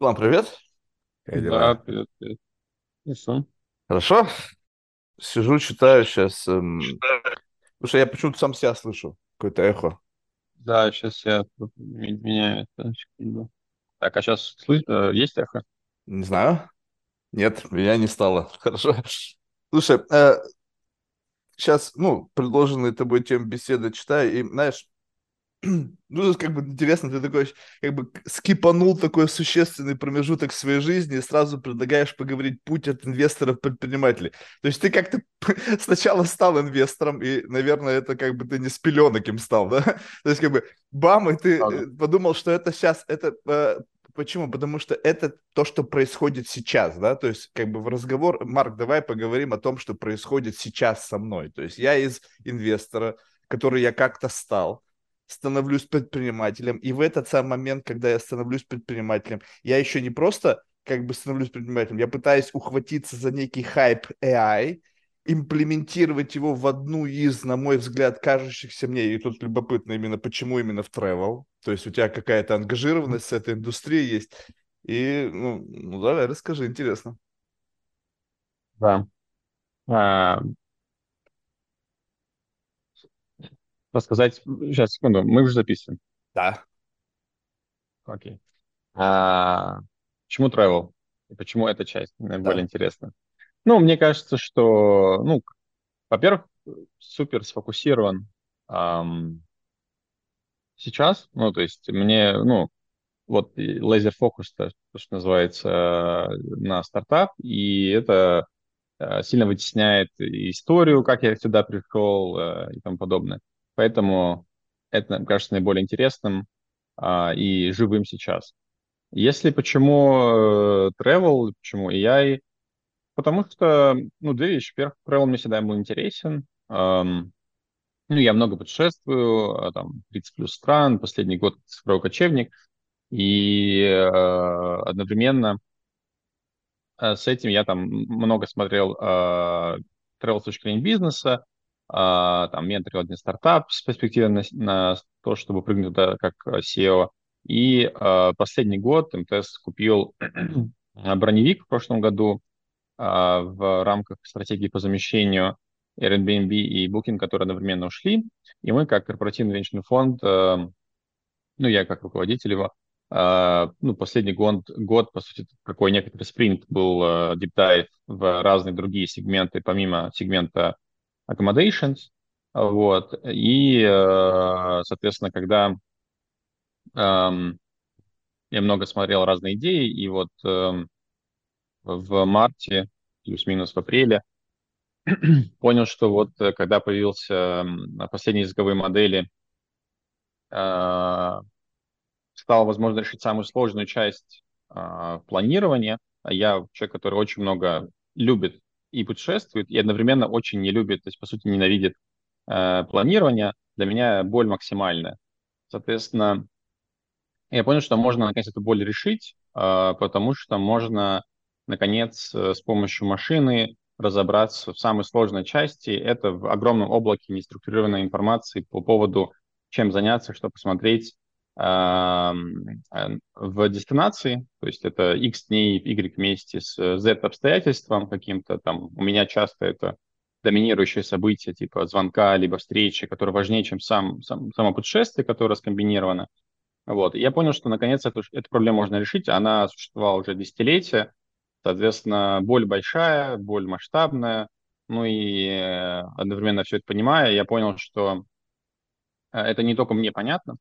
Вам привет. Как дела? Да, привет, привет. И что? Хорошо. Сижу, читаю сейчас. Эм... Слушай, я почему-то сам себя слышу. Какое-то эхо. Да, сейчас я меняю это. Так, а сейчас слыш... Э, есть эхо? Не знаю. Нет, меня не стало. Хорошо. Слушай, э, сейчас, ну, предложенные тобой тем беседы читаю, и, знаешь, ну, как бы интересно, ты такой, как бы скипанул такой существенный промежуток своей жизни и сразу предлагаешь поговорить путь от инвесторов предпринимателей. То есть ты как-то сначала стал инвестором, и, наверное, это как бы ты не с пеленок им стал, да? То есть как бы бам, и ты ага. Э, подумал, что это сейчас, это э, Почему? Потому что это то, что происходит сейчас, да, то есть как бы в разговор, Марк, давай поговорим о том, что происходит сейчас со мной. То есть я из инвестора, который я как-то стал, становлюсь предпринимателем, и в этот самый момент, когда я становлюсь предпринимателем, я еще не просто как бы становлюсь предпринимателем, я пытаюсь ухватиться за некий хайп AI, имплементировать его в одну из, на мой взгляд, кажущихся мне, и тут любопытно именно, почему именно в travel, то есть у тебя какая-то ангажированность с этой индустрией есть, и, ну, ну давай, расскажи, интересно. Да. А, рассказать... Сейчас, секунду, мы уже записываем. Да. Окей. А, почему travel? И почему эта часть наиболее да. интересна? Ну, мне кажется, что, ну, во-первых, супер сфокусирован эм, сейчас, ну, то есть мне, ну, вот лазер фокус, то, что называется, на стартап, и это э, сильно вытесняет историю, как я сюда пришел э, и тому подобное. Поэтому это, кажется, наиболее интересным а, и живым сейчас. Если почему э, travel, почему AI, потому что, ну, две вещи. Во-первых, travel мне всегда был интересен. Эм, ну, я много путешествую, а, там, 30 плюс стран, последний год цифровой кочевник, и э, одновременно э, с этим я там много смотрел э, travel с точки зрения бизнеса, там, менторил один стартап с перспективой на, на то, чтобы прыгнуть туда как SEO. И э, последний год МТС купил броневик в прошлом году в рамках стратегии по замещению Airbnb и Booking, которые одновременно ушли. И мы, как корпоративный венчурный фонд, ну, я как руководитель его, ну, последний год, год, по сути, какой некоторый спринт был deep dive в разные другие сегменты, помимо сегмента accommodations, вот, и, э, соответственно, когда эм, я много смотрел разные идеи, и вот эм, в марте, плюс-минус в апреле, понял, что вот э, когда появился последние языковые модели, э, стало возможно решить самую сложную часть планирования. Я человек, который очень много любит и путешествует, и одновременно очень не любит, то есть, по сути, ненавидит э, планирование. Для меня боль максимальная. Соответственно, я понял, что можно, наконец, эту боль решить, э, потому что можно, наконец, э, с помощью машины разобраться в самой сложной части. Это в огромном облаке неструктурированной информации по поводу, чем заняться, что посмотреть, в дестинации, то есть это X дней, Y вместе с Z обстоятельством каким-то, там у меня часто это доминирующее событие типа звонка либо встречи, которое важнее, чем сам, сам, само путешествие, которое скомбинировано. Вот. И я понял, что наконец эту, эту проблему можно решить. Она существовала уже десятилетия. Соответственно, боль большая, боль масштабная. Ну и э, одновременно все это понимая, я понял, что э, это не только мне понятно,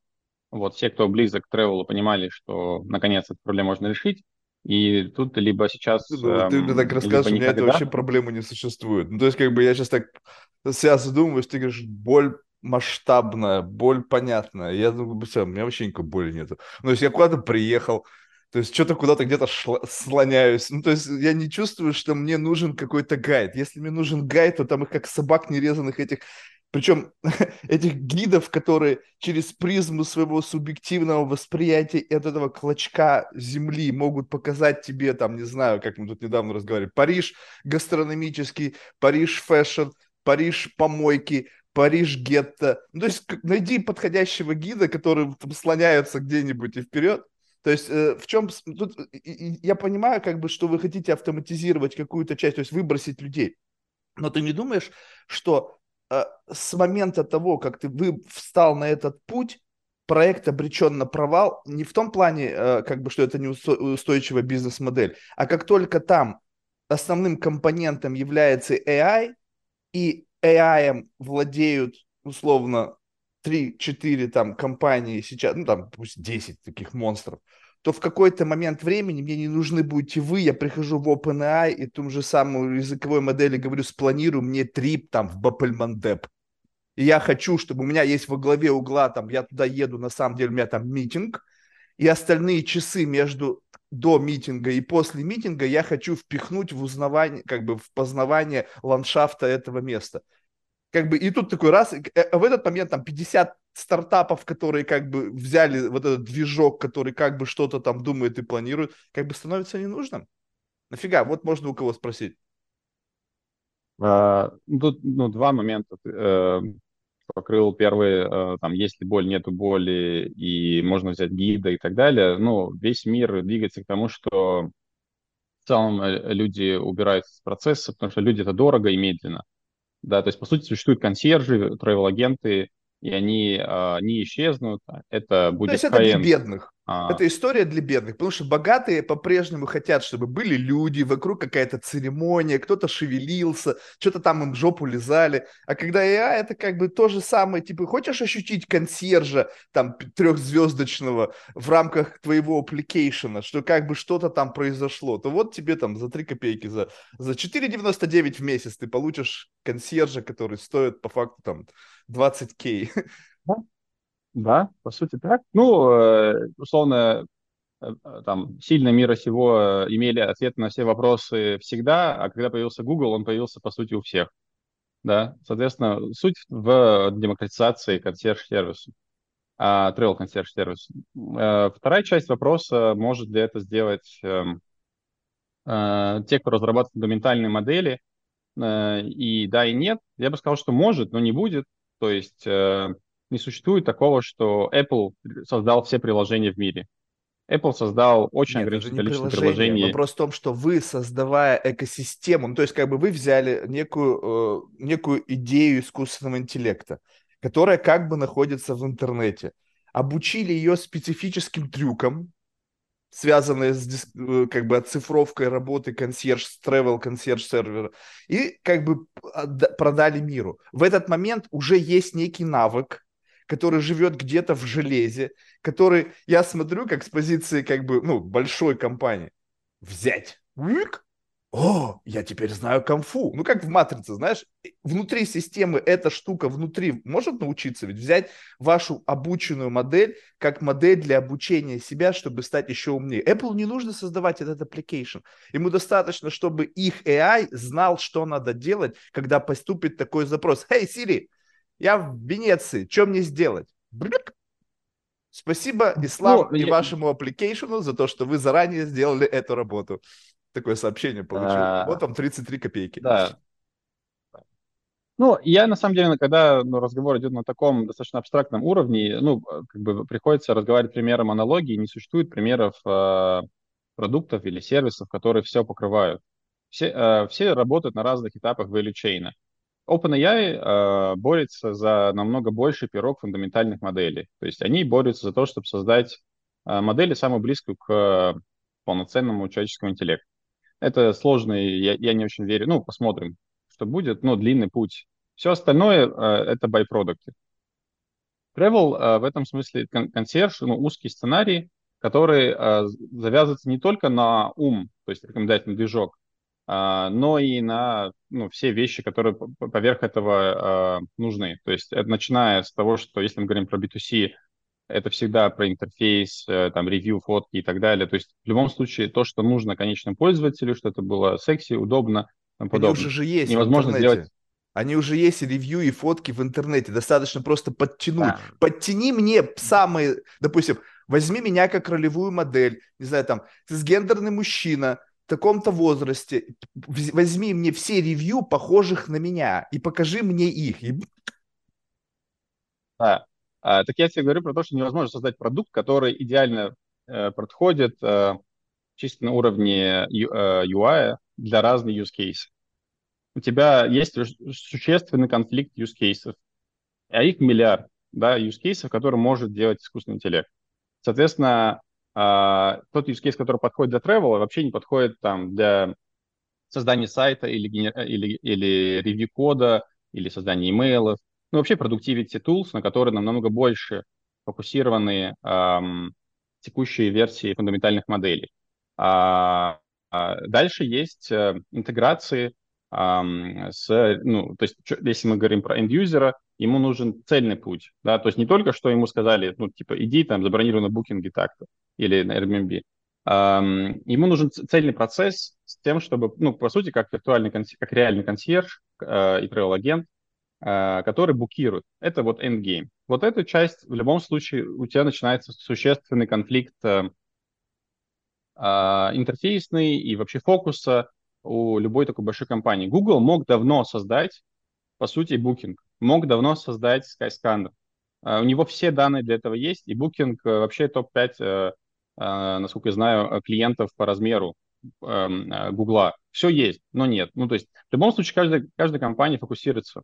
вот, все, кто близок к тревелу, понимали, что наконец эту проблему можно решить. И тут либо сейчас... Ну, эм, ты мне так рассказываешь, у меня это вообще проблемы не существует. Ну, то есть, как бы я сейчас так себя задумываюсь, ты говоришь, боль масштабная, боль понятная. Я думаю, все, у меня вообще никакой боли нету. Ну, то есть я куда-то приехал, то есть что-то куда-то где-то шла- слоняюсь. Ну, то есть я не чувствую, что мне нужен какой-то гайд. Если мне нужен гайд, то там их как собак нерезанных этих причем этих гидов, которые через призму своего субъективного восприятия от этого клочка земли могут показать тебе, там, не знаю, как мы тут недавно разговаривали, Париж гастрономический, Париж fashion, Париж помойки, Париж гетто. Ну, то есть найди подходящего гида, который там слоняется где-нибудь и вперед, То есть э, в чем... Тут, я понимаю, как бы, что вы хотите автоматизировать какую-то часть, то есть выбросить людей. Но ты не думаешь, что э, с момента того, как ты вы встал на этот путь, проект обречен на провал не в том плане, э, как бы, что это неустойчивая бизнес-модель, а как только там основным компонентом является AI, и AI владеют условно 3-4 там компании сейчас, ну там пусть 10 таких монстров, то в какой-то момент времени мне не нужны будете вы, я прихожу в OpenAI и ту же самую языковой модели говорю, спланирую мне трип там в Бапельмандеп. И я хочу, чтобы у меня есть во главе угла, там, я туда еду, на самом деле у меня там митинг, и остальные часы между до митинга и после митинга я хочу впихнуть в узнавание, как бы в познавание ландшафта этого места как бы, и тут такой раз, э, в этот момент там 50 стартапов, которые как бы взяли вот этот движок, который как бы что-то там думает и планирует, как бы становится ненужным. Нафига? Вот можно у кого спросить. А, ну, тут ну, два момента. Э, покрыл первый, э, там, есть ли боль, нету боли, и можно взять гида и так далее. Ну, весь мир двигается к тому, что в целом люди убираются с процесса, потому что люди это дорого и медленно. Да, то есть, по сути, существуют консьержи, travel агенты, и они э, не исчезнут. Это будет То есть это для бедных. А... Это история для бедных, потому что богатые по-прежнему хотят, чтобы были люди, вокруг какая-то церемония, кто-то шевелился, что-то там им жопу лизали. А когда я, это как бы то же самое, типа, хочешь ощутить консьержа там трехзвездочного в рамках твоего application а, что как бы что-то там произошло, то вот тебе там за 3 копейки, за, за 4,99 в месяц ты получишь консьержа, который стоит по факту там 20к. Да, по сути так. Ну, э, условно, э, э, там, сильные мира сего имели ответ на все вопросы всегда, а когда появился Google, он появился, по сути, у всех. Да, соответственно, суть в демократизации консьерж-сервиса, а, travel консьерж-сервис. Вторая часть вопроса, может ли это сделать эм, те, кто разрабатывает фундаментальные модели, и да, и нет. Я бы сказал, что может, но не будет. То есть не существует такого, что Apple создал все приложения в мире. Apple создал очень Нет, ограниченное количество приложений. Вопрос в том, что вы, создавая экосистему, ну, то есть как бы вы взяли некую, э, некую идею искусственного интеллекта, которая как бы находится в интернете, обучили ее специфическим трюкам, связанные с э, как бы оцифровкой работы консьерж, travel консьерж сервера, и как бы продали миру. В этот момент уже есть некий навык, который живет где-то в железе, который, я смотрю, как с позиции, как бы, ну, большой компании, взять, о, я теперь знаю конфу. Ну, как в «Матрице», знаешь, внутри системы эта штука внутри может научиться ведь взять вашу обученную модель как модель для обучения себя, чтобы стать еще умнее. Apple не нужно создавать этот application. Ему достаточно, чтобы их AI знал, что надо делать, когда поступит такой запрос. «Hey, Siri, я в Венеции, что мне сделать? Брик. Спасибо Ислам ну, и я... вашему аппликейшену за то, что вы заранее сделали эту работу. Такое сообщение получил. А... Вот там 33 копейки. Да. Ну, я на самом деле, когда ну, разговор идет на таком достаточно абстрактном уровне, ну, как бы приходится разговаривать примером аналогии, не существует примеров э, продуктов или сервисов, которые все покрывают. Все, э, все работают на разных этапах value chain. OpenAI э, борется за намного больше пирог фундаментальных моделей. То есть они борются за то, чтобы создать э, модели самую близкую к полноценному человеческому интеллекту. Это сложный, я, я не очень верю. Ну, посмотрим, что будет, но длинный путь. Все остальное э, это байпродукты. Travel э, в этом смысле консьерж, ну, узкий сценарий, который э, завязывается не только на ум, то есть рекомендательный движок, но и на ну, все вещи, которые поверх этого э, нужны. То есть это начиная с того, что если мы говорим про B2C, это всегда про интерфейс, э, там, ревью, фотки и так далее. То есть в любом случае то, что нужно конечному пользователю, что это было секси, удобно, и подобное. Они уже же есть Невозможно сделать они уже есть ревью и фотки в интернете. Достаточно просто подтянуть. Да. Подтяни мне самые, допустим, возьми меня как ролевую модель. Не знаю, там, ты с гендерный мужчина, таком-то возрасте, возьми мне все ревью, похожих на меня, и покажи мне их. И... Да. А, так я тебе говорю про то, что невозможно создать продукт, который идеально подходит чисто на уровне UI для разных use cases. У тебя есть существенный конфликт use cases, а их миллиард, да, use cases, которые может делать искусственный интеллект. Соответственно, тот use case, который подходит для travel, вообще не подходит там для создания сайта или, или, или ревью кода, или создания имейлов, ну, вообще productivity tools, на которые нам намного больше фокусированы эм, текущие версии фундаментальных моделей. А, а дальше есть э, интеграции эм, с, ну, то есть, если мы говорим про end-юзера, ему нужен цельный путь, да, то есть не только что ему сказали, ну, типа, иди там, забронируй на букинге так-то или на Airbnb, эм, ему нужен цельный процесс с тем, чтобы, ну, по сути, как виртуальный, как реальный консьерж э, и travel-агент, Э, который букирует. Это вот endgame. Вот эта часть, в любом случае, у тебя начинается существенный конфликт э, э, интерфейсный и вообще фокуса у любой такой большой компании. Google мог давно создать, по сути, Booking, мог давно создать Skyscanner. У него все данные для этого есть, и Booking вообще топ-5, насколько я знаю, клиентов по размеру Гугла. Все есть, но нет. Ну, то есть, в любом случае, каждая, каждая компания фокусируется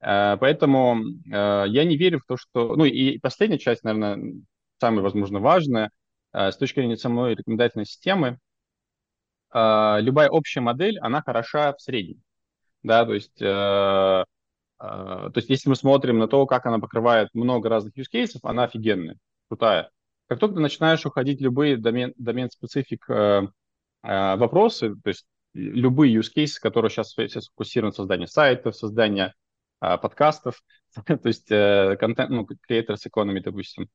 Э, поэтому э, я не верю в то, что... Ну и последняя часть, наверное, самая, возможно, важная, э, с точки зрения самой рекомендательной системы, любая общая модель, она хороша в среднем. Да, то есть, то есть если мы смотрим на то, как она покрывает много разных use cases, она офигенная, крутая. Как только ты начинаешь уходить в любые домен, домен-специфик вопросы, то есть любые use cases, которые сейчас, сейчас сфокусированы на создании сайтов, создание а, подкастов, то есть э, контент, ну, Creators Economy, допустим,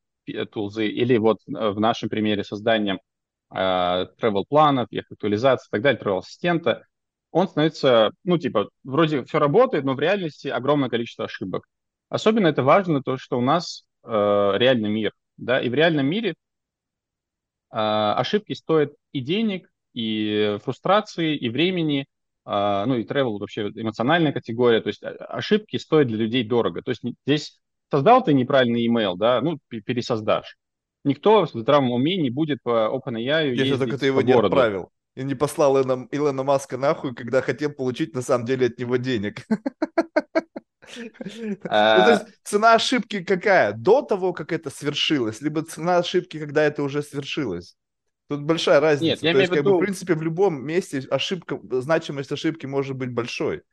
тулзы, или вот э, в нашем примере создания а, travel планов, их актуализации и так далее, travel ассистента, он становится, ну, типа, вроде все работает, но в реальности огромное количество ошибок. Особенно это важно, то, что у нас э, реальный мир, да, и в реальном мире э, ошибки стоят и денег, и фрустрации, и времени, а, ну и travel вообще эмоциональная категория, то есть а, ошибки стоят для людей дорого. То есть здесь создал ты неправильный email, да, ну пересоздашь. Никто в здравом уме не будет по OpenAI Если только ты его не отправил и не послал Илона, Илона Маска нахуй, когда хотел получить на самом деле от него денег. Ну, есть цена ошибки какая? До того, как это свершилось, либо цена ошибки, когда это уже свершилось? Тут большая разница. Нет, я То есть, как виду... бы, в принципе, в любом месте ошибка, значимость ошибки может быть большой.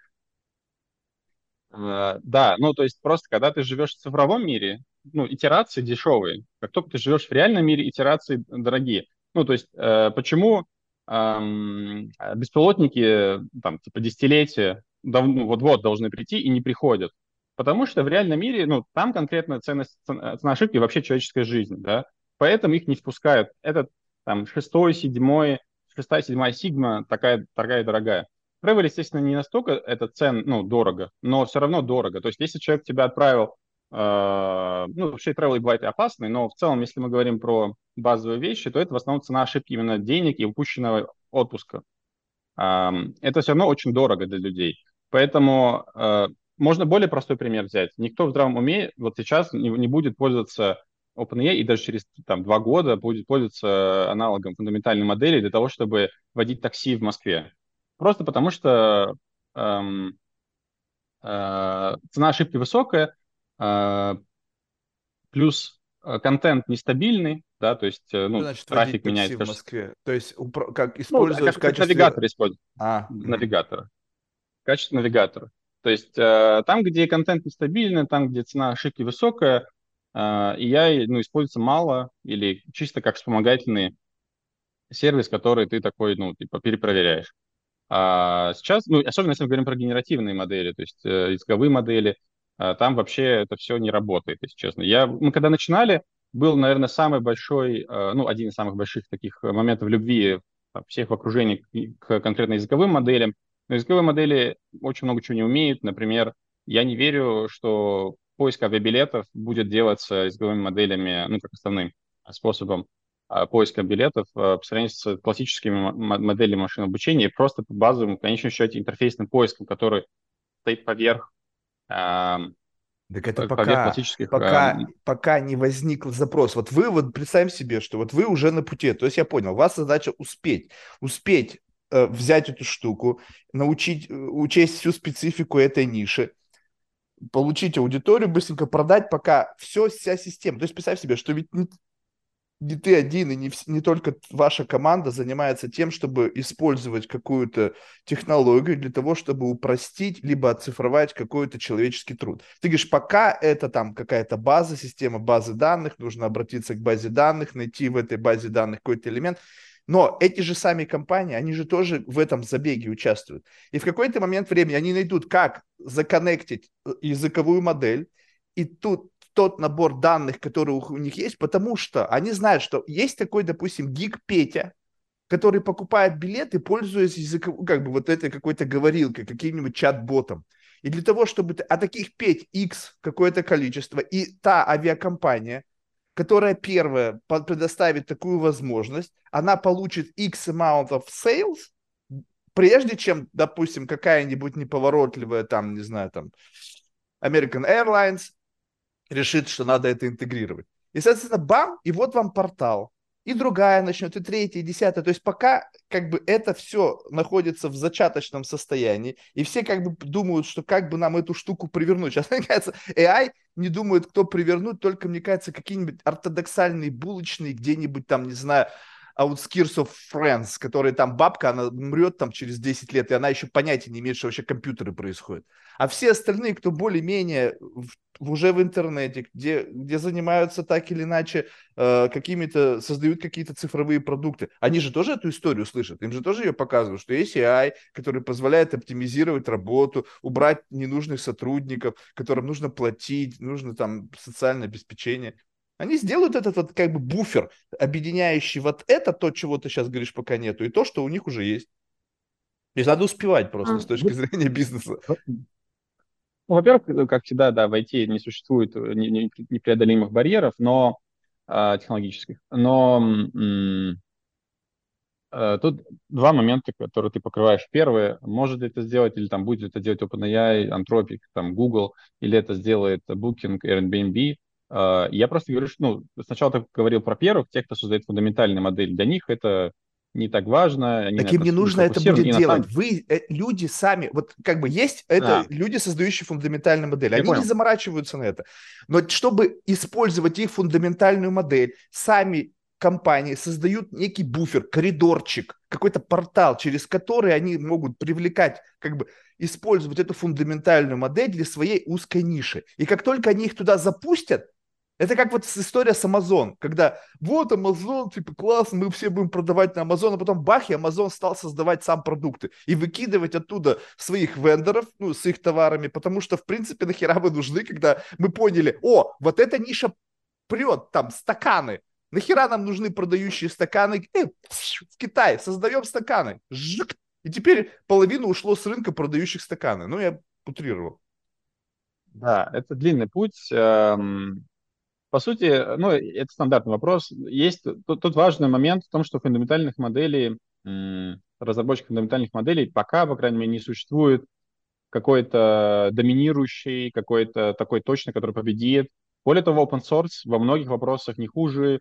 Uh, да, ну то есть просто когда ты живешь в цифровом мире, ну итерации дешевые. Как только ты живешь в реальном мире, итерации дорогие. Ну то есть uh, почему um, беспилотники там типа десятилетия давно ну, вот-вот должны прийти и не приходят? Потому что в реальном мире, ну там конкретно ценность цена ошибки вообще человеческая жизнь, да. Поэтому их не впускают. Этот там шестой, седьмой, шестая, седьмая сигма такая, такая дорогая. Travel, естественно, не настолько это цен, ну, дорого, но все равно дорого. То есть, если человек тебя отправил, э, ну, вообще travel бывает и опасный, но в целом, если мы говорим про базовые вещи, то это в основном цена ошибки именно денег и упущенного отпуска. Это все равно очень дорого для людей. Поэтому э, можно более простой пример взять. Никто в здравом уме вот сейчас не, не будет пользоваться OpenAI и даже через там, два года будет пользоваться аналогом фундаментальной модели для того, чтобы водить такси в Москве. Просто потому что эм, э, цена ошибки высокая, плюс э, контент нестабильный, да, то есть э, ну, Значит, трафик меняется. в Москве? То есть как ну, использовать ну, как, в качестве... навигатор используют. А, навигатора. В качестве навигатора. То есть э, там, где контент нестабильный, там, где цена ошибки высокая, а, и я ну, используется мало или чисто как вспомогательный сервис, который ты такой, ну, типа, перепроверяешь. А сейчас, ну, особенно если мы говорим про генеративные модели, то есть э, языковые модели, э, там вообще это все не работает, если честно. Я, мы когда начинали, был, наверное, самый большой, э, ну, один из самых больших таких моментов любви всех в окружении к конкретно языковым моделям. Но языковые модели очень много чего не умеют. Например, я не верю, что поиск авиабилетов будет делаться языковыми моделями, ну, как основным способом а, поиска билетов а, по сравнению с классическими моделями машин обучения, просто по базовому, в конечном счете, интерфейсным поиском, который стоит поверх Так это пока, пока, пока не возник запрос. Вот вы, вот представим себе, что вот вы уже на пути. То есть я понял, у вас задача успеть. Успеть э, взять эту штуку, научить, учесть всю специфику этой ниши, получить аудиторию, быстренько продать, пока все, вся система. То есть представь себе, что ведь не ты один и не, не только ваша команда занимается тем, чтобы использовать какую-то технологию для того, чтобы упростить либо оцифровать какой-то человеческий труд. Ты говоришь, пока это там какая-то база, система базы данных, нужно обратиться к базе данных, найти в этой базе данных какой-то элемент. Но эти же сами компании, они же тоже в этом забеге участвуют. И в какой-то момент времени они найдут, как законнектить э, языковую модель, и тут тот набор данных, который у них есть, потому что они знают, что есть такой, допустим, гик Петя, который покупает билеты, пользуясь языком, как бы вот этой какой-то говорилкой, каким-нибудь чат-ботом. И для того, чтобы... А таких Петь X какое-то количество, и та авиакомпания, которая первая предоставит такую возможность, она получит X amount of sales, прежде чем, допустим, какая-нибудь неповоротливая там, не знаю, там, American Airlines решит, что надо это интегрировать. И, соответственно, бам, и вот вам портал. И другая начнет, и третья, и десятая. То есть пока как бы это все находится в зачаточном состоянии, и все как бы думают, что как бы нам эту штуку привернуть. Сейчас, мне кажется, AI не думает, кто привернуть, только, мне кажется, какие-нибудь ортодоксальные булочные где-нибудь там, не знаю, Outskirts of Friends, которые там бабка, она мрет там через 10 лет, и она еще понятия не имеет, что вообще компьютеры происходят. А все остальные, кто более-менее уже в интернете, где, где занимаются так или иначе э, какими-то, создают какие-то цифровые продукты, они же тоже эту историю слышат, им же тоже ее показывают, что есть AI, который позволяет оптимизировать работу, убрать ненужных сотрудников, которым нужно платить, нужно там социальное обеспечение. Они сделают этот вот как бы буфер, объединяющий вот это, то, чего ты сейчас говоришь, пока нету, и то, что у них уже есть. То есть надо успевать просто а, с точки зрения бизнеса. Ну, во-первых, как всегда, да, в IT не существует непреодолимых барьеров, но э, технологических. Но э, тут два момента, которые ты покрываешь. Первый, может это сделать, или там будет это делать OpenAI, Anthropic, там Google, или это сделает Booking, Airbnb. А, я просто говорю, что ну, сначала ты говорил про первых, тех, кто создает фундаментальные модели. Для них это не так важно. Они так им не нужно это будет делать. Самом... Вы, э, люди сами, вот как бы есть это а. люди, создающие фундаментальную модель. Я Они понял. не заморачиваются на это. Но чтобы использовать их фундаментальную модель, сами компании создают некий буфер, коридорчик, какой-то портал, через который они могут привлекать, как бы использовать эту фундаментальную модель для своей узкой ниши. И как только они их туда запустят, это как вот история с Amazon, когда вот Amazon, типа, класс, мы все будем продавать на Amazon, а потом бах, и Amazon стал создавать сам продукты и выкидывать оттуда своих вендоров, ну, с их товарами, потому что, в принципе, нахера вы нужны, когда мы поняли, о, вот эта ниша прет, там, стаканы, нахера нам нужны продающие стаканы, э, в Китай, создаем стаканы, Жик! и теперь половина ушло с рынка продающих стаканы, ну, я утрировал. Да, это длинный путь. Эм, по сути, ну, это стандартный вопрос. Есть тут, тут важный момент в том, что фундаментальных моделей, разработчик фундаментальных моделей пока, по крайней мере, не существует какой-то доминирующий, какой-то такой точно, который победит. Более того, open source во многих вопросах не хуже.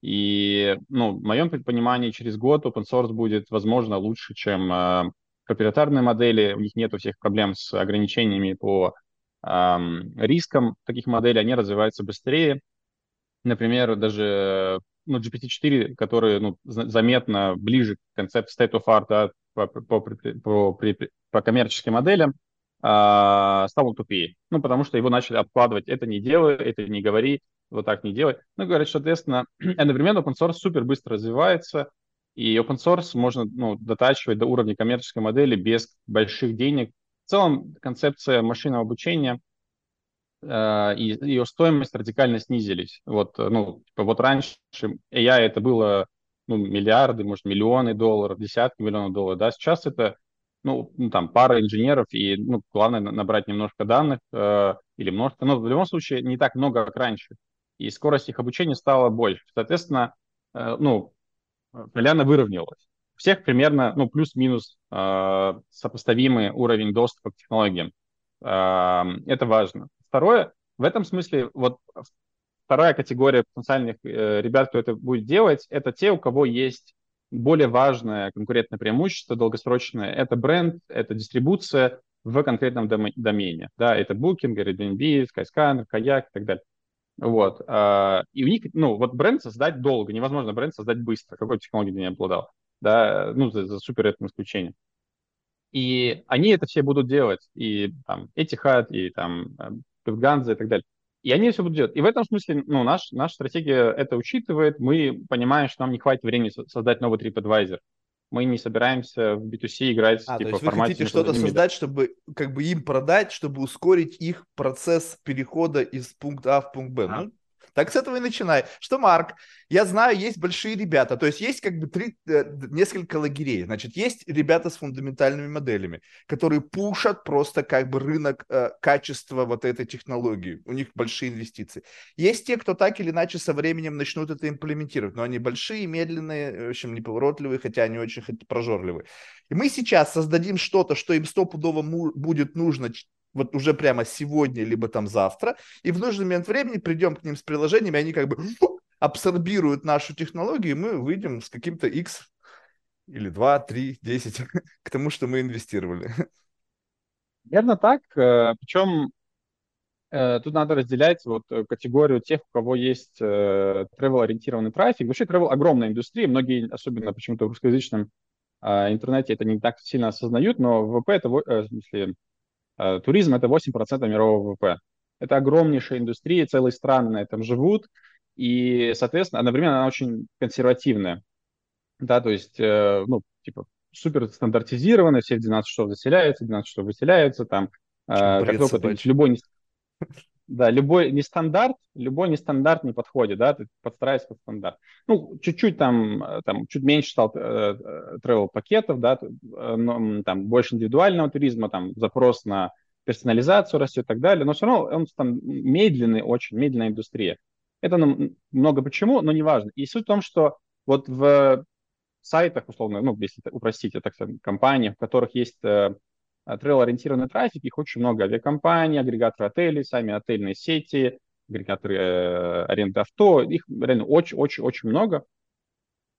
И, ну, в моем понимании, через год open source будет, возможно, лучше, чем э, проприетарные модели. У них нет всех проблем с ограничениями по риском таких моделей, они развиваются быстрее. Например, даже ну, GPT-4, который ну, заметно ближе к концепту state of art да, по, по, по, по, коммерческим моделям, а, стал тупее. Ну, потому что его начали откладывать. Это не делай, это не говори, вот так не делай. Ну, говорят, соответственно, одновременно open source супер быстро развивается, и open source можно ну, дотачивать до уровня коммерческой модели без больших денег, в целом концепция машинного обучения и ее стоимость радикально снизились. Вот, э, ну, типа, вот раньше AI это было ну, миллиарды, может, миллионы долларов, десятки миллионов долларов, да, сейчас это, ну, там, пара инженеров, и, ну, главное набрать немножко данных, э, или множество, но в любом случае не так много, как раньше, и скорость их обучения стала больше. Соответственно, э, ну, поляна выровнялась всех примерно, ну, плюс-минус э, сопоставимый уровень доступа к технологиям. Э, это важно. Второе, в этом смысле вот вторая категория потенциальных э, ребят, кто это будет делать, это те, у кого есть более важное конкурентное преимущество долгосрочное. Это бренд, это дистрибуция в конкретном домене. Да, это Booking, Airbnb, Skyscanner, Kayak и так далее. Вот. А, и у них, ну, вот бренд создать долго, невозможно бренд создать быстро, какой технологией ты не обладал, да, ну, за, за супер редким исключением. И они это все будут делать, и там Etihad, и там Lufthansa и так далее. И они все будут делать. И в этом смысле, ну, наш, наша стратегия это учитывает. Мы понимаем, что нам не хватит времени создать новый TripAdvisor мы не собираемся в B2C играть а, типа, то есть вы хотите что-то создать, чтобы как бы им продать, чтобы ускорить их процесс перехода из пункта А в пункт Б. А. Ну, так с этого и начинай. Что, Марк, я знаю, есть большие ребята, то есть есть как бы три, э, несколько лагерей. Значит, есть ребята с фундаментальными моделями, которые пушат просто как бы рынок э, качества вот этой технологии. У них большие инвестиции. Есть те, кто так или иначе со временем начнут это имплементировать, но они большие, медленные, в общем, неповоротливые, хотя они очень прожорливые. И мы сейчас создадим что-то, что им стопудово будет нужно вот уже прямо сегодня, либо там завтра, и в нужный момент времени придем к ним с приложениями, они как бы абсорбируют нашу технологию, и мы выйдем с каким-то X или 2, 3, 10 к тому, что мы инвестировали. Верно так. Э, Причем э, тут надо разделять вот э, категорию тех, у кого есть travel-ориентированный трафик. Вообще travel огромная индустрия, многие, особенно почему-то в русскоязычном интернете это не так сильно осознают, но ВВП это, в смысле, туризм – это 8% мирового ВВП. Это огромнейшая индустрия, целые страны на этом живут, и, соответственно, одновременно она очень консервативная. Да, то есть, э, ну, типа, супер стандартизированная, все в 12 часов заселяются, 12 часов выселяются, там, э, как только ты, любой, да, любой нестандарт, любой нестандарт не подходит, да, ты подстраиваешься под стандарт. Ну, чуть-чуть там, там чуть меньше стал э, travel пакетов, да, но, там больше индивидуального туризма, там запрос на персонализацию растет и так далее, но все равно он там медленный, очень медленная индустрия. Это много почему, но не важно. И суть в том, что вот в сайтах, условно, ну, если упростить, так сказать, компаниях, в которых есть э, трейл-ориентированный трафик, их очень много авиакомпаний, агрегаторы отелей, сами отельные сети, агрегаторы э, аренды авто, их реально очень-очень-очень много.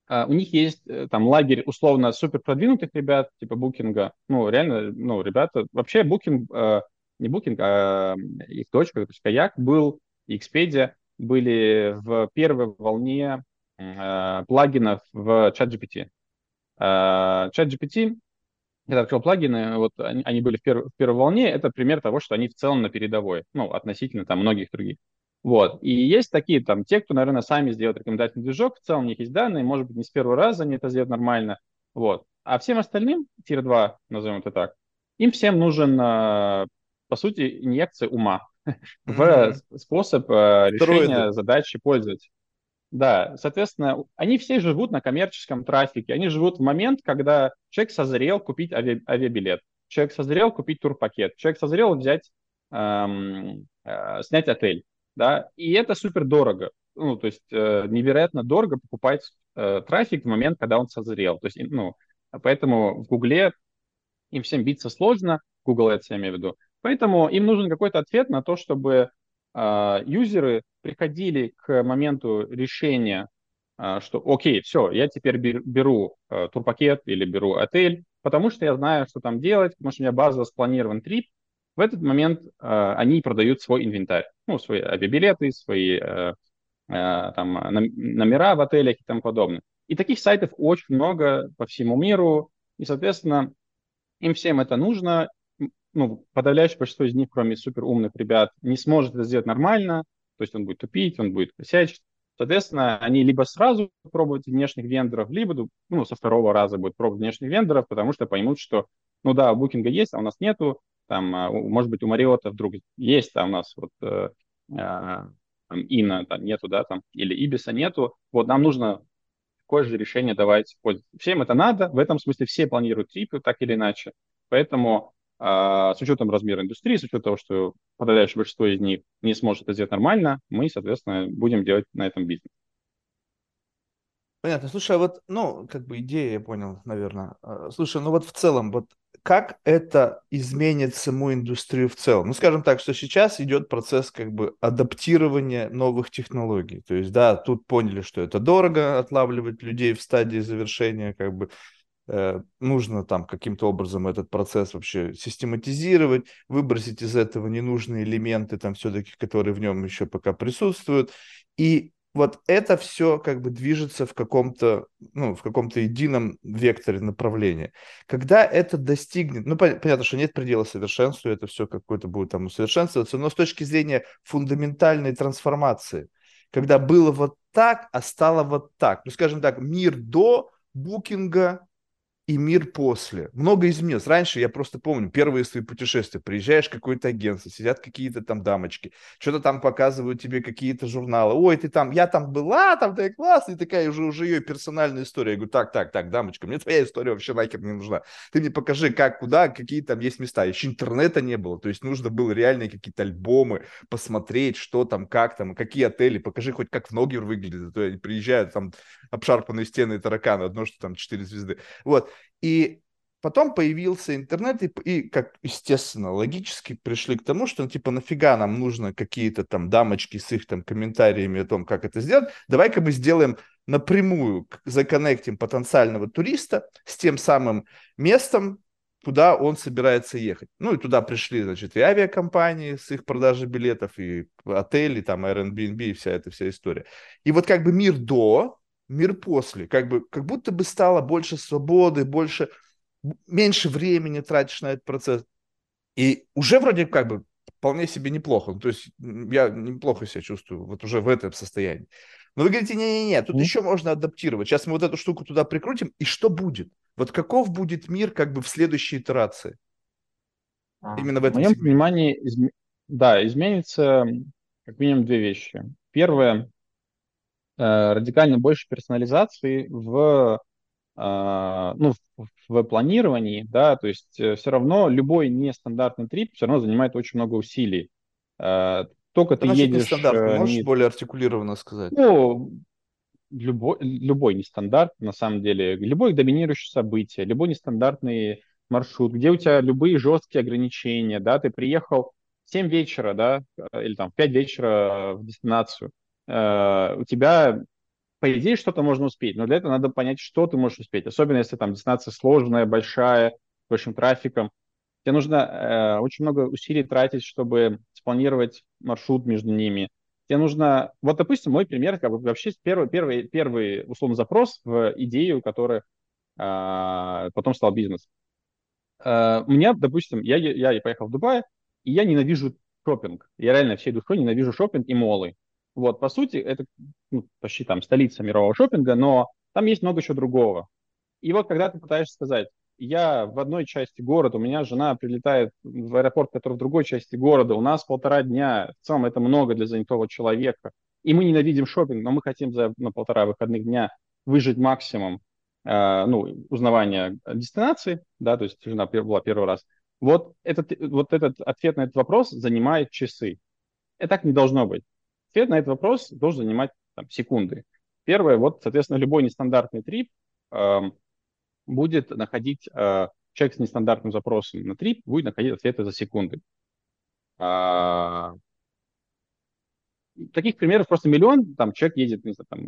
Uh, у них есть э, там лагерь условно супер продвинутых ребят, типа букинга. Ну, реально, ну, ребята, вообще букинг, uh, не букинг, а их дочка, то есть Каяк был, и Expedia были в первой волне uh, плагинов в ChatGPT. Uh, ChatGPT открыл плагины, вот они, они были в, пер, в первой волне, это пример того, что они в целом на передовой, ну, относительно там многих других. Вот. И есть такие там, те, кто, наверное, сами сделают рекомендательный движок, в целом у них есть данные, может быть, не с первого раза они это сделают нормально. Вот. А всем остальным, тир-2, назовем это так, им всем нужен, а, по сути, инъекция ума в способ а, решения задачи пользователя. Да, соответственно, они все живут на коммерческом трафике. Они живут в момент, когда человек созрел купить ави- авиабилет, человек созрел купить турпакет, человек созрел взять, эм, э, снять отель. Да? И это супер дорого. Ну, то есть э, невероятно дорого покупать э, трафик в момент, когда он созрел. То есть, ну, поэтому в Гугле им всем биться сложно, Google Ads я имею в виду. Поэтому им нужен какой-то ответ на то, чтобы э, юзеры приходили к моменту решения, а, что окей, все, я теперь беру а, турпакет или беру отель, потому что я знаю, что там делать, потому что у меня базово спланирован трип, в этот момент э, они продают свой инвентарь, ну, свои авиабилеты, свои там, номера в отелях и тому подобное. И таких сайтов очень много по всему миру, и, соответственно, им всем это нужно. Ну, подавляющее большинство из них, кроме супер умных ребят, не сможет это сделать нормально, то есть он будет тупить, он будет косячить. Соответственно, они либо сразу пробуют внешних вендоров, либо ну, со второго раза будут пробовать внешних вендоров, потому что поймут, что, ну да, у букинга есть, а у нас нету. Там, а, может быть, у Мариота вдруг есть, а у нас вот э, э, там, Ина там нету, да, там, или Ибиса нету. Вот нам нужно такое же решение давать. Всем это надо, в этом смысле все планируют трипы так или иначе. Поэтому а, с учетом размера индустрии, с учетом того, что подавляющее большинство из них не сможет это сделать нормально, мы, соответственно, будем делать на этом бизнес. Понятно. Слушай, а вот, ну, как бы идея, я понял, наверное. А, слушай, ну вот в целом, вот как это изменит саму индустрию в целом? Ну, скажем так, что сейчас идет процесс как бы адаптирования новых технологий. То есть, да, тут поняли, что это дорого отлавливать людей в стадии завершения как бы нужно там каким-то образом этот процесс вообще систематизировать, выбросить из этого ненужные элементы, там все-таки, которые в нем еще пока присутствуют. И вот это все как бы движется в каком-то, ну, в каком-то едином векторе направления. Когда это достигнет, ну, понятно, что нет предела совершенству, это все какое-то будет там усовершенствоваться, но с точки зрения фундаментальной трансформации, когда было вот так, а стало вот так. Ну, скажем так, мир до букинга и мир после. Много изменилось. Раньше, я просто помню, первые свои путешествия, приезжаешь в какое-то агентство, сидят какие-то там дамочки, что-то там показывают тебе какие-то журналы. Ой, ты там, я там была, там ты классная, такая уже, уже ее персональная история. Я говорю, так, так, так, дамочка, мне твоя история вообще нахер не нужна. Ты мне покажи, как, куда, какие там есть места. Еще интернета не было, то есть нужно было реальные какие-то альбомы посмотреть, что там, как там, какие отели, покажи хоть как в Ногер выглядит, а то они приезжают, там обшарпанные стены и тараканы, одно, что там четыре звезды. Вот, и потом появился интернет, и, и, как естественно, логически пришли к тому, что, ну, типа, нафига нам нужно какие-то там дамочки с их там комментариями о том, как это сделать, давай-ка мы сделаем напрямую, законнектим потенциального туриста с тем самым местом, куда он собирается ехать. Ну и туда пришли, значит, и авиакомпании с их продажей билетов, и отели, там, Airbnb, и вся эта вся история. И вот как бы мир до мир после. Как, бы, как будто бы стало больше свободы, больше, меньше времени тратишь на этот процесс. И уже вроде как бы вполне себе неплохо. Ну, то есть я неплохо себя чувствую вот уже в этом состоянии. Но вы говорите, не-не-не, тут mm. еще можно адаптировать. Сейчас мы вот эту штуку туда прикрутим, и что будет? Вот каков будет мир как бы в следующей итерации? А, Именно в этом В моем сегменте. понимании, изм... да, изменится как минимум две вещи. Первое, радикально больше персонализации в, э, ну, в, планировании, да, то есть э, все равно любой нестандартный трип все равно занимает очень много усилий. Только ты едешь... Нестандартный, можешь не... более артикулированно сказать? Ну, любой, любой нестандарт, на самом деле, любое доминирующее событие, любой нестандартный маршрут, где у тебя любые жесткие ограничения, да, ты приехал в 7 вечера, да, или там в 5 вечера в дестинацию, Э, у тебя, по идее, что-то можно успеть, но для этого надо понять, что ты можешь успеть, особенно если там дистанция сложная, большая, с большим трафиком. Тебе нужно э, очень много усилий тратить, чтобы спланировать маршрут между ними. Тебе нужно, вот, допустим, мой пример, как бы вообще первый, первый, первый условно запрос в идею, которая э, потом стал бизнес. Э, у меня, допустим, я, я поехал в Дубай, и я ненавижу шопинг. Я реально всей душой ненавижу шопинг и молы. Вот, по сути, это ну, почти там столица мирового шопинга, но там есть много чего другого. И вот когда ты пытаешься сказать, я в одной части города, у меня жена прилетает в аэропорт, который в другой части города, у нас полтора дня, в целом это много для занятого человека, и мы ненавидим шопинг, но мы хотим за на полтора выходных дня выжить максимум э, ну, узнавания дестинации, да, то есть жена была первый раз. Вот этот, вот этот ответ на этот вопрос занимает часы. Это так не должно быть. Ответ на этот вопрос должен занимать там, секунды. Первое, вот, соответственно, любой нестандартный трип э, будет находить, э, человек с нестандартным запросом на трип будет находить ответы за секунды. А, таких примеров просто миллион. Там человек едет, не знаю, там,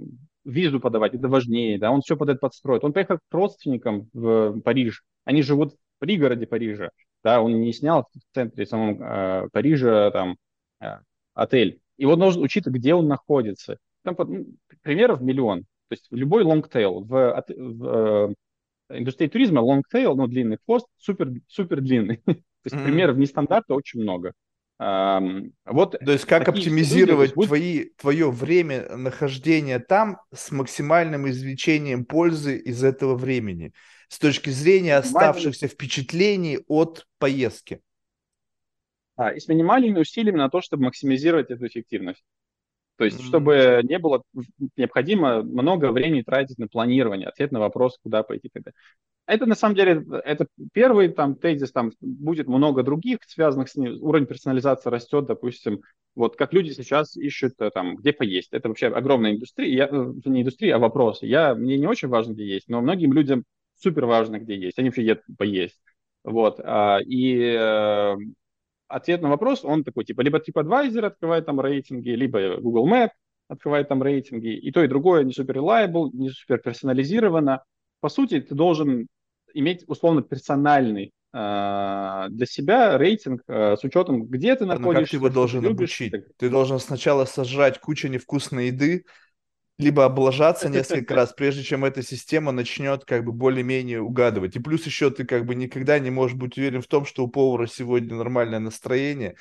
визу подавать, это важнее, да, он все под это подстроит. Он поехал к родственникам в Париж, они живут в пригороде Парижа, да, он не снял в центре самом э, Парижа там э, отель и вот нужно учитывать, где он находится. Там ну, примеров миллион. То есть любой long tail в, в э, индустрии туризма long tail, ну, длинный хвост, супер, супер длинный. То есть mm-hmm. примеров нестандарта очень много. Um, вот То есть как оптимизировать истории, твои, твое время нахождения там с максимальным извлечением пользы из этого времени с точки зрения оставшихся впечатлений от поездки. А, и с минимальными усилиями на то, чтобы максимизировать эту эффективность. То есть, mm-hmm. чтобы не было необходимо много времени тратить на планирование, ответ на вопрос, куда пойти. Когда. Это на самом деле, это первый там тезис, там будет много других, связанных с ним. Уровень персонализации растет, допустим, вот как люди сейчас ищут э, там, где поесть. Это вообще огромная индустрия, я, э, не индустрия, а вопросы. Я, мне не очень важно, где есть, но многим людям супер важно, где есть. Они вообще едут поесть. Вот. А, и э, ответ на вопрос, он такой, типа, либо TripAdvisor открывает там рейтинги, либо Google Map открывает там рейтинги. И то, и другое не супер reliable, не супер персонализировано. По сути, ты должен иметь условно персональный э, для себя рейтинг э, с учетом, где ты находишься. как ты его должен любишь, обучить? Ты должен сначала сожрать кучу невкусной еды, либо облажаться несколько раз, прежде чем эта система начнет как бы более-менее угадывать. И плюс еще ты как бы никогда не можешь быть уверен в том, что у повара сегодня нормальное настроение,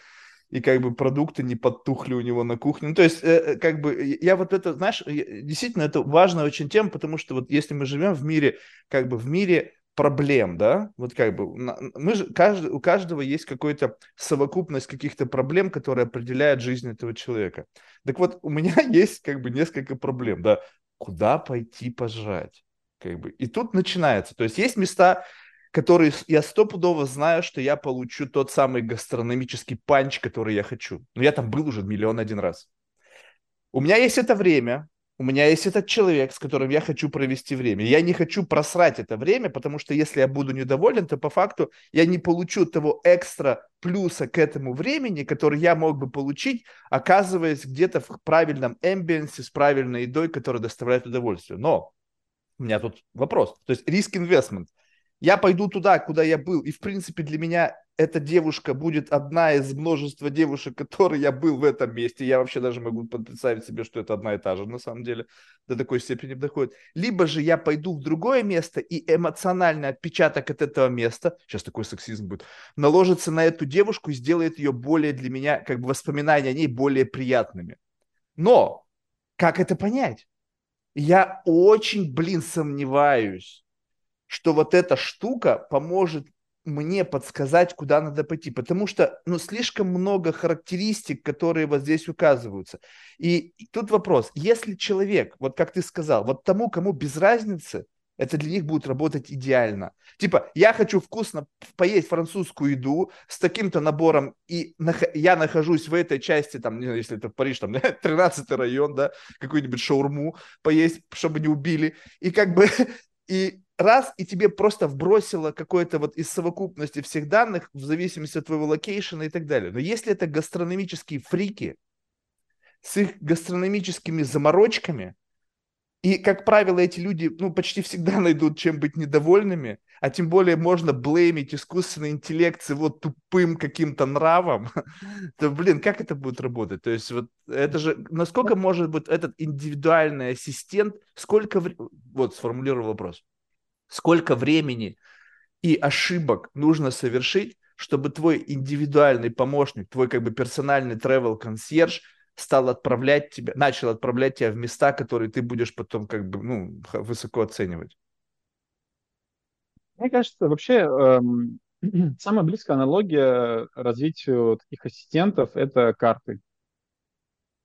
и как бы продукты не подтухли у него на кухне. Ну, то есть, э, э как бы, я вот это, знаешь, действительно, это важная очень тема, потому что вот если мы живем в мире, как бы в мире проблем, да, вот как бы мы же, каждый, у каждого есть какой-то совокупность каких-то проблем, которые определяют жизнь этого человека. Так вот, у меня есть как бы несколько проблем, да, куда пойти пожрать, как бы, и тут начинается, то есть есть места, которые я стопудово знаю, что я получу тот самый гастрономический панч, который я хочу, но я там был уже миллион один раз. У меня есть это время, у меня есть этот человек, с которым я хочу провести время. Я не хочу просрать это время, потому что если я буду недоволен, то по факту я не получу того экстра плюса к этому времени, который я мог бы получить, оказываясь где-то в правильном эмбиенсе с правильной едой, которая доставляет удовольствие. Но у меня тут вопрос. То есть риск инвестмент. Я пойду туда, куда я был, и в принципе для меня эта девушка будет одна из множества девушек, которые я был в этом месте. Я вообще даже могу представить себе, что это одна и та же на самом деле. До такой степени доходит. Либо же я пойду в другое место, и эмоциональный отпечаток от этого места, сейчас такой сексизм будет, наложится на эту девушку и сделает ее более для меня, как бы воспоминания о ней более приятными. Но как это понять? Я очень, блин, сомневаюсь, что вот эта штука поможет мне подсказать, куда надо пойти, потому что, ну, слишком много характеристик, которые вот здесь указываются. И, тут вопрос, если человек, вот как ты сказал, вот тому, кому без разницы, это для них будет работать идеально. Типа, я хочу вкусно поесть французскую еду с таким-то набором, и нах- я нахожусь в этой части, там, не знаю, если это Париж, там, 13 район, да, какую-нибудь шаурму поесть, чтобы не убили. И как бы, и раз, и тебе просто вбросило какое-то вот из совокупности всех данных в зависимости от твоего location а и так далее. Но если это гастрономические фрики с их гастрономическими заморочками, и, как правило, эти люди, ну, почти всегда найдут чем быть недовольными, а тем более можно blame ить искусственный интеллект с его тупым каким-то нравом, то, блин, как это будет работать? То есть вот это же, насколько может быть этот индивидуальный ассистент, сколько, вот сформулирую вопрос, сколько времени и ошибок нужно совершить, чтобы твой индивидуальный помощник, твой как бы персональный travel консьерж стал отправлять тебя, начал отправлять тебя в места, которые ты будешь потом как бы ну, высоко оценивать. Мне кажется, вообще эм, самая близкая аналогия развитию таких ассистентов — это карты.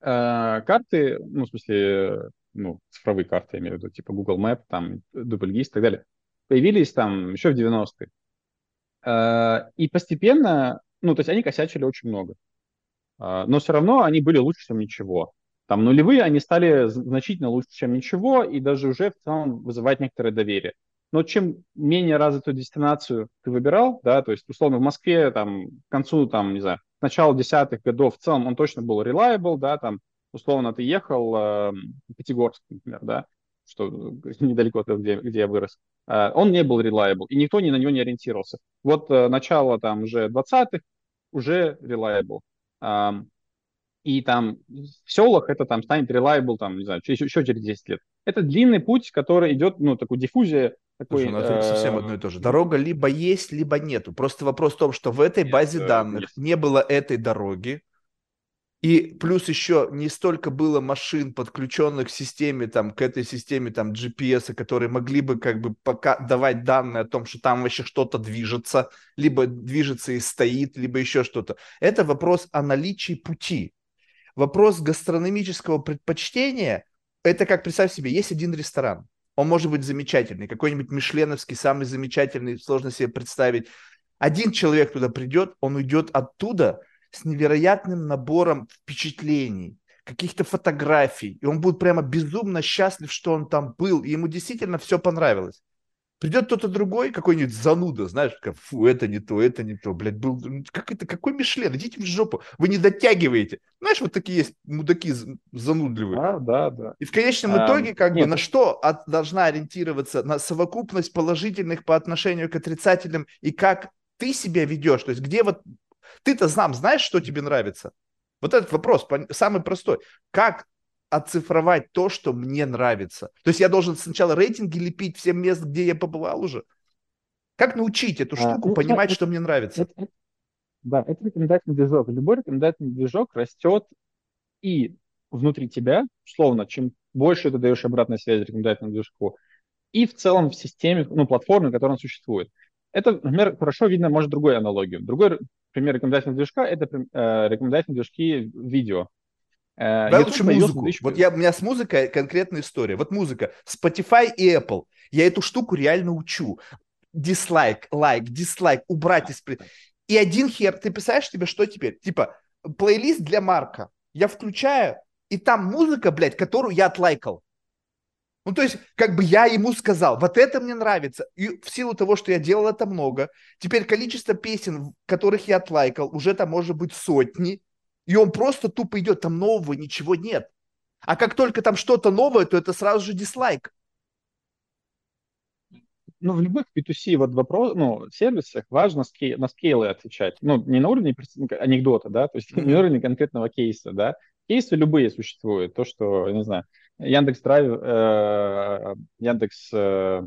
Э, карты, ну, в смысле, ну, цифровые карты, я имею в виду, типа Google Map, там, Дубльгиз и так далее появились там еще в 90-е. Э, и постепенно, ну, то есть они косячили очень много. Э, но все равно они были лучше, чем ничего. Там нулевые они стали значительно лучше, чем ничего, и даже уже в целом вызывать некоторое доверие. Но чем менее развитую дестинацию ты выбирал, да, то есть, условно, в Москве там к концу, там, не знаю, к началу десятых годов в целом он точно был reliable, да, там, условно, ты ехал э, в Пятигорск, например, да, что недалеко от где, где я вырос, э, он не был reliable, и никто ни на него не ориентировался. Вот э, начало там уже 20-х уже reliable. И там в селах это там станет reliable, там, не знаю, еще, еще через 10 лет. Это длинный путь, который идет, ну, такой диффузия, такой, Слушай, ну это совсем одно и то же. Дорога либо есть, либо нету. Просто вопрос в том, что в этой базе данных не было этой дороги, и плюс еще не столько было машин, подключенных к системе, там, к этой системе там, GPS, которые могли бы как бы пока давать данные о том, что там вообще что-то движется, либо движется и стоит, либо еще что-то. Это вопрос о наличии пути. Вопрос гастрономического предпочтения, это как, представь себе, есть один ресторан, он может быть замечательный, какой-нибудь мишленовский, самый замечательный, сложно себе представить. Один человек туда придет, он уйдет оттуда – с невероятным набором впечатлений, каких-то фотографий, и он будет прямо безумно счастлив, что он там был, и ему действительно все понравилось. Придет кто-то другой, какой-нибудь зануда, знаешь, как, фу, это не то, это не то, блядь, был, как это, какой Мишлен, идите в жопу, вы не дотягиваете. Знаешь, вот такие есть мудаки занудливые. Да, да, да. И в конечном а, итоге, как нет. бы, на что от, должна ориентироваться? На совокупность положительных по отношению к отрицательным, и как ты себя ведешь, то есть где вот, ты-то сам знаешь, что тебе нравится? Вот этот вопрос, самый простой. Как оцифровать то, что мне нравится. То есть я должен сначала рейтинги лепить всем мест, где я побывал уже. Как научить эту а, штуку а, понимать, это, что мне нравится? Это, это, да, это рекомендательный движок. Любой рекомендательный движок растет и внутри тебя, условно, чем больше ты даешь обратной связи рекомендательному движку, и в целом в системе, ну, платформе, которая существует. Это, например, хорошо видно, может, другую аналогию. Другой пример рекомендательного движка – это э, рекомендательные движки видео. Э, Давай лучше музыку. 2000... Вот я, у меня с музыкой конкретная история. Вот музыка. Spotify и Apple. Я эту штуку реально учу. Дизлайк, лайк, дизлайк, убрать из... И один хер, ты представляешь тебе, что теперь? Типа, плейлист для Марка. Я включаю, и там музыка, блядь, которую я отлайкал. Ну, то есть, как бы я ему сказал, вот это мне нравится. И в силу того, что я делал это много, теперь количество песен, которых я отлайкал, уже там может быть сотни, и он просто тупо идет, там нового ничего нет. А как только там что-то новое, то это сразу же дизлайк. Ну, в любых B2C вот вопрос, ну, сервисах важно скей, на скейлы отвечать. Ну, не на уровне анекдота, да, то есть mm-hmm. не на уровне конкретного кейса, да. Кейсы любые существуют. То, что, не знаю, Яндекс Драйв, э, Яндекс э,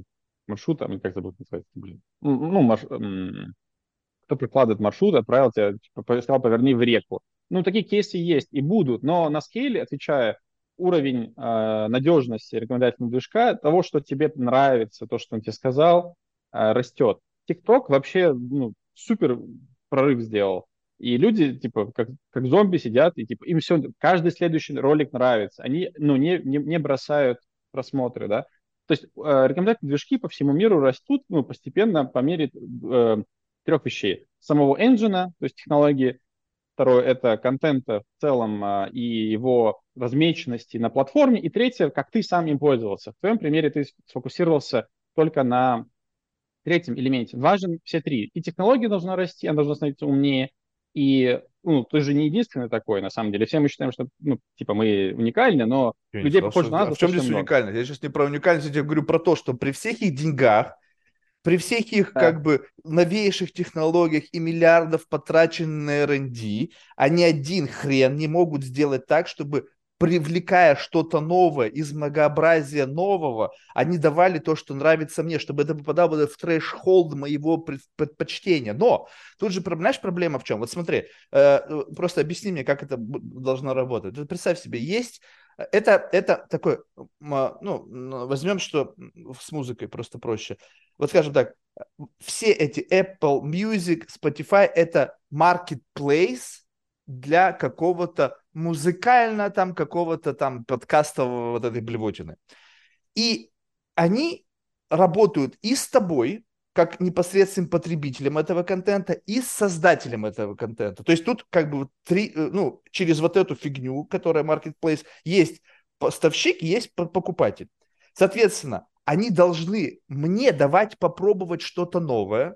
маршрута, как это будет называться, блин, ну, марш, кто прикладывает маршрут, отправил тебя, типа, сказал, поверни в реку. Ну, такие кейсы есть и будут, но на скейле, отвечая, уровень э, надежности рекомендательного движка, того, что тебе нравится, то, что он тебе сказал, э, растет. TikTok вообще ну, супер прорыв сделал. И люди, типа, как, как зомби сидят, и типа, им все, каждый следующий ролик нравится. Они, ну, не, не, не бросают просмотры, да. То есть э, рекомендательные движки по всему миру растут, ну, постепенно по мере э, трех вещей. Самого engine, то есть технологии, Второе – это контента в целом а, и его размеченности на платформе. И третье – как ты сам им пользовался. В твоем примере ты сфокусировался только на третьем элементе. Важен все три. И технология должна расти, она должна становиться умнее. И ну, ты же не единственный такой, на самом деле. Все мы считаем, что, ну, типа, мы уникальны, но я людей похоже на нас. А в чем здесь уникальность? Я сейчас не про уникальность, я говорю про то, что при всех их деньгах, при всех их да. как бы новейших технологиях и миллиардов потраченных на R&D, они один хрен не могут сделать так, чтобы привлекая что-то новое из многообразия нового, они давали то, что нравится мне, чтобы это попадало в трэш-холд моего предпочтения. Но тут же, знаешь, проблема в чем? Вот смотри, э, просто объясни мне, как это должно работать. Представь себе, есть это, это такой, ну, возьмем, что с музыкой просто проще. Вот скажем так, все эти Apple Music, Spotify, это marketplace для какого-то музыкально там, какого-то там подкастового вот этой блевотины. И они работают и с тобой, как непосредственным потребителем этого контента и с создателем этого контента. То есть тут как бы три, э, ну, через вот эту фигню, которая marketplace, есть поставщик, есть покупатель. Соответственно, они должны мне давать попробовать что-то новое,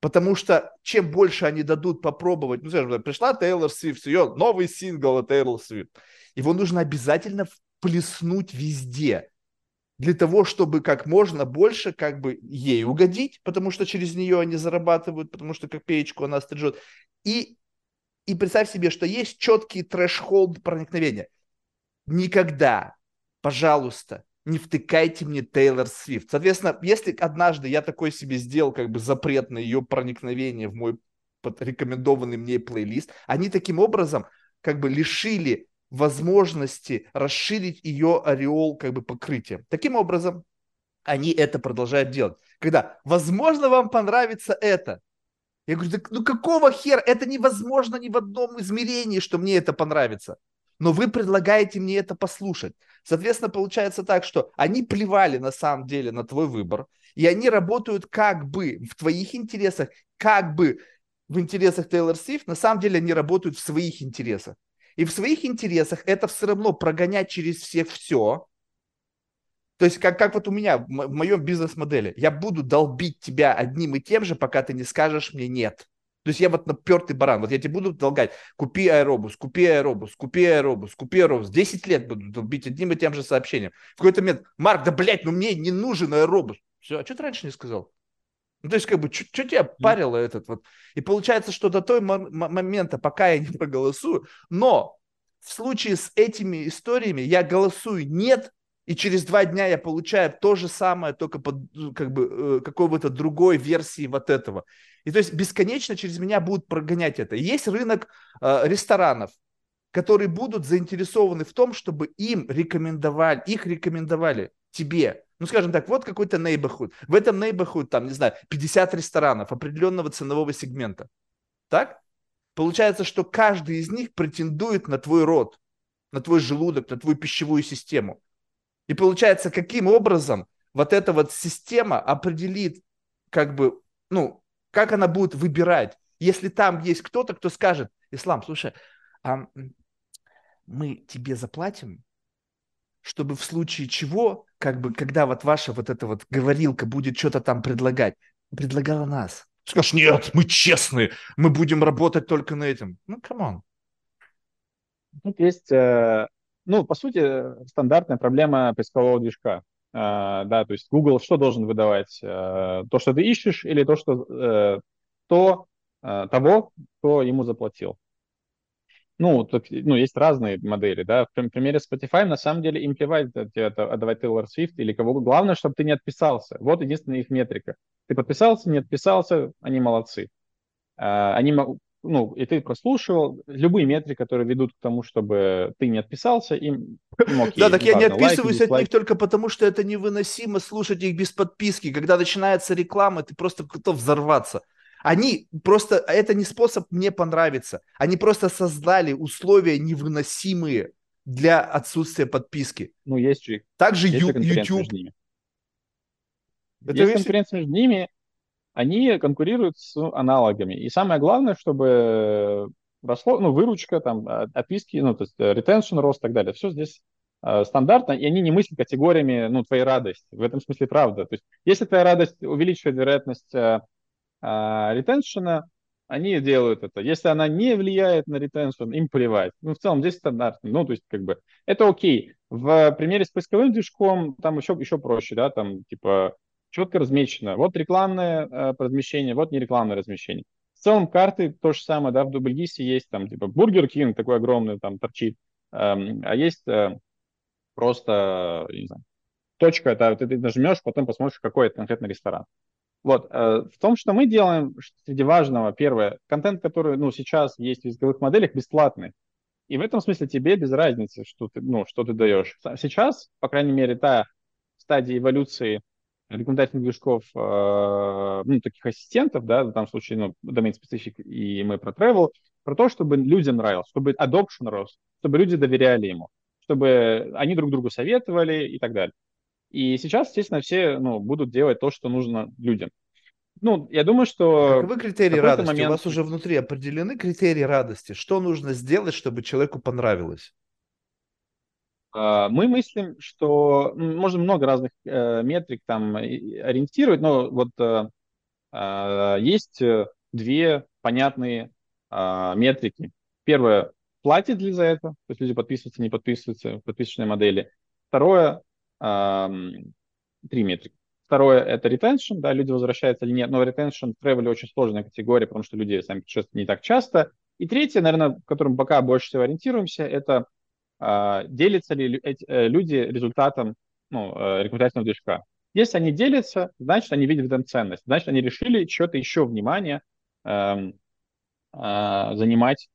потому что чем больше они дадут попробовать, ну, скажем, пришла Тейлор Свифт, ее новый сингл от Тейлор Свифт, его нужно обязательно вплеснуть везде для того, чтобы как можно больше как бы ей угодить, потому что через нее они зарабатывают, потому что как пеечку она стрижет. И, и представь себе, что есть четкий трэш-холд проникновения. Никогда, пожалуйста, не втыкайте мне Тейлор Свифт. Соответственно, если однажды я такой себе сделал как бы запрет на ее проникновение в мой рекомендованный мне плейлист, они таким образом как бы лишили возможности расширить ее ореол как бы покрытия. Таким образом, они это продолжают делать. Когда, возможно, вам понравится это. Я говорю, ну какого хера? Это невозможно ни в одном измерении, что мне это понравится. Но вы предлагаете мне это послушать. Соответственно, получается так, что они плевали на самом деле на твой выбор, и они работают как бы в твоих интересах, как бы в интересах Тейлор Свифт, на самом деле они работают в своих интересах. И в своих интересах это все равно прогонять через всех все, То есть, как, как вот у меня в моем бизнес-модели, я буду долбить тебя одним и тем же, пока ты не скажешь мне нет. То есть я вот напертый баран, вот я тебе буду долгать, купи аэробус, купи аэробус, купи аэробус, купи аэробус. Десять лет буду долбить одним и тем же сообщением. В какой-то момент, Марк, да блядь, ну мне не нужен аэробус. Все, а что ты раньше не сказал? Ну, то есть, как бы, что тебя парило этот вот? И получается, что до той момента, пока я не проголосую, но в случае с этими историями я голосую нет, и через два дня я получаю то же самое, только под как бы э, какой-то другой версии вот этого. И то есть бесконечно через меня будут прогонять это. Есть рынок э, ресторанов, которые будут заинтересованы в том, чтобы им рекомендовали, их рекомендовали тебе. Ну, скажем так, вот какой-то neighborhood. В этом neighborhood, там, не знаю, 50 ресторанов определенного ценового сегмента. Так? Получается, что каждый из них претендует на твой род, на твой желудок, на твою пищевую систему. И получается, каким образом вот эта вот система определит, как бы, ну, как она будет выбирать, если там есть кто-то, кто скажет, Ислам, слушай, а мы тебе заплатим, чтобы в случае чего, как бы, когда вот ваша вот эта вот говорилка будет что-то там предлагать, предлагала нас. Скажешь, нет, мы честные, мы будем работать только на этом. Ну, come on. Тут есть э, ну, по сути, стандартная проблема поискового движка. Э, да, то есть Google что должен выдавать? Э, то, что ты ищешь, или то, что э, то того, кто ему заплатил? Ну, тут, ну, есть разные модели, да. В примере Spotify на самом деле им плевать это, отдавать Taylor Swift или кого. Главное, чтобы ты не отписался. Вот единственная их метрика. Ты подписался, не отписался, они молодцы. Они ну, и ты прослушивал, любые метрики, которые ведут к тому, чтобы ты не отписался, им, окей. Да, так я не отписываюсь от них только потому, что это невыносимо слушать их без подписки. Когда начинается реклама, ты просто готов взорваться. Они просто, это не способ мне понравиться. Они просто создали условия невыносимые для отсутствия подписки. Ну, есть же. Также есть YouTube. Между ними. Это есть конкуренция между ними, они конкурируют с аналогами. И самое главное, чтобы росло, ну, выручка, там, а, отписки, ну, то есть э, retention рост и так далее. Все здесь э, стандартно, и они не мыслят категориями, ну, твоей радости. В этом смысле правда. То есть если твоя радость увеличивает вероятность э, э, ретеншена, они делают это. Если она не влияет на ретеншн, им плевать. Ну, в целом, здесь стандартно. Ну, то есть, как бы, это окей. В примере с поисковым движком там еще, еще проще, да, там, типа, четко размечено. Вот рекламное э, размещение, вот нерекламное размещение. В целом карты то же самое, да, в Дубльгисе есть там типа Бургер Кинг такой огромный там торчит, эм, а есть э, просто, не знаю, точка, это ты, ты нажмешь, потом посмотришь, какой это конкретный ресторан. Вот, э, в том, что мы делаем, среди важного, первое, контент, который, ну, сейчас есть в языковых моделях, бесплатный. И в этом смысле тебе без разницы, что ты, ну, что ты даешь. Сейчас, по крайней мере, та стадия эволюции рекомендательных движков, э, ну, таких ассистентов, да, в данном случае, ну, domain specific и мы про travel, про то, чтобы людям нравилось, чтобы adoption рос, чтобы люди доверяли ему, чтобы они друг другу советовали и так далее. И сейчас, естественно, все ну, будут делать то, что нужно людям. Ну, я думаю, что... Каковы критерии радости? Момент... У вас уже внутри определены критерии радости. Что нужно сделать, чтобы человеку понравилось? А, мы мыслим, что можно много разных э, метрик там ориентировать, но вот э, есть э, две понятные метрики. Первое, платит ли за это, то есть люди подписываются, не подписываются в подписочной модели. Второе, три метрики. Второе – это retention, да, люди возвращаются или нет, но retention в travel очень сложная категория, потому что люди сами путешествуют не так часто. И третье, наверное, в котором пока больше всего ориентируемся, это делятся ли э, люди результатом ну, э, рекомендательного движка. Если они делятся, значит, они видят в этом ценность. Значит, они решили что-то еще внимание э, э, занимать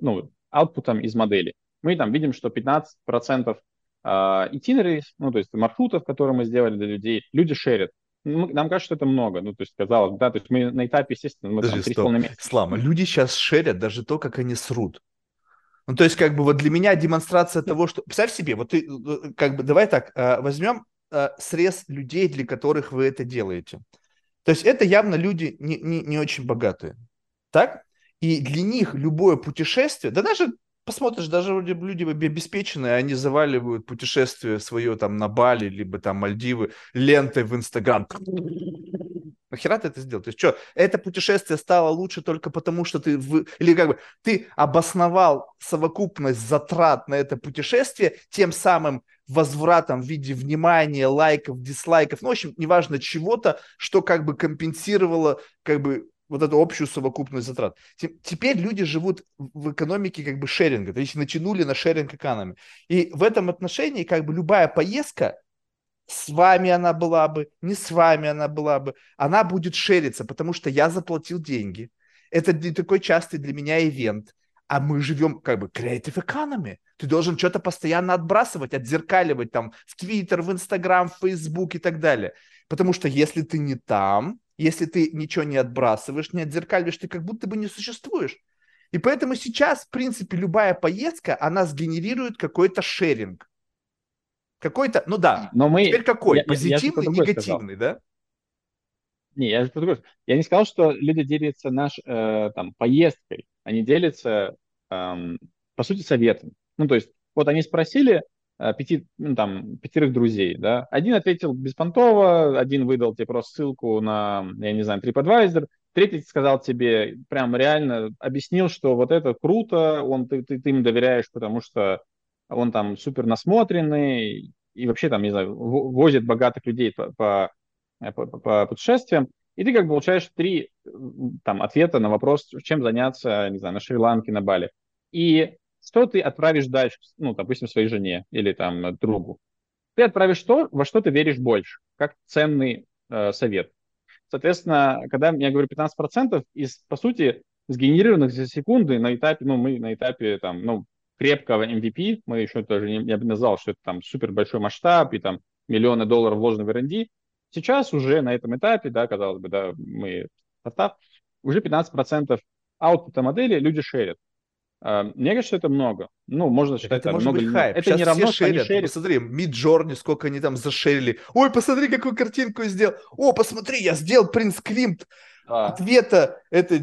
ну, outputом из модели. Мы там видим, что 15% э, itinerary, ну, то есть маршрутов, которые мы сделали для людей, люди шерят. Ну, нам кажется, что это много. Ну, то есть, казалось, да, то есть мы на этапе, естественно, мы Подожди, там 3,5 месяца. Слава, люди сейчас шерят даже то, как они срут. Ну, то есть, как бы вот для меня демонстрация того, что... Представь себе, вот ты, э, как бы, давай так, э, возьмем э, срез людей, для которых вы это делаете. То есть это явно люди не, не, не очень богатые. Так? И для них любое путешествие, да даже посмотришь, даже люди обеспеченные, они заваливают путешествие свое там на Бали, либо там Мальдивы лентой в Инстаграм. Нахера ты это сделал? То есть что, это путешествие стало лучше только потому, что ты... В... Или как бы ты обосновал совокупность затрат на это путешествие тем самым возвратом в виде внимания, лайков, дизлайков, ну, в общем, неважно чего-то, что как бы компенсировало как бы вот эту общую совокупность затрат. Теперь люди живут в экономике как бы шеринга, то есть натянули на шеринг экономи. И в этом отношении как бы любая поездка, с вами она была бы, не с вами она была бы, она будет шериться, потому что я заплатил деньги. Это не такой частый для меня ивент. А мы живем как бы creative economy. Ты должен что-то постоянно отбрасывать, отзеркаливать там в Твиттер, в Инстаграм, в Фейсбук и так далее. Потому что если ты не там, если ты ничего не отбрасываешь, не отзеркаливаешь, ты как будто бы не существуешь. И поэтому сейчас, в принципе, любая поездка, она сгенерирует какой-то шеринг. Какой-то, ну да, Но мы, теперь какой? Я, Позитивный, я негативный, сказал. да? Не, я же Я не сказал, что люди делятся наш, э, там, поездкой. Они делятся, э, по сути, советом. Ну, то есть, вот они спросили, пяти, ну, там, пятерых друзей, да. Один ответил беспонтово, один выдал тебе просто ссылку на, я не знаю, TripAdvisor, третий сказал тебе, прям реально объяснил, что вот это круто, он, ты, ты, ты им доверяешь, потому что он там супер насмотренный и вообще там, не знаю, возит богатых людей по, по, по, по путешествиям, и ты как бы получаешь три там ответа на вопрос, чем заняться, не знаю, на Шри-Ланке, на Бали. И что ты отправишь дальше, ну, допустим, своей жене или там другу? Ты отправишь то, во что ты веришь больше, как ценный э, совет. Соответственно, когда я говорю 15% из, по сути, сгенерированных за секунды на этапе, ну, мы на этапе там, ну, крепкого MVP, мы еще тоже, не, я бы назвал, что это там супер большой масштаб и там миллионы долларов вложены в R&D. Сейчас уже на этом этапе, да, казалось бы, да, мы стартап, уже 15% аутпута модели люди шерят. А, мне кажется, это много. Ну, можно считать, это, может много быть хайп. Это Сейчас не равно, все шерят. шерят. Посмотри, Миджорни, сколько они там зашерили. Ой, посмотри, какую картинку я сделал. О, посмотри, я сделал принц Климт а. ответа это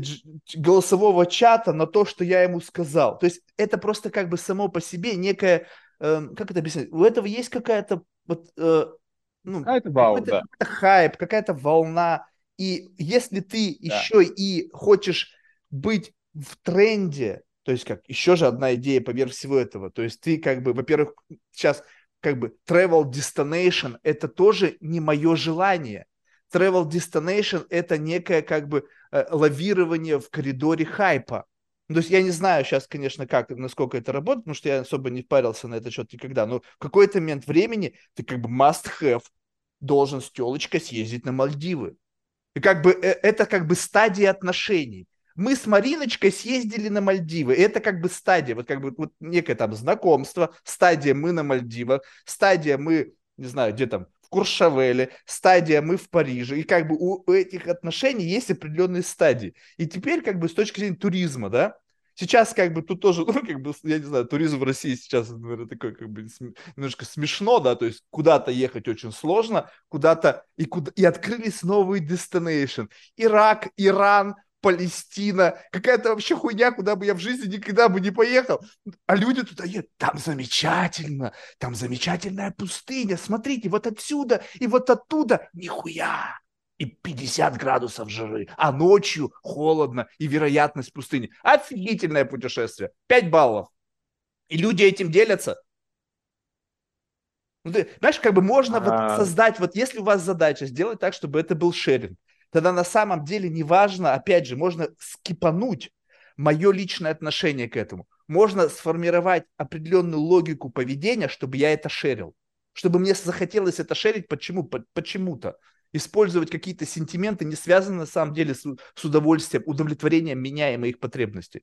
голосового чата на то, что я ему сказал. То есть это просто как бы само по себе некое, э, как это объяснить, у этого есть какая-то вот, э, ну, какая-то вау, да. какой хайп, какая-то волна. И если ты да. еще и хочешь быть в тренде, то есть как еще же одна идея поверх всего этого. То есть ты как бы, во-первых, сейчас как бы travel destination это тоже не мое желание. Travel destination это некое как бы э, лавирование в коридоре хайпа. Ну, то есть я не знаю сейчас, конечно, как, насколько это работает, потому что я особо не парился на этот счет никогда, но в какой-то момент времени ты как бы must have должен с телочкой съездить на Мальдивы. И как бы э, это как бы стадия отношений мы с Мариночкой съездили на Мальдивы. Это как бы стадия, вот как бы вот некое там знакомство, стадия мы на Мальдивах, стадия мы, не знаю, где там, в Куршавеле, стадия мы в Париже. И как бы у этих отношений есть определенные стадии. И теперь как бы с точки зрения туризма, да, Сейчас как бы тут тоже, ну, как бы, я не знаю, туризм в России сейчас, наверное, такой как бы немножко смешно, да, то есть куда-то ехать очень сложно, куда-то, и, куда, и открылись новые destination. Ирак, Иран, Палестина, какая-то вообще хуйня, куда бы я в жизни никогда бы не поехал. А люди туда едут, там замечательно, там замечательная пустыня, смотрите, вот отсюда и вот оттуда, нихуя. И 50 градусов жары, а ночью холодно и вероятность пустыни. Офигительное путешествие. 5 баллов. И люди этим делятся. Ну, ты, знаешь, как бы можно а... вот создать, вот если у вас задача сделать так, чтобы это был шеринг, тогда на самом деле неважно, опять же, можно скипануть мое личное отношение к этому. Можно сформировать определенную логику поведения, чтобы я это шерил. Чтобы мне захотелось это шерить почему? Почему-то. Использовать какие-то сентименты, не связанные на самом деле с, с удовольствием, удовлетворением меня и моих потребностей.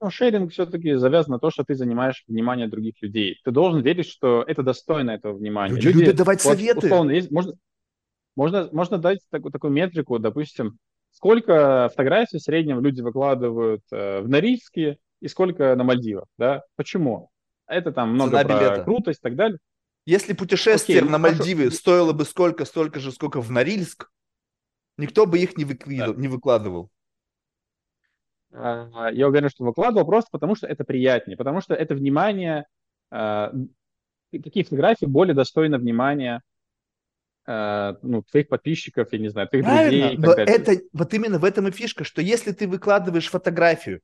Ну, шеринг все-таки завязан на то, что ты занимаешь внимание других людей. Ты должен верить, что это достойно этого внимания. Люди, Люди любят давать вот, советы. Условно, есть, можно, можно, можно дать такую, такую метрику, допустим, сколько фотографий в среднем люди выкладывают э, в Норильске и сколько на Мальдивах, да? Почему? Это там много Цена про билета. крутость и так далее. Если путешествие Окей, на Мальдивы хорошо. стоило бы сколько, столько же, сколько в Норильск, никто бы их не, выкладывал, да. не выкладывал. А, я уверен, что выкладывал просто потому, что это приятнее, потому что это внимание, а, какие фотографии более достойны внимания а, ну, твоих подписчиков, я не знаю, твоих Правильно, друзей и но далее. это вот именно в этом и фишка, что если ты выкладываешь фотографию,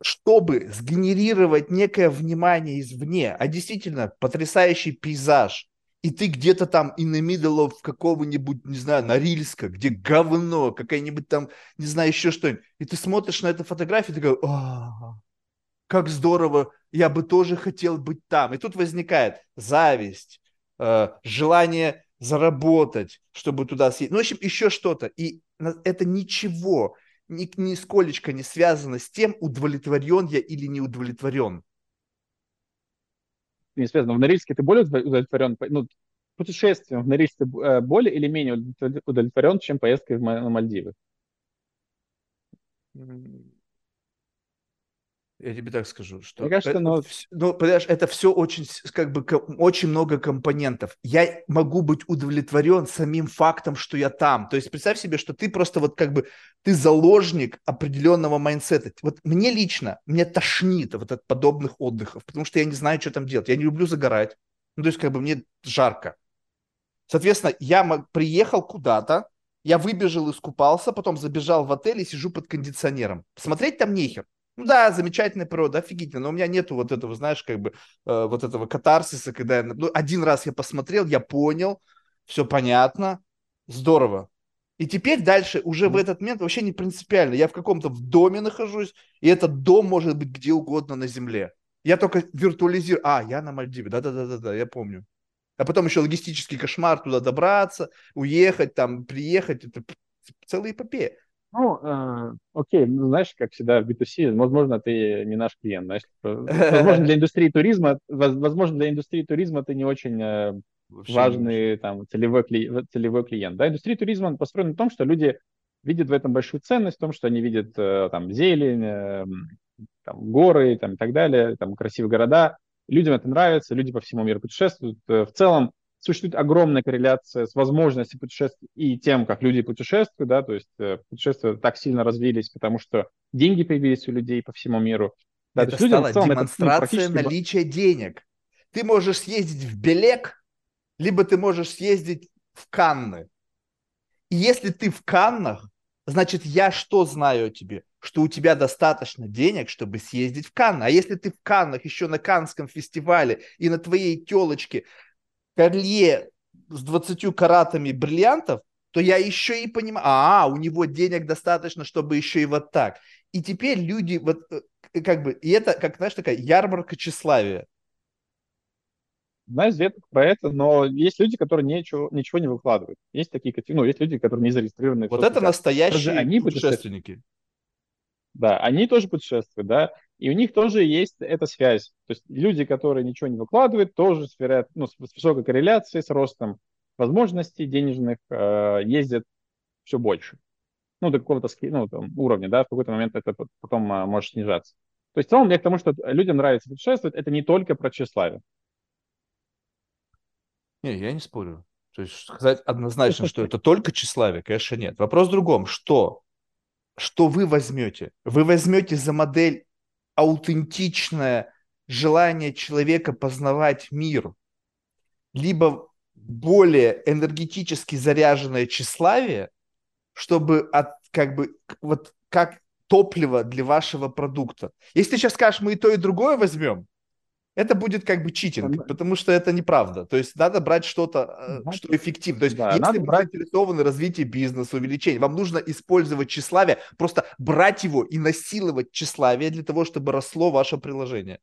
чтобы сгенерировать некое внимание извне, а действительно потрясающий пейзаж, и ты где-то там in the middle of какого-нибудь, не знаю, Норильска, где говно, какая-нибудь там, не знаю, еще что-нибудь, и ты смотришь на эту фотографию, и ты говоришь, как здорово, я бы тоже хотел быть там. И тут возникает зависть, э, желание заработать, чтобы туда съездить. Ну, в общем, еще что-то. И это ничего, ни, нисколечко не связано с тем, удовлетворен я или не удовлетворен. Не связано. В Норильске ты более удовлетворен? Ну, путешествием в Норильске э, более или менее удовлетворен, чем поездкой в Мальдивы? Я тебе так скажу, что Мне кажется, это, но... ну, понимаешь, это все очень, как бы, очень много компонентов. Я могу быть удовлетворен самим фактом, что я там. То есть представь себе, что ты просто вот как бы, ты заложник определенного майнсета. Вот мне лично, мне тошнит вот от подобных отдыхов, потому что я не знаю, что там делать. Я не люблю загорать. Ну, то есть как бы мне жарко. Соответственно, я приехал куда-то, я выбежал, искупался, потом забежал в отель и сижу под кондиционером. Смотреть там нехер. Ну да, замечательная природа, офигительно, но у меня нету вот этого, знаешь, как бы э, вот этого катарсиса, когда я, ну, один раз я посмотрел, я понял, все понятно, здорово. И теперь дальше уже в этот момент вообще не принципиально. Я в каком-то в доме нахожусь, и этот дом может быть где угодно на земле. Я только виртуализирую. А, я на Мальдиве, да-да-да-да, я помню. А потом еще логистический кошмар туда добраться, уехать, там, приехать. Это целая эпопея. Ну, э, окей, ну, знаешь, как всегда в B2C, возможно, ты не наш клиент, знаешь, возможно, для индустрии туризма, возможно, для индустрии туризма ты не очень э, важный там целевой, кли, целевой клиент. Да, индустрия туризма построена на том, что люди видят в этом большую ценность, в том, что они видят э, там зелень, э, там, горы там, и так далее, там красивые города. Людям это нравится, люди по всему миру путешествуют. Э, в целом существует огромная корреляция с возможностью путешествий и тем, как люди путешествуют, да, то есть э, путешествия так сильно развились, потому что деньги появились у людей по всему миру. Да, это стало целом, демонстрация это, ну, наличия денег. Ты можешь съездить в Белек, либо ты можешь съездить в Канны. И если ты в Каннах, значит, я что знаю о тебе? Что у тебя достаточно денег, чтобы съездить в Канны. А если ты в Каннах еще на Канском фестивале и на твоей телочке колье с 20 каратами бриллиантов, то я еще и понимаю, а, у него денег достаточно, чтобы еще и вот так. И теперь люди вот э, как бы, и это, как, знаешь, такая ярмарка тщеславия. Знаешь, это про это, но есть люди, которые ничего, ничего не выкладывают. Есть такие категории, ну, есть люди, которые не зарегистрированы. Вот это настоящие они путешественники. Да, они тоже путешествуют, да, и у них тоже есть эта связь. То есть люди, которые ничего не выкладывают, тоже с, вероят... ну, с высокой корреляцией, с ростом возможностей денежных э, ездят все больше. Ну, до какого-то ну, там, уровня, да, в какой-то момент это потом а, может снижаться. То есть в целом я к тому, что людям нравится путешествовать, это не только про тщеславие. Не, я не спорю. То есть сказать однозначно, что это только тщеславие, конечно, нет. Вопрос в другом. Что что вы возьмете? Вы возьмете за модель аутентичное желание человека познавать мир, либо более энергетически заряженное тщеславие, чтобы от, как бы вот как топливо для вашего продукта. Если ты сейчас скажешь, мы и то, и другое возьмем, это будет как бы читинг, потому что это неправда. То есть надо брать что-то, э, что эффективно. То есть да, если вы брать... заинтересованы в развитии бизнеса, увеличении, вам нужно использовать тщеславие, просто брать его и насиловать тщеславие для того, чтобы росло ваше приложение.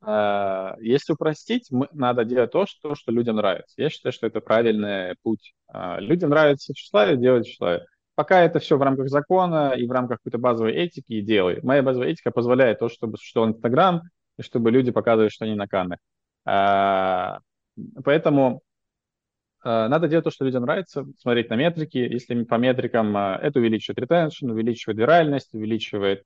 А, если упростить, надо делать то, что, что людям нравится. Я считаю, что это правильный путь. А, людям нравится тщеславие, делать тщеславие. Пока это все в рамках закона и в рамках какой-то базовой этики, и делай. Моя базовая этика позволяет то, чтобы существовал Инстаграм, и чтобы люди показывали, что они на Каннах. А, поэтому а, надо делать то, что людям нравится, смотреть на метрики. Если по метрикам а, это увеличивает ретеншн, увеличивает виральность, увеличивает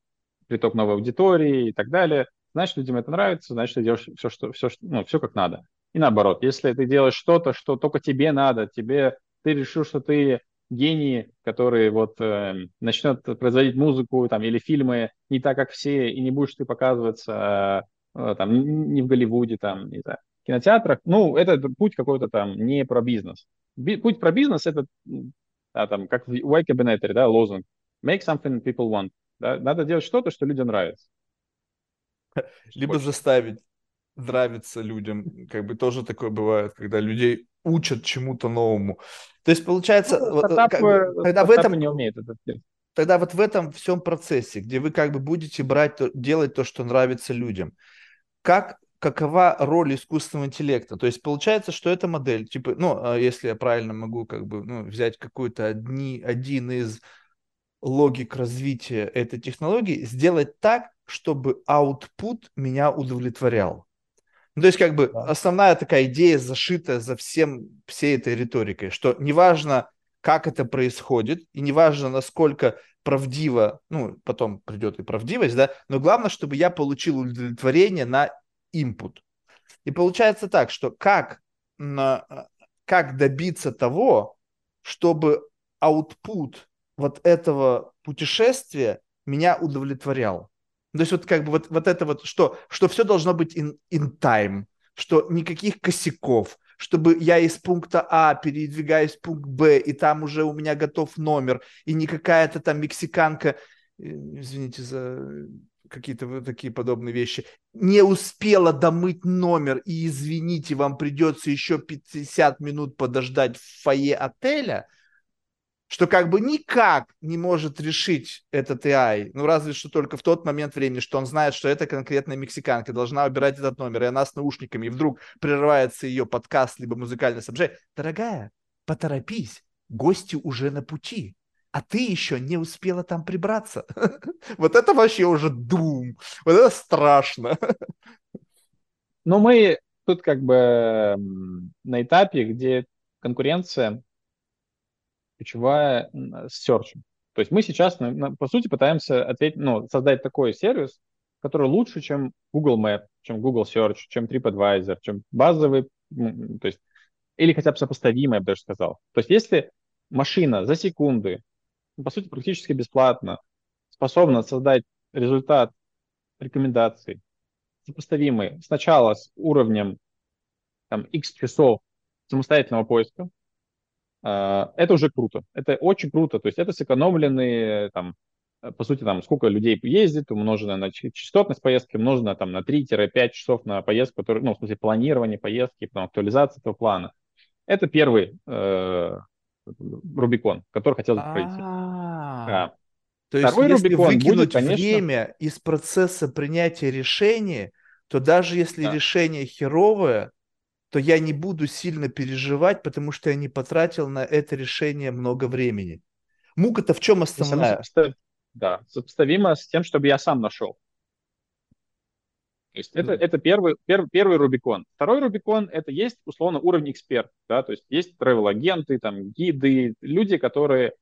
приток новой аудитории и так далее, значит, людям это нравится, значит, ты делаешь все, что, все, ну, все как надо. И наоборот, если ты делаешь что-то, что только тебе надо, тебе, ты решил, что ты гении, которые вот э, начнут производить музыку там или фильмы не так, как все, и не будешь ты показываться э, там не в Голливуде, там, не знаю, в кинотеатрах. Ну, это путь какой-то там не про бизнес. Би- путь про бизнес это а, там, как в Y Combinator, да, лозунг. Make something people want. Да? Надо делать что-то, что людям нравится. Либо заставить нравится людям, как бы тоже такое бывает, когда людей учат чему-то новому. То есть получается, ну, вот, стартап, как бы, когда в этом не умеет это Тогда вот в этом всем процессе, где вы как бы будете брать, то, делать то, что нравится людям, как какова роль искусственного интеллекта? То есть получается, что эта модель, типа, ну, а если я правильно могу как бы ну, взять какой-то одни, один из логик развития этой технологии, сделать так, чтобы output меня удовлетворял. Ну, то есть, как бы, да. основная такая идея зашита за всем, всей этой риторикой, что неважно, как это происходит, и неважно, насколько правдиво, ну, потом придет и правдивость, да, но главное, чтобы я получил удовлетворение на input. И получается так, что как, как добиться того, чтобы output вот этого путешествия меня удовлетворял. То есть вот как бы вот, вот это вот, что, что все должно быть in, in time, что никаких косяков, чтобы я из пункта А передвигаюсь в пункт Б, и там уже у меня готов номер, и не какая-то там мексиканка, э, извините за какие-то такие подобные вещи, не успела домыть номер, и извините, вам придется еще 50 минут подождать в фойе отеля – что как бы никак не может решить этот AI, ну разве что только в тот момент времени, что он знает, что это конкретная мексиканка, должна убирать этот номер, и она с наушниками, и вдруг прерывается ее подкаст, либо музыкальное сообщение. Дорогая, поторопись, гости уже на пути, а ты еще не успела там прибраться. Вот это вообще уже дум, вот это страшно. Но мы тут как бы на этапе, где конкуренция ключевая с search. То есть мы сейчас, по сути, пытаемся ответить, ну, создать такой сервис, который лучше, чем Google Map, чем Google Search, чем TripAdvisor, чем базовый, то есть, или хотя бы сопоставимый, я бы даже сказал. То есть если машина за секунды, по сути, практически бесплатно способна создать результат рекомендаций, сопоставимый сначала с уровнем там, X часов самостоятельного поиска, это уже круто. Это очень круто. То есть это сэкономленные, там, по сути, там, сколько людей ездит, умноженное на частотность поездки, умноженное там, на 3-5 часов на поездку, который, ну, в смысле, планирование поездки, потом актуализация этого плана. Это первый э, Рубикон, который хотел бы пройти. Да. То есть, Второй если Рубикон выкинуть будет, конечно... время из процесса принятия решения, то даже если да. решение херовое, то я не буду сильно переживать, потому что я не потратил на это решение много времени. Мука-то в чем основная? Да, сопоставимо с тем, чтобы я сам нашел. То есть это, это первый, первый, первый Рубикон. Второй Рубикон – это есть, условно, уровень эксперт. Да? То есть есть travel-агенты, там, гиды, люди, которые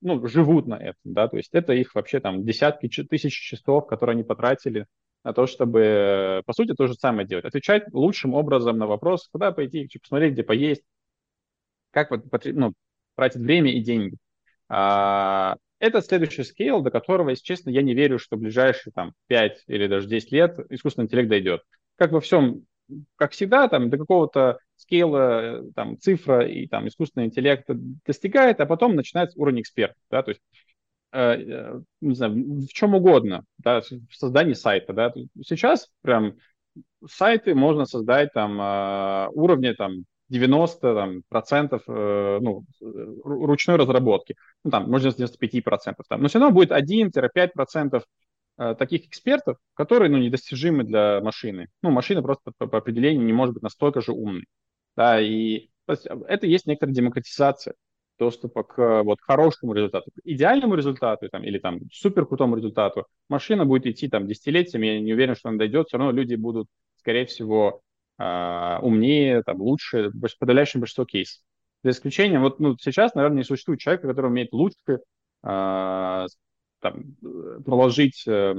ну, живут на этом. Да? То есть это их вообще там десятки тысяч часов, которые они потратили на то, чтобы, по сути, то же самое делать. Отвечать лучшим образом на вопрос, куда пойти, посмотреть, где поесть, как вот, ну, тратить время и деньги. А, это следующий скейл, до которого, если честно, я не верю, что в ближайшие там, 5 или даже 10 лет искусственный интеллект дойдет. Как во всем, как всегда, там, до какого-то скейла, там, цифра и там, искусственный интеллект достигает, а потом начинается уровень эксперта. Да? То есть не знаю, в чем угодно, да, в создании сайта, да. Сейчас прям сайты можно создать там э, уровня там 90 там, процентов ну, ручной разработки. Ну, там, можно 95 процентов. Там. Но все равно будет 1-5 процентов таких экспертов, которые ну, недостижимы для машины. Ну, машина просто по, по определению не может быть настолько же умной. Да, и это есть некоторая демократизация доступа к вот хорошему результату, к идеальному результату там, или там супер крутому результату, машина будет идти там десятилетиями, я не уверен, что она дойдет, все равно люди будут, скорее всего, э, умнее, там, лучше, подавляющее большинство кейсов. За исключением, вот ну, сейчас, наверное, не существует человека, который умеет лучше э, там, проложить э,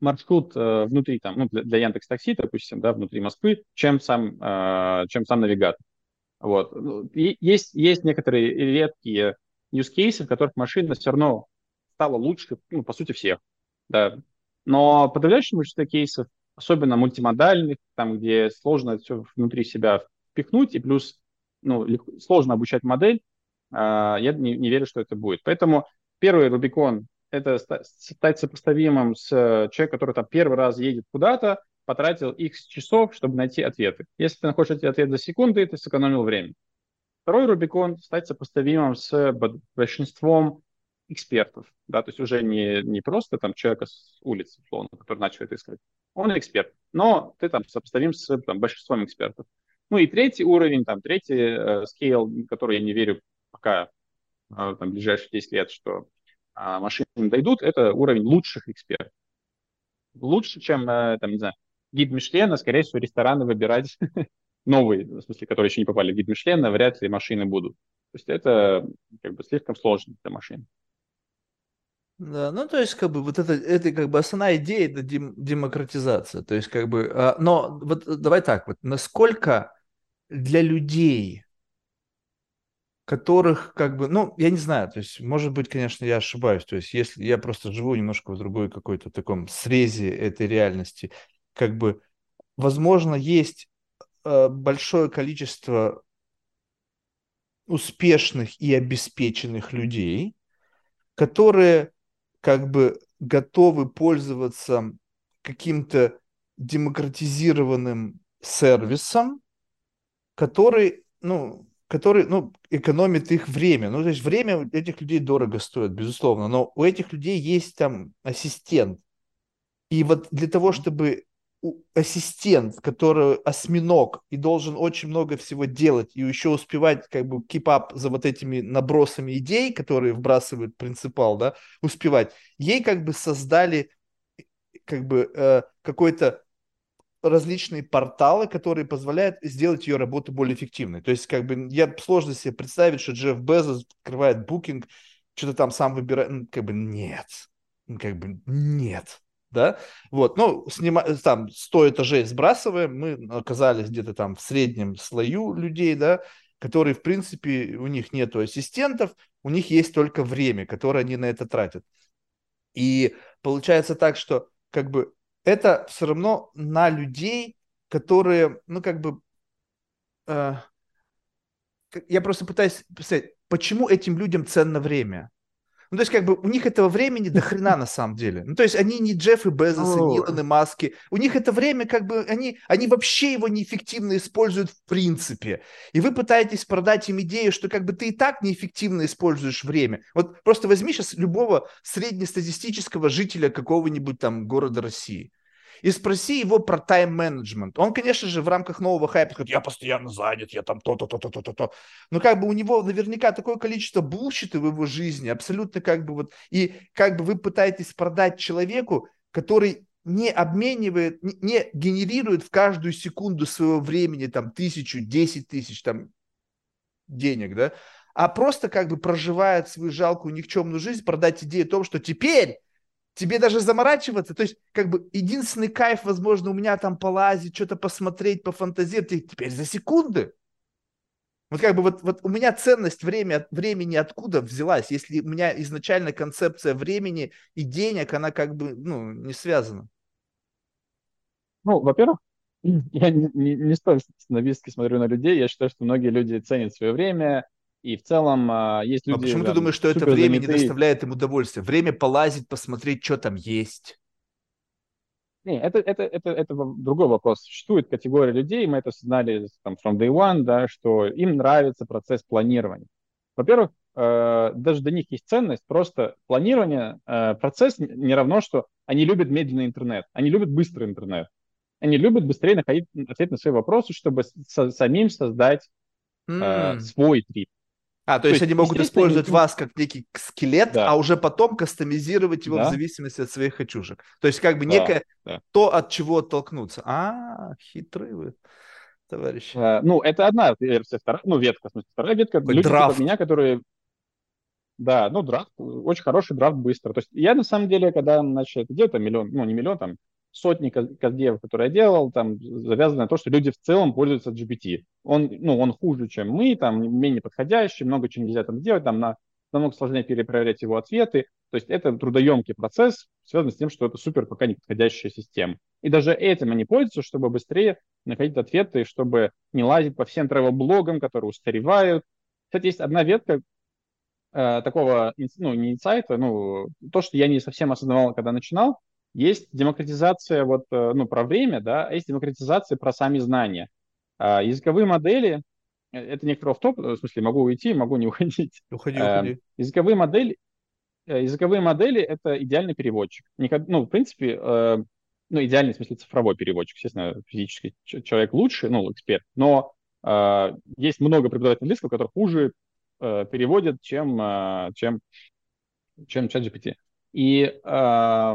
маршрут э, внутри, там, ну, для, для Яндекс Такси, допустим, да, внутри Москвы, чем сам, э, чем сам навигатор. Вот. Ну, есть, есть некоторые редкие use cases, в которых машина все равно стала лучше, ну, по сути, всех. Да. Но подавляющее большинство кейсов, особенно мультимодальных, там, где сложно все внутри себя впихнуть, и плюс ну, сложно обучать модель, а, я не, не верю, что это будет. Поэтому первый Рубикон — это стать сопоставимым с человеком, который там первый раз едет куда-то, потратил x часов, чтобы найти ответы. Если ты находишь эти ответы за секунды, ты сэкономил время. Второй Рубикон — стать сопоставимым с большинством экспертов, да, то есть уже не, не просто там человека с улицы, условно, который начал это искать. Он эксперт, но ты там сопоставим с там, большинством экспертов. Ну и третий уровень, там, третий э, scale, который я не верю пока э, там, ближайшие 10 лет, что э, машины дойдут, это уровень лучших экспертов. Лучше, чем, э, там, не знаю, гид Мишлена, скорее всего, рестораны выбирать новые, в смысле, которые еще не попали в гид Мишлена, вряд ли машины будут. То есть это как бы слишком сложно для машин. Да, ну то есть как бы вот это, это как бы основная идея это дем, демократизация, то есть как бы, а, но вот давай так вот, насколько для людей, которых как бы, ну я не знаю, то есть может быть, конечно, я ошибаюсь, то есть если я просто живу немножко в другой какой-то таком срезе этой реальности, как бы, возможно, есть э, большое количество успешных и обеспеченных людей, которые как бы готовы пользоваться каким-то демократизированным сервисом, который, ну, который, ну, экономит их время. Ну, то есть время этих людей дорого стоит, безусловно, но у этих людей есть там ассистент. И вот для того, чтобы ассистент, который осьминог и должен очень много всего делать и еще успевать как бы up за вот этими набросами идей, которые вбрасывает принципал, да, успевать. Ей как бы создали как бы э, какой-то различные порталы, которые позволяют сделать ее работу более эффективной. То есть, как бы, я сложно себе представить, что Джефф Безос открывает букинг, что-то там сам выбирает. Ну, как бы нет. Как бы нет да, вот, ну, снима, там 100 этажей сбрасываем, мы оказались где-то там в среднем слою людей, да, которые, в принципе, у них нету ассистентов, у них есть только время, которое они на это тратят. И получается так, что как бы это все равно на людей, которые, ну, как бы, э, я просто пытаюсь представить, почему этим людям ценно время? Ну, то есть, как бы, у них этого времени до хрена на самом деле. Ну, то есть, они не Джеффы Безосы, не Илоны Маски. У них это время, как бы, они, они вообще его неэффективно используют в принципе. И вы пытаетесь продать им идею, что, как бы, ты и так неэффективно используешь время. Вот просто возьми сейчас любого среднестатистического жителя какого-нибудь там города России и спроси его про тайм-менеджмент. Он, конечно же, в рамках нового хайпа скажет, я постоянно занят, я там то-то, то-то, то-то, то. Но как бы у него наверняка такое количество булщита в его жизни, абсолютно как бы вот, и как бы вы пытаетесь продать человеку, который не обменивает, не, не генерирует в каждую секунду своего времени там тысячу, десять тысяч там денег, да, а просто как бы проживает свою жалкую никчемную жизнь, продать идею о том, что теперь тебе даже заморачиваться, то есть как бы единственный кайф, возможно, у меня там полазить, что-то посмотреть, пофантазировать, теперь за секунды. Вот как бы вот, вот у меня ценность время, времени откуда взялась, если у меня изначально концепция времени и денег, она как бы ну, не связана. Ну, во-первых, я не, не, не столь снобистски смотрю на людей, я считаю, что многие люди ценят свое время, и в целом а, есть люди... А почему ты думаешь, что это время занятые... не доставляет им удовольствия? Время полазить, посмотреть, что там есть. Не, это, это, это, это другой вопрос. Существует категория людей, мы это знали там from day one, да, что им нравится процесс планирования. Во-первых, э, даже для них есть ценность, просто планирование, э, процесс не равно, что они любят медленный интернет, они любят быстрый интернет. Они любят быстрее находить ответ на свои вопросы, чтобы с, самим создать mm. э, свой трип. А, то, то есть, есть они могут использовать они... вас как некий скелет, да. а уже потом кастомизировать его да. в зависимости от своих хочушек. То есть как бы да, некое да. то, от чего оттолкнуться. А, хитрые вы, товарищи. А, ну, это одна версия, вторая, ну, ветка, в смысле, вторая ветка. Люди драфт. Типа меня, которые... Да, ну, драфт, очень хороший драфт быстро. То есть я, на самом деле, когда начал это делать, там, миллион, ну, не миллион, там, сотни каздеев, которые я делал, там завязано на то, что люди в целом пользуются GPT. Он, ну, он хуже, чем мы, там менее подходящий, много чего нельзя там сделать, там на намного сложнее перепроверять его ответы. То есть это трудоемкий процесс, связанный с тем, что это супер пока не подходящая система. И даже этим они пользуются, чтобы быстрее находить ответы, чтобы не лазить по всем travel-блогам, которые устаревают. Кстати, есть одна ветка э, такого, ну, не инсайта, ну, то, что я не совсем осознавал, когда начинал, есть демократизация вот, э, ну, про время, да, а есть демократизация про сами знания. А, языковые модели, э, это некоторый топ в смысле, могу уйти, могу не уходить. Уходи, эм, уходи. Языковые модели, э, языковые модели — это идеальный переводчик. Ну, в принципе, ну, идеальный, в смысле, цифровой переводчик. Естественно, физический человек лучше, ну, эксперт, но есть много преподавателей английского, которые хуже переводят, чем, чем, чем ChatGPT. И э,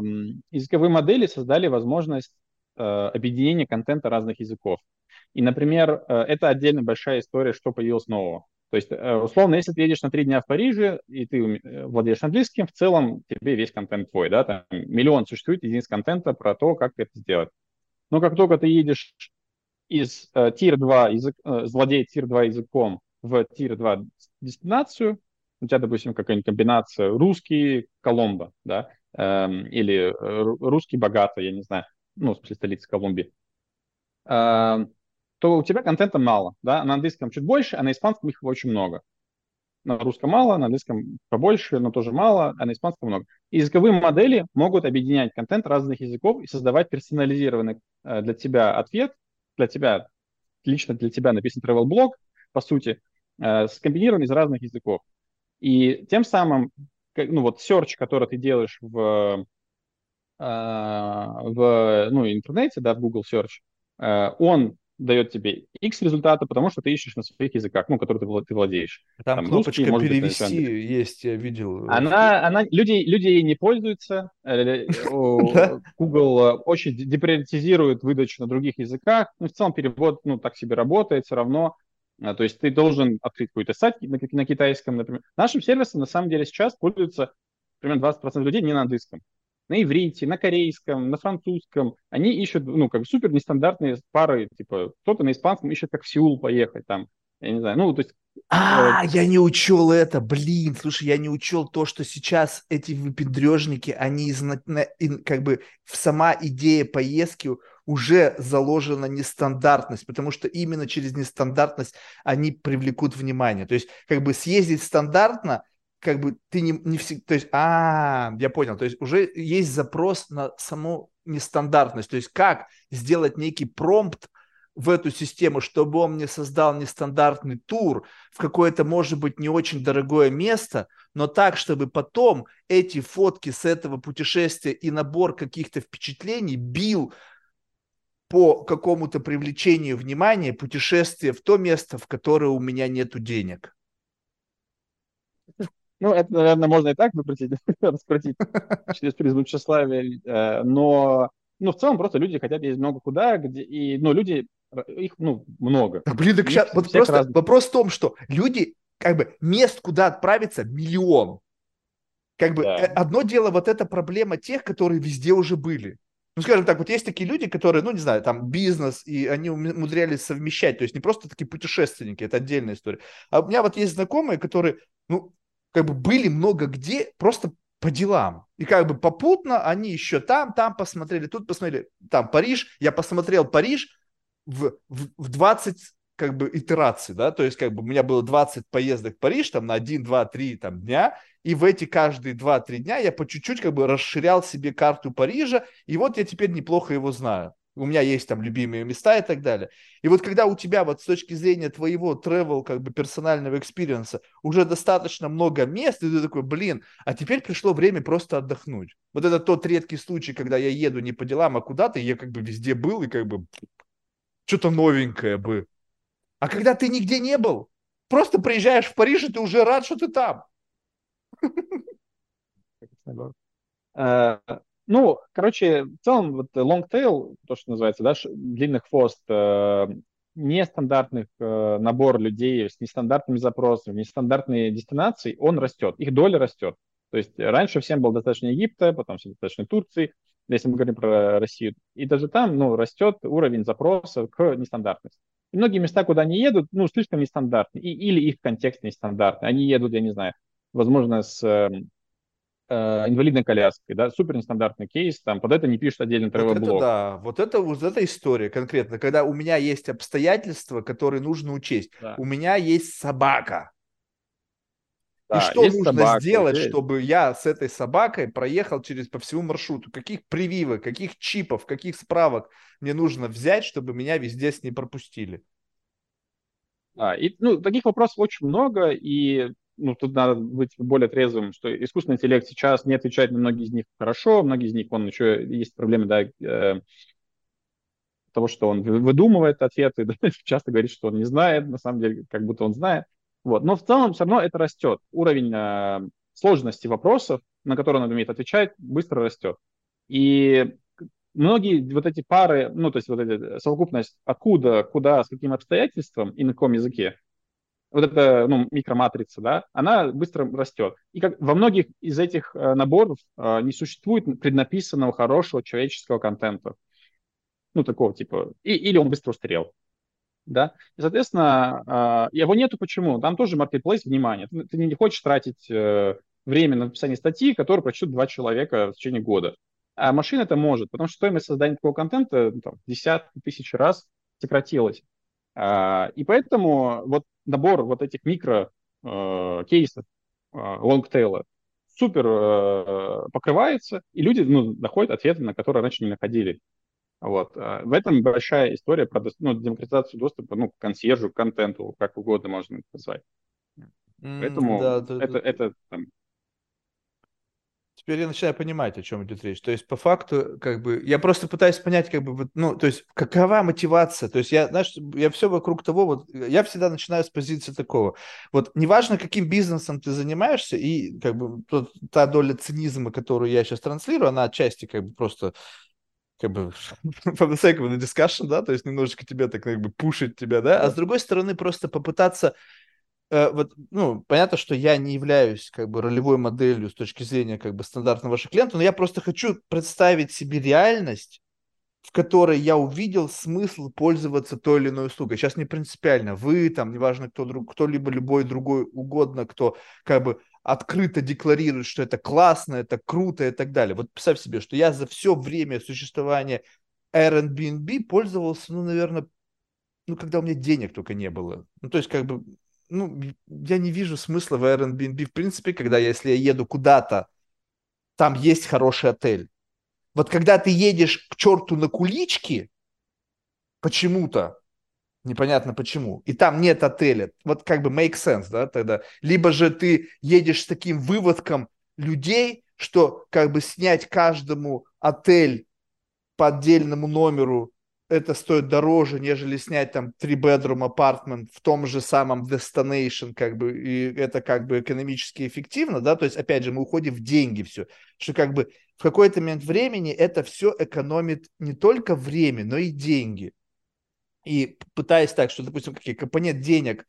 языковые модели создали возможность э, объединения контента разных языков. И, например, э, это отдельно большая история, что появилось нового. То есть, э, условно, если ты едешь на три дня в Париже, и ты э, владеешь английским, в целом тебе весь контент твой, да, там миллион существует единиц контента про то, как это сделать. Но как только ты едешь из э, Tier 2 язык, э, владеет Tier 2 языком в Tier 2 дестинацию, у тебя, допустим, какая-нибудь комбинация русский Коломбо, да, эм, или э, русский богато, я не знаю, ну, в смысле столица Колумбии, эм, то у тебя контента мало, да, на английском чуть больше, а на испанском их очень много. На русском мало, на английском побольше, но тоже мало, а на испанском много. И языковые модели могут объединять контент разных языков и создавать персонализированный э, для тебя ответ, для тебя, лично для тебя написан travel блог, по сути, э, скомбинированный из разных языков. И тем самым, ну вот search, который ты делаешь в, а, в ну, интернете, да, в Google Search, э, он дает тебе X результата, потому что ты ищешь на своих языках, ну, которые ты, ты владеешь. Там, Там кнопочка русский, перевести быть, есть, я видел. Она, она, люди, люди ей не пользуются. Э, Google очень деприоритизирует выдачу на других языках. Ну, в целом перевод, ну, так себе работает все равно. А, то есть ты должен открыть какой-то сайт на, на китайском, например. Нашим сервисом на самом деле сейчас пользуются примерно 20% людей не на английском. На иврите, на корейском, на французском. Они ищут, ну, как супер нестандартные пары, типа, кто-то на испанском ищет, как в Сеул поехать, там, я не знаю, ну, то есть... А, э, я не учел это, блин, слушай, я не учел то, что сейчас эти выпендрежники, они как бы сама идея поездки уже заложена нестандартность, потому что именно через нестандартность они привлекут внимание. То есть как бы съездить стандартно, как бы ты не, не всегда, то есть, а, я понял, то есть уже есть запрос на саму нестандартность, то есть как сделать некий промпт в эту систему, чтобы он мне создал нестандартный тур в какое-то, может быть, не очень дорогое место, но так, чтобы потом эти фотки с этого путешествия и набор каких-то впечатлений бил по какому-то привлечению внимания путешествие в то место, в которое у меня нету денег. Ну, это, наверное, можно и так выкрутить, раскрутить через призму тщеславия, э, но ну, в целом просто люди хотят ездить много куда, где, и, ну, люди, их, ну, много. Да, блин, так сейчас, вот просто разных... вопрос в том, что люди, как бы, мест, куда отправиться, миллион. Как бы, да. Э, одно дело, вот эта проблема тех, которые везде уже были ну, скажем так, вот есть такие люди, которые, ну, не знаю, там, бизнес, и они умудрялись совмещать, то есть не просто такие путешественники, это отдельная история. А у меня вот есть знакомые, которые, ну, как бы были много где, просто по делам. И как бы попутно они еще там, там посмотрели, тут посмотрели, там Париж, я посмотрел Париж в, в, в 20 как бы итераций, да, то есть как бы у меня было 20 поездок в Париж там на 1, 2, 3 там дня, и в эти каждые 2-3 дня я по чуть-чуть как бы расширял себе карту Парижа, и вот я теперь неплохо его знаю. У меня есть там любимые места и так далее. И вот когда у тебя вот с точки зрения твоего travel, как бы персонального experience а уже достаточно много мест, и ты такой, блин, а теперь пришло время просто отдохнуть. Вот это тот редкий случай, когда я еду не по делам, а куда-то, я как бы везде был, и как бы что-то новенькое бы. А когда ты нигде не был, просто приезжаешь в Париж, и ты уже рад, что ты там. Э, ну, короче, в целом, вот long tail, то, что называется, да, длинный хвост, э, нестандартных э, набор людей с нестандартными запросами, нестандартные дестинации, он растет, их доля растет. То есть раньше всем было достаточно Египта, потом всем достаточно Турции, если мы говорим про Россию. И даже там, ну, растет уровень запроса к нестандартности. И многие места, куда они едут, ну, слишком нестандартные, и, или их контекст нестандартный. Они едут, я не знаю, возможно, с э, э, инвалидной коляской, да, супер нестандартный кейс, там под это не пишут отдельный travel вот это да, вот это вот эта история конкретно, когда у меня есть обстоятельства, которые нужно учесть. Да. У меня есть собака. Да, и что нужно собака, сделать, есть. чтобы я с этой собакой проехал через по всему маршруту? Каких прививок, каких чипов, каких справок мне нужно взять, чтобы меня везде с ней пропустили? А, и, ну, таких вопросов очень много, и ну, тут надо быть более трезвым, что искусственный интеллект сейчас не отвечает на многие из них хорошо, многие из них, он еще есть проблемы, да, э, того, что он выдумывает ответы, да, часто говорит, что он не знает, на самом деле, как будто он знает. Вот. Но в целом все равно это растет. Уровень э, сложности вопросов, на которые он умеет отвечать, быстро растет. И многие вот эти пары, ну, то есть вот эта совокупность откуда, куда, с каким обстоятельством и на каком языке, вот эта ну, микроматрица, да, она быстро растет. И как во многих из этих э, наборов э, не существует преднаписанного хорошего человеческого контента. Ну, такого типа, и, или он быстро устарел. Да? И, соответственно, э, его нету почему? Там тоже marketplace внимания. Ты, не хочешь тратить э, время на написание статьи, которую прочтут два человека в течение года. А машина это может, потому что стоимость создания такого контента ну, там, десятки тысяч раз сократилась. А, и поэтому вот набор вот этих микро э, кейсов лонгтейла супер э, покрывается, и люди ну, находят ответы, на которые раньше не находили. Вот. А в этом большая история про ну, демократизацию доступа ну, к консьержу, к контенту, как угодно можно это назвать. Поэтому да, это, это, это там, Теперь я начинаю понимать, о чем идет речь. То есть, по факту, как бы, я просто пытаюсь понять, как бы, ну, то есть, какова мотивация. То есть, я, знаешь, я все вокруг того, вот, я всегда начинаю с позиции такого. Вот, неважно, каким бизнесом ты занимаешься, и, как бы, тот, та доля цинизма, которую я сейчас транслирую, она отчасти, как бы, просто как бы for the sake of the discussion, да, то есть немножечко тебя так как бы пушить тебя, да, а с другой стороны просто попытаться Э, вот, ну, понятно, что я не являюсь как бы ролевой моделью с точки зрения как бы стандартного ваших клиентов, но я просто хочу представить себе реальность, в которой я увидел смысл пользоваться той или иной услугой. Сейчас не принципиально, вы там, неважно кто друг, кто-либо любой другой угодно, кто как бы открыто декларирует, что это классно, это круто и так далее. Вот представь себе, что я за все время существования Airbnb пользовался, ну, наверное, ну, когда у меня денег только не было. Ну, то есть, как бы, ну, я не вижу смысла в Airbnb, в принципе, когда если я еду куда-то, там есть хороший отель. Вот когда ты едешь к черту на кулички, почему-то, непонятно почему, и там нет отеля, вот как бы make sense, да, тогда. Либо же ты едешь с таким выводком людей, что как бы снять каждому отель по отдельному номеру это стоит дороже, нежели снять там три bedroom apartment в том же самом destination, как бы, и это как бы экономически эффективно, да, то есть, опять же, мы уходим в деньги все, что как бы в какой-то момент времени это все экономит не только время, но и деньги. И пытаясь так, что, допустим, компонент денег,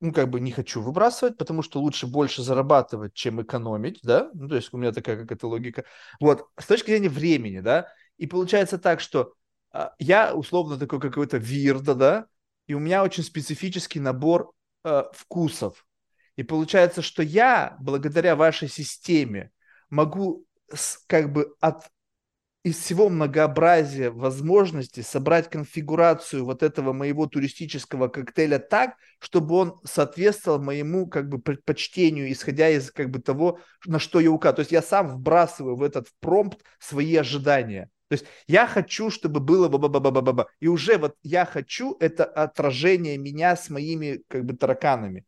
ну, как бы не хочу выбрасывать, потому что лучше больше зарабатывать, чем экономить, да, ну, то есть у меня такая какая-то логика. Вот, с точки зрения времени, да, и получается так, что а, я условно такой какой-то вирда, да, и у меня очень специфический набор э, вкусов. И получается, что я, благодаря вашей системе, могу с, как бы от из всего многообразия возможностей собрать конфигурацию вот этого моего туристического коктейля так, чтобы он соответствовал моему как бы предпочтению, исходя из как бы того, на что я указываю. То есть я сам вбрасываю в этот промпт свои ожидания. То есть я хочу, чтобы было ба ба ба ба ба ба И уже вот я хочу это отражение меня с моими как бы тараканами.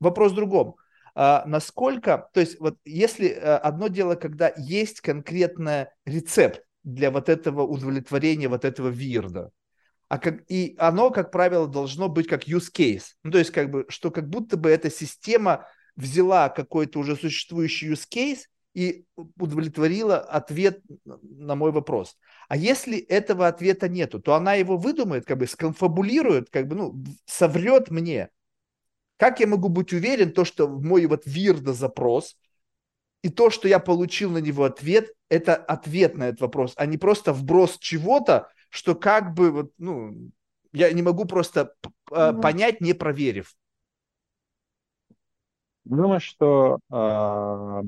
Вопрос в другом. А, насколько, то есть вот если а, одно дело, когда есть конкретный рецепт для вот этого удовлетворения вот этого вирда, а как, и оно, как правило, должно быть как use case. Ну, то есть как бы, что как будто бы эта система взяла какой-то уже существующий use case и удовлетворила ответ на мой вопрос. А если этого ответа нету, то она его выдумает, как бы сконфабулирует, как бы, ну, соврет мне. Как я могу быть уверен, то, что мой вот вирда запрос и то, что я получил на него ответ, это ответ на этот вопрос, а не просто вброс чего-то, что как бы вот, ну, я не могу просто mm-hmm. понять, не проверив. Думаю, что э,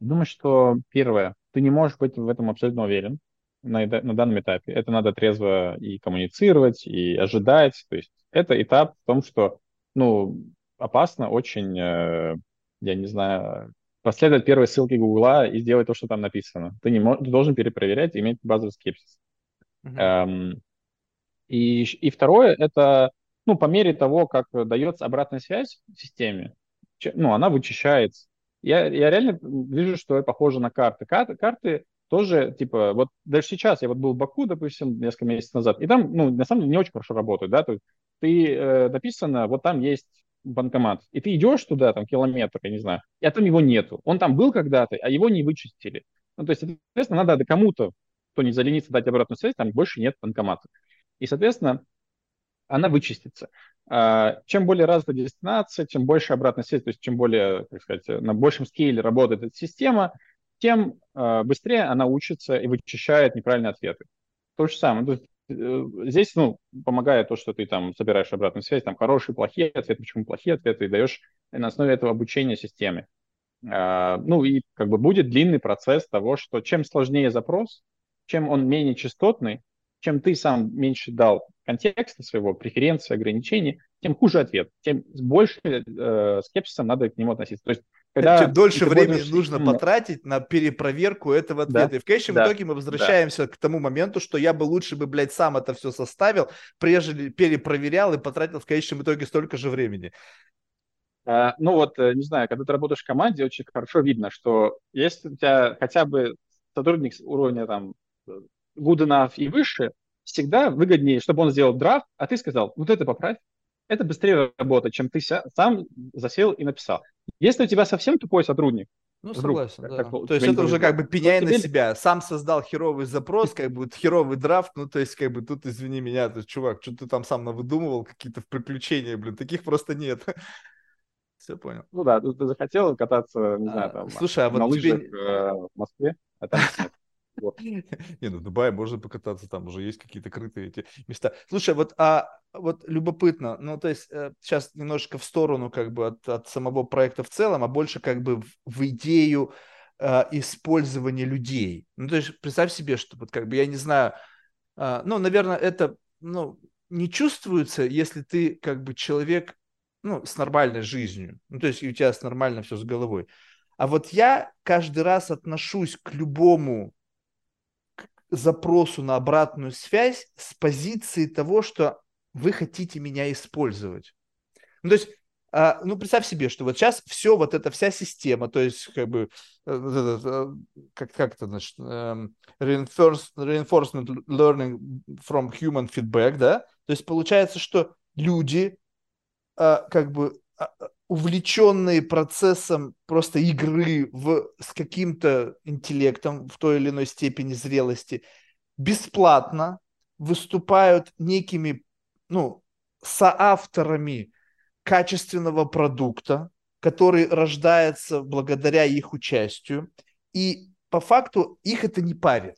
думаю, что первое, ты не можешь быть в этом абсолютно уверен на, на данном этапе. Это надо трезво и коммуницировать, и ожидать. То есть это этап в том, что ну, опасно очень, э, я не знаю, последовать первой ссылке Гугла и сделать то, что там написано. Ты, не можешь, ты должен перепроверять и иметь базовый скепсис. Mm-hmm. Эм, и, и второе, это ну, по мере того, как дается обратная связь в системе, ну, она вычищается. Я, я реально вижу, что это похоже на карты. Карты, карты тоже, типа, вот даже сейчас я вот был в Баку, допустим, несколько месяцев назад, и там, ну, на самом деле не очень хорошо работают, да, то есть ты, э, написано, вот там есть банкомат, и ты идешь туда, там, километр, я не знаю, и там его нету. Он там был когда-то, а его не вычистили. Ну, то есть, соответственно, надо кому-то, кто не заленится дать обратную связь, там больше нет банкомата. И, соответственно, она вычистится. А, чем более развита дестинация, чем больше обратная связь, то есть чем более, так сказать, на большем скейле работает эта система, тем а, быстрее она учится и вычищает неправильные ответы. То же самое. То есть, здесь ну, помогает то, что ты там собираешь обратную связь, там хорошие, плохие ответы, почему плохие ответы, и даешь на основе этого обучения системе. А, ну и как бы будет длинный процесс того, что чем сложнее запрос, чем он менее частотный, чем ты сам меньше дал контекста своего, преференции, ограничений, тем хуже ответ, тем с большим э, скепсисом надо к нему относиться. То есть, когда Чем дольше времени нужно потратить на перепроверку этого ответа. Да, и в конечном да, итоге мы возвращаемся да. к тому моменту, что я бы лучше бы, блядь, сам это все составил, прежде перепроверял и потратил в конечном итоге столько же времени. А, ну вот, э, не знаю, когда ты работаешь в команде, очень хорошо видно, что если у тебя хотя бы сотрудник уровня там good enough и выше, всегда выгоднее, чтобы он сделал драфт, а ты сказал, вот это поправь. Это быстрее работает, чем ты сам засел и написал. Если у тебя совсем тупой сотрудник, ну, вдруг, согласен, да. Как, то есть это уже как бы пеняй на себя. Сам создал херовый запрос, как бы херовый драфт, ну, то есть как бы тут, извини меня, то есть, чувак, что ты там сам навыдумывал, какие-то приключения, блин, таких просто нет. Все понял. Ну да, ты, ты захотел кататься, не знаю, а, там, Слушай, а вот на лыжах. Э, в Москве, а там Не, ну в Дубае можно покататься, там уже есть какие-то крытые эти места. Слушай, вот, а вот любопытно, ну то есть сейчас э, немножко в сторону как бы от, от самого проекта в целом, а больше как бы в, в идею э, использования людей. Ну то есть представь себе, что вот как бы я не знаю, э, ну наверное это ну не чувствуется, если ты как бы человек ну с нормальной жизнью, ну то есть у тебя с нормально все с головой. А вот я каждый раз отношусь к любому запросу на обратную связь с позиции того, что вы хотите меня использовать. Ну, то есть, а, ну, представь себе, что вот сейчас все, вот эта вся система, то есть, как бы, э, э, как, как это, значит, эм, reinforcement learning from human feedback, да, то есть получается, что люди, а, как бы, а, увлеченные процессом просто игры в, с каким-то интеллектом в той или иной степени зрелости, бесплатно выступают некими ну, соавторами качественного продукта, который рождается благодаря их участию, и по факту их это не парит.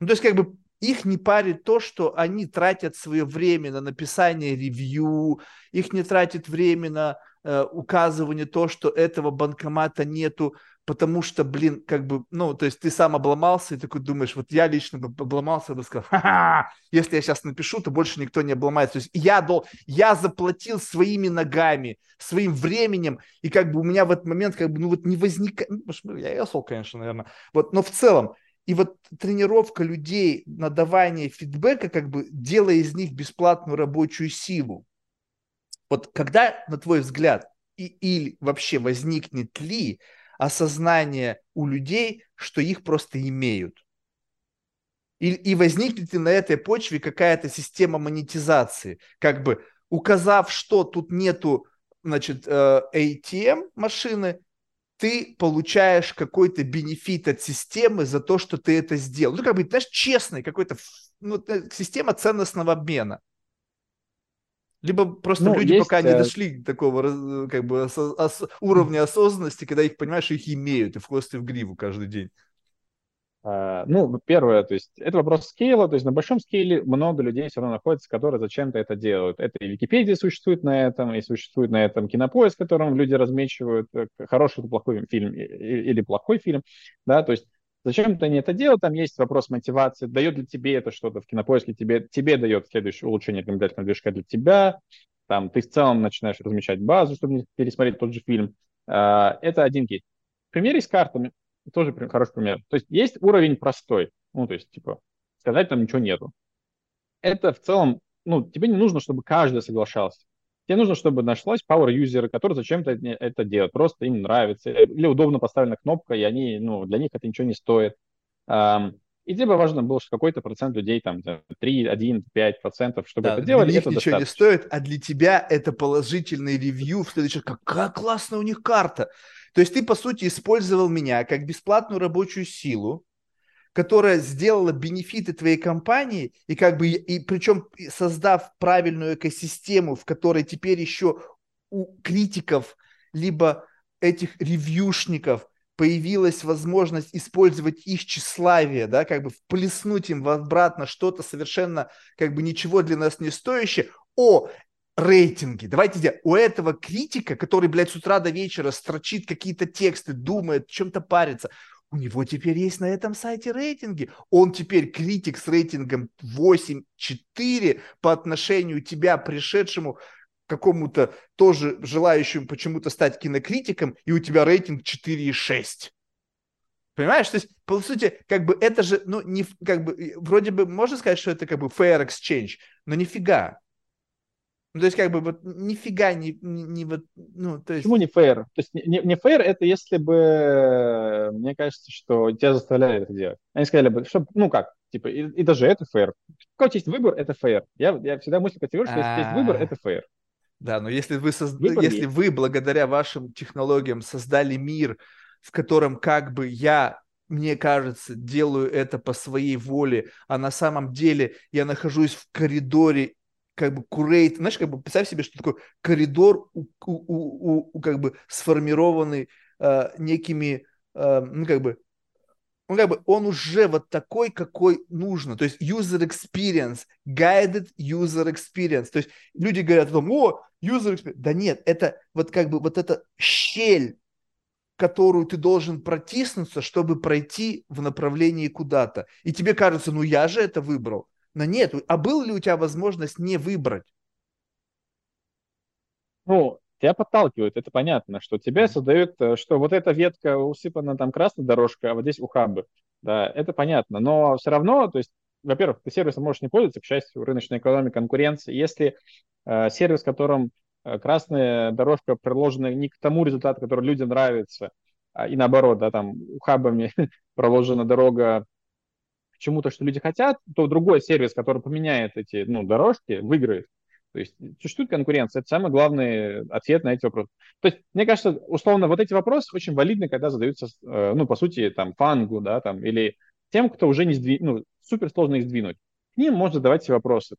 Ну, то есть как бы их не парит то, что они тратят свое время на написание ревью, их не тратит время на э, указывание то, что этого банкомата нету, потому что, блин, как бы, ну, то есть ты сам обломался и такой думаешь, вот я лично бы обломался, бы сказал, ха-ха, если я сейчас напишу, то больше никто не обломается. То есть я, дол, я заплатил своими ногами, своим временем, и как бы у меня в этот момент как бы, ну вот не возникает, ну, я ясол, конечно, наверное, вот, но в целом, и вот тренировка людей на давание фидбэка, как бы делая из них бесплатную рабочую силу, вот когда, на твой взгляд, и, или вообще возникнет ли осознание у людей, что их просто имеют? И, и возникнет ли на этой почве какая-то система монетизации? Как бы указав, что тут нету значит, э, ATM машины, ты получаешь какой-то бенефит от системы за то, что ты это сделал. Ну, как бы, знаешь, честный какой-то, ну, э, система ценностного обмена. Либо просто ну, люди есть, пока не э, дошли до такого как бы ос- уровня осознанности, когда их понимаешь, их имеют и в хвост и в гриву каждый день. Uh, ну, первое, то есть это вопрос скейла, то есть на большом скейле много людей все равно находится, которые зачем-то это делают. Это и Википедия существует на этом, и существует на этом кинопоиск, в котором люди размечивают, э, хороший или плохой фильм, или плохой фильм, да, то есть Зачем-то они это делают, там есть вопрос мотивации, дает ли тебе это что-то в кинопоиске, тебе, тебе дает следующее улучшение рекомендательного движка для тебя, там ты в целом начинаешь размещать базу, чтобы пересмотреть тот же фильм. А, это один кейс. Пример с картами, тоже хороший пример. То есть есть уровень простой, ну, то есть, типа, сказать там ничего нету. Это в целом, ну, тебе не нужно, чтобы каждый соглашался. Тебе нужно, чтобы нашлась power user, который зачем-то это делает, просто им нравится, или удобно поставлена кнопка, и они, ну, для них это ничего не стоит. И тебе важно было, что какой-то процент людей, там, 3, 1, 5 процентов, чтобы да, это делали, для них это ничего достаточно. не стоит, а для тебя это положительный ревью в следующий раз. Какая классная у них карта. То есть ты, по сути, использовал меня как бесплатную рабочую силу, которая сделала бенефиты твоей компании, и как бы, и причем создав правильную экосистему, в которой теперь еще у критиков, либо этих ревьюшников появилась возможность использовать их тщеславие, да, как бы вплеснуть им обратно что-то совершенно как бы ничего для нас не стоящее. О, рейтинги. Давайте делать. У этого критика, который, блядь, с утра до вечера строчит какие-то тексты, думает, чем-то парится, у него теперь есть на этом сайте рейтинги. Он теперь критик с рейтингом 8.4 по отношению тебя, пришедшему какому-то тоже желающему почему-то стать кинокритиком, и у тебя рейтинг 4,6. Понимаешь? То есть, по сути, как бы это же, ну, не, как бы, вроде бы можно сказать, что это как бы fair exchange, но нифига. Ну, то есть, как бы, вот, нифига не, не, не вот, ну, то есть... Почему не fair? То есть, не, не fair это если бы, мне кажется, что тебя заставляли это делать. Они сказали бы, что, ну как, типа, и, и даже это fair. Когда есть выбор, это fair. Я, я всегда мыслю категорию, что если есть выбор, это fair. Да, но если вы, созд... если вы благодаря вашим технологиям создали мир, в котором как бы я мне кажется, делаю это по своей воле, а на самом деле я нахожусь в коридоре как бы курейт, знаешь, как бы представь себе, что такое коридор, у, у, у, у, как бы сформированный э, некими, э, ну как бы, ну как бы он уже вот такой, какой нужно, то есть user experience, guided user experience, то есть люди говорят о том, о, user experience, да нет, это вот как бы вот эта щель, которую ты должен протиснуться, чтобы пройти в направлении куда-то. И тебе кажется, ну я же это выбрал. Но нет, а была ли у тебя возможность не выбрать? Ну, тебя подталкивают, это понятно, что тебя создают, э, что вот эта ветка усыпана там красной дорожкой, а вот здесь ухабы. Да, это понятно. Но все равно, то есть, во-первых, ты сервисом можешь не пользоваться, к счастью, рыночной экономии, конкуренции. Если э, сервис, в котором э, красная дорожка приложена не к тому результату, который людям нравится, а, и наоборот, да, там ухабами проложена дорога чему-то, что люди хотят, то другой сервис, который поменяет эти ну, дорожки, выиграет. То есть существует конкуренция, это самый главный ответ на эти вопросы. То есть, мне кажется, условно, вот эти вопросы очень валидны, когда задаются, э, ну, по сути, там, фангу, да, там, или тем, кто уже не сдвинул, ну, супер сложно их сдвинуть. К ним можно задавать эти вопросы.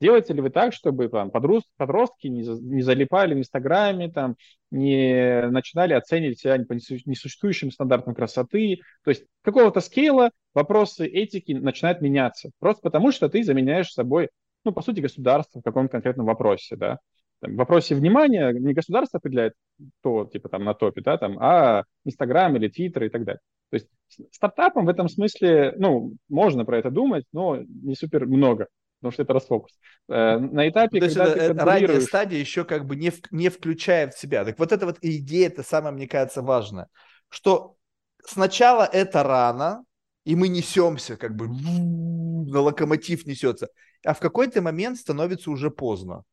Делаете ли вы так, чтобы там, подрост, подростки не, залипали в Инстаграме, там, не начинали оценивать себя по несуществующим стандартам красоты? То есть какого-то скейла вопросы этики начинают меняться. Просто потому, что ты заменяешь собой, ну, по сути, государство в каком-то конкретном вопросе, да. Там, в вопросе внимания не государство определяет, кто, типа, там, на топе, да, там, а Инстаграм или Твиттер и так далее. То есть стартапам в этом смысле, ну, можно про это думать, но не супер много потому что это расфокус. Э, на этапе, То есть когда это, ты контролируешь... ранняя стадия еще как бы не, в, не включает в себя. Так вот эта вот идея, это самое, мне кажется, важно, что сначала это рано, и мы несемся, как бы на локомотив несется, а в какой-то момент становится уже поздно.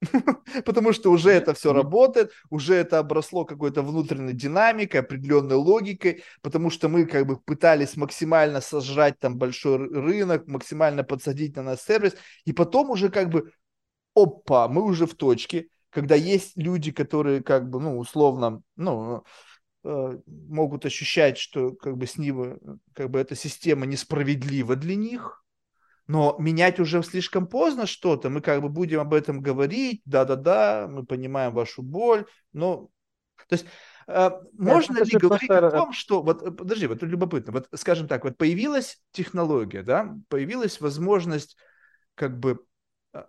Потому что уже это все работает, уже это обросло какой-то внутренней динамикой, определенной логикой, потому что мы как бы пытались максимально сожрать там большой рынок, максимально подсадить на нас сервис, и потом уже как бы, опа, мы уже в точке, когда есть люди, которые как бы, ну, условно, ну, э, могут ощущать, что как бы с ним, как бы эта система несправедлива для них, но менять уже слишком поздно что-то, мы как бы будем об этом говорить, да-да-да, мы понимаем вашу боль, но... То есть а, можно ли говорить о том, что, вот, э, подожди, вот любопытно, вот, скажем так, вот появилась технология, да, появилась возможность как бы а,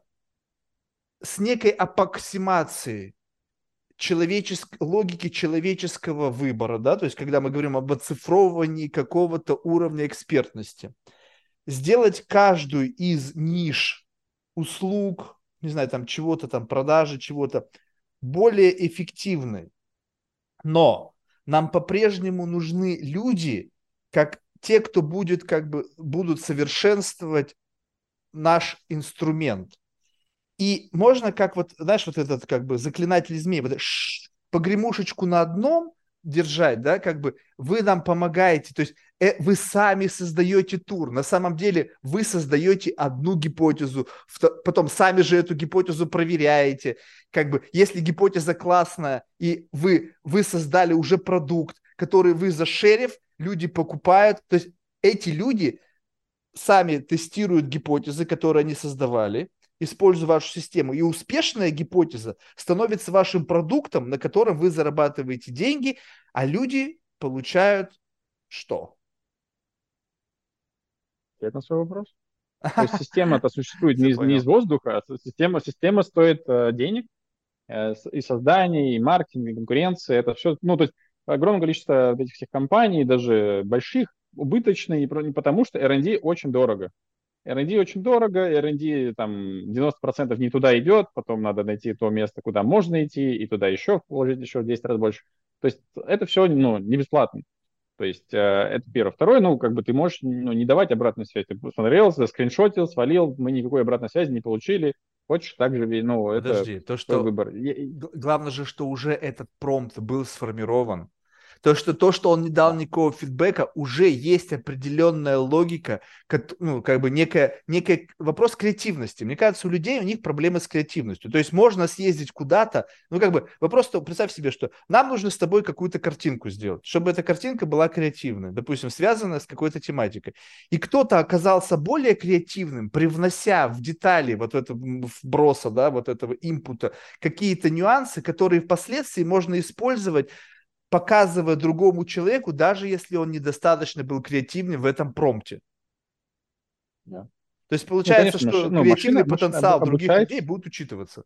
с некой аппроксимацией человеческ... логики человеческого выбора, да, то есть когда мы говорим об оцифровывании какого-то уровня экспертности, сделать каждую из ниш услуг, не знаю, там чего-то, там продажи чего-то, более эффективной. Но нам по-прежнему нужны люди, как те, кто будет, как бы, будут совершенствовать наш инструмент. И можно как вот, знаешь, вот этот как бы заклинатель змей, вот погремушечку на одном держать, да, как бы вы нам помогаете, то есть вы сами создаете тур, на самом деле вы создаете одну гипотезу, потом сами же эту гипотезу проверяете, как бы если гипотеза классная и вы, вы создали уже продукт, который вы зашерив, люди покупают, то есть эти люди сами тестируют гипотезы, которые они создавали, используя вашу систему. И успешная гипотеза становится вашим продуктом, на котором вы зарабатываете деньги, а люди получают что? Ответ на свой вопрос. То есть система-то существует не, не из воздуха, а система, система стоит э, денег, э, и создание, и маркетинг, и конкуренция. Это все, ну, то есть огромное количество этих всех компаний, даже больших, убыточные, не потому что R&D очень дорого. R&D очень дорого, R&D там 90% не туда идет, потом надо найти то место, куда можно идти, и туда еще вложить еще в 10 раз больше. То есть это все ну, не бесплатно. То есть э, это первое. Второе, ну, как бы ты можешь ну, не давать обратную связь. Ты посмотрел, скриншотил, свалил, мы никакой обратной связи не получили. Хочешь, так же, ну, Подожди, это то, что выбор. Главное же, что уже этот промпт был сформирован. То, что то, что он не дал никакого фидбэка, уже есть определенная логика, как, ну, как бы некая, некая вопрос креативности. Мне кажется, у людей у них проблемы с креативностью. То есть можно съездить куда-то, ну, как бы вопрос, то, представь себе, что нам нужно с тобой какую-то картинку сделать, чтобы эта картинка была креативной, допустим, связанная с какой-то тематикой. И кто-то оказался более креативным, привнося в детали вот это вброса, да, вот этого импута, какие-то нюансы, которые впоследствии можно использовать показывая другому человеку, даже если он недостаточно был креативным в этом промпте. Да. То есть ну, получается, ну, конечно, что ну, креативный машина, потенциал машина других обучает... людей будет учитываться.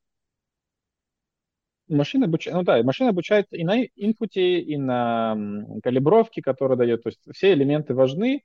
Машина обучает, ну да, машина обучает и на инпуте, и на калибровке, которая дает, то есть все элементы важны.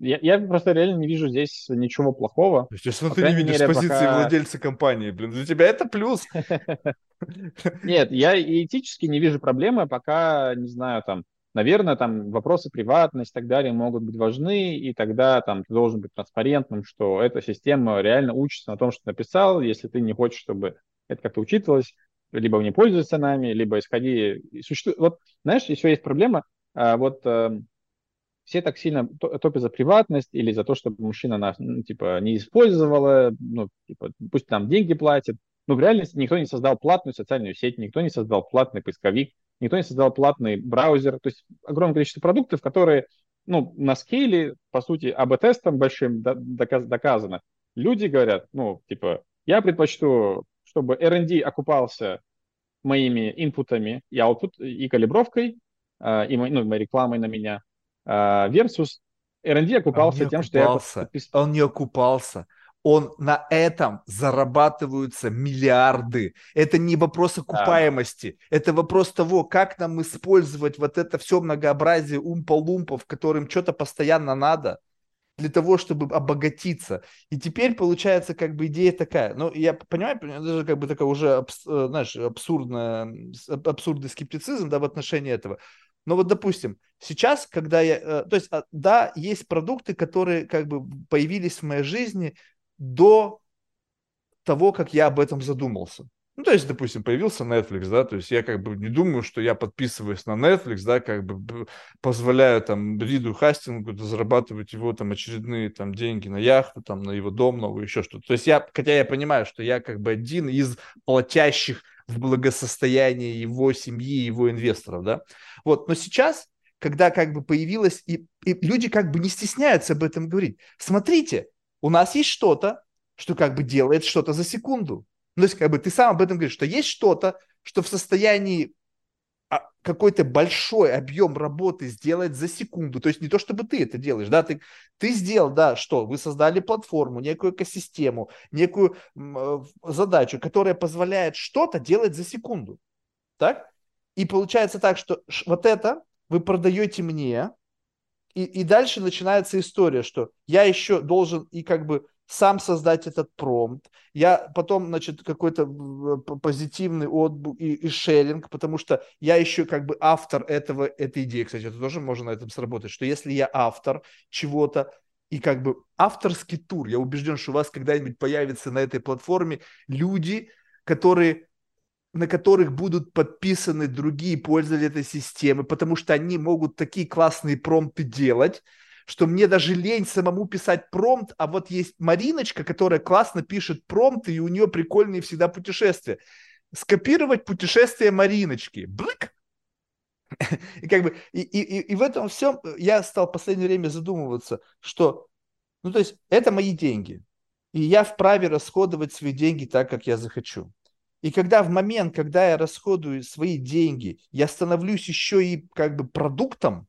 Я, я просто реально не вижу здесь ничего плохого. То есть, если ты не видишь мере, с позиции пока... владельца компании, блин, для тебя это плюс. Нет, я этически не вижу проблемы, пока, не знаю, там, наверное, там вопросы приватности и так далее могут быть важны, и тогда там ты должен быть транспарентным, что эта система реально учится на том, что написал, если ты не хочешь, чтобы это как-то учитывалось, либо не пользуйся нами, либо исходи... Существует... Вот, знаешь, еще есть проблема, а, вот эм, все так сильно топят за приватность или за то, чтобы мужчина нас, ну, типа, не использовала, ну, типа, пусть там деньги платит, но в реальности никто не создал платную социальную сеть, никто не создал платный поисковик, никто не создал платный браузер. То есть огромное количество продуктов, которые ну, на скейле, по сути, АБ-тестом большим доказано. Люди говорят, ну, типа, я предпочту, чтобы R&D окупался моими инпутами и output, и калибровкой, э, и ну, моей рекламой на меня, э, versus R&D окупался тем, что я... Он не окупался он на этом зарабатываются миллиарды. Это не вопрос окупаемости, да. это вопрос того, как нам использовать вот это все многообразие умпа-лумпов, которым что-то постоянно надо для того, чтобы обогатиться. И теперь получается как бы идея такая. Ну, я понимаю, даже как бы такая уже, э, знаешь, абсурдная, абсурдный скептицизм, да, в отношении этого. Но вот, допустим, сейчас, когда я... Э, то есть, а, да, есть продукты, которые как бы появились в моей жизни, до того, как я об этом задумался. Ну, то есть, допустим, появился Netflix, да, то есть я как бы не думаю, что я подписываюсь на Netflix, да, как бы позволяю там Риду Хастингу зарабатывать его там очередные там деньги на яхту, там на его дом новый, еще что-то. То есть я, хотя я понимаю, что я как бы один из платящих в благосостояние его семьи, его инвесторов, да. Вот, но сейчас, когда как бы появилось, и, и люди как бы не стесняются об этом говорить. Смотрите, у нас есть что-то, что как бы делает что-то за секунду. Ну, то есть как бы ты сам об этом говоришь, что есть что-то, что в состоянии какой-то большой объем работы сделать за секунду. То есть не то, чтобы ты это делаешь, да, ты, ты сделал, да, что? Вы создали платформу, некую экосистему, некую э, задачу, которая позволяет что-то делать за секунду, так? И получается так, что вот это вы продаете мне, и, и дальше начинается история, что я еще должен и как бы сам создать этот промпт. Я потом, значит, какой-то позитивный отбук и, и шеринг, потому что я еще как бы автор этого, этой идеи. Кстати, это тоже можно на этом сработать, что если я автор чего-то, и как бы авторский тур, я убежден, что у вас когда-нибудь появится на этой платформе люди, которые на которых будут подписаны другие пользователи этой системы, потому что они могут такие классные промпты делать, что мне даже лень самому писать промпт, а вот есть Мариночка, которая классно пишет промпт, и у нее прикольные всегда путешествия. Скопировать путешествие Мариночки. Блик! И как бы и, и, и в этом всем я стал в последнее время задумываться, что, ну то есть это мои деньги, и я вправе расходовать свои деньги так, как я захочу. И когда в момент, когда я расходую свои деньги, я становлюсь еще и как бы продуктом,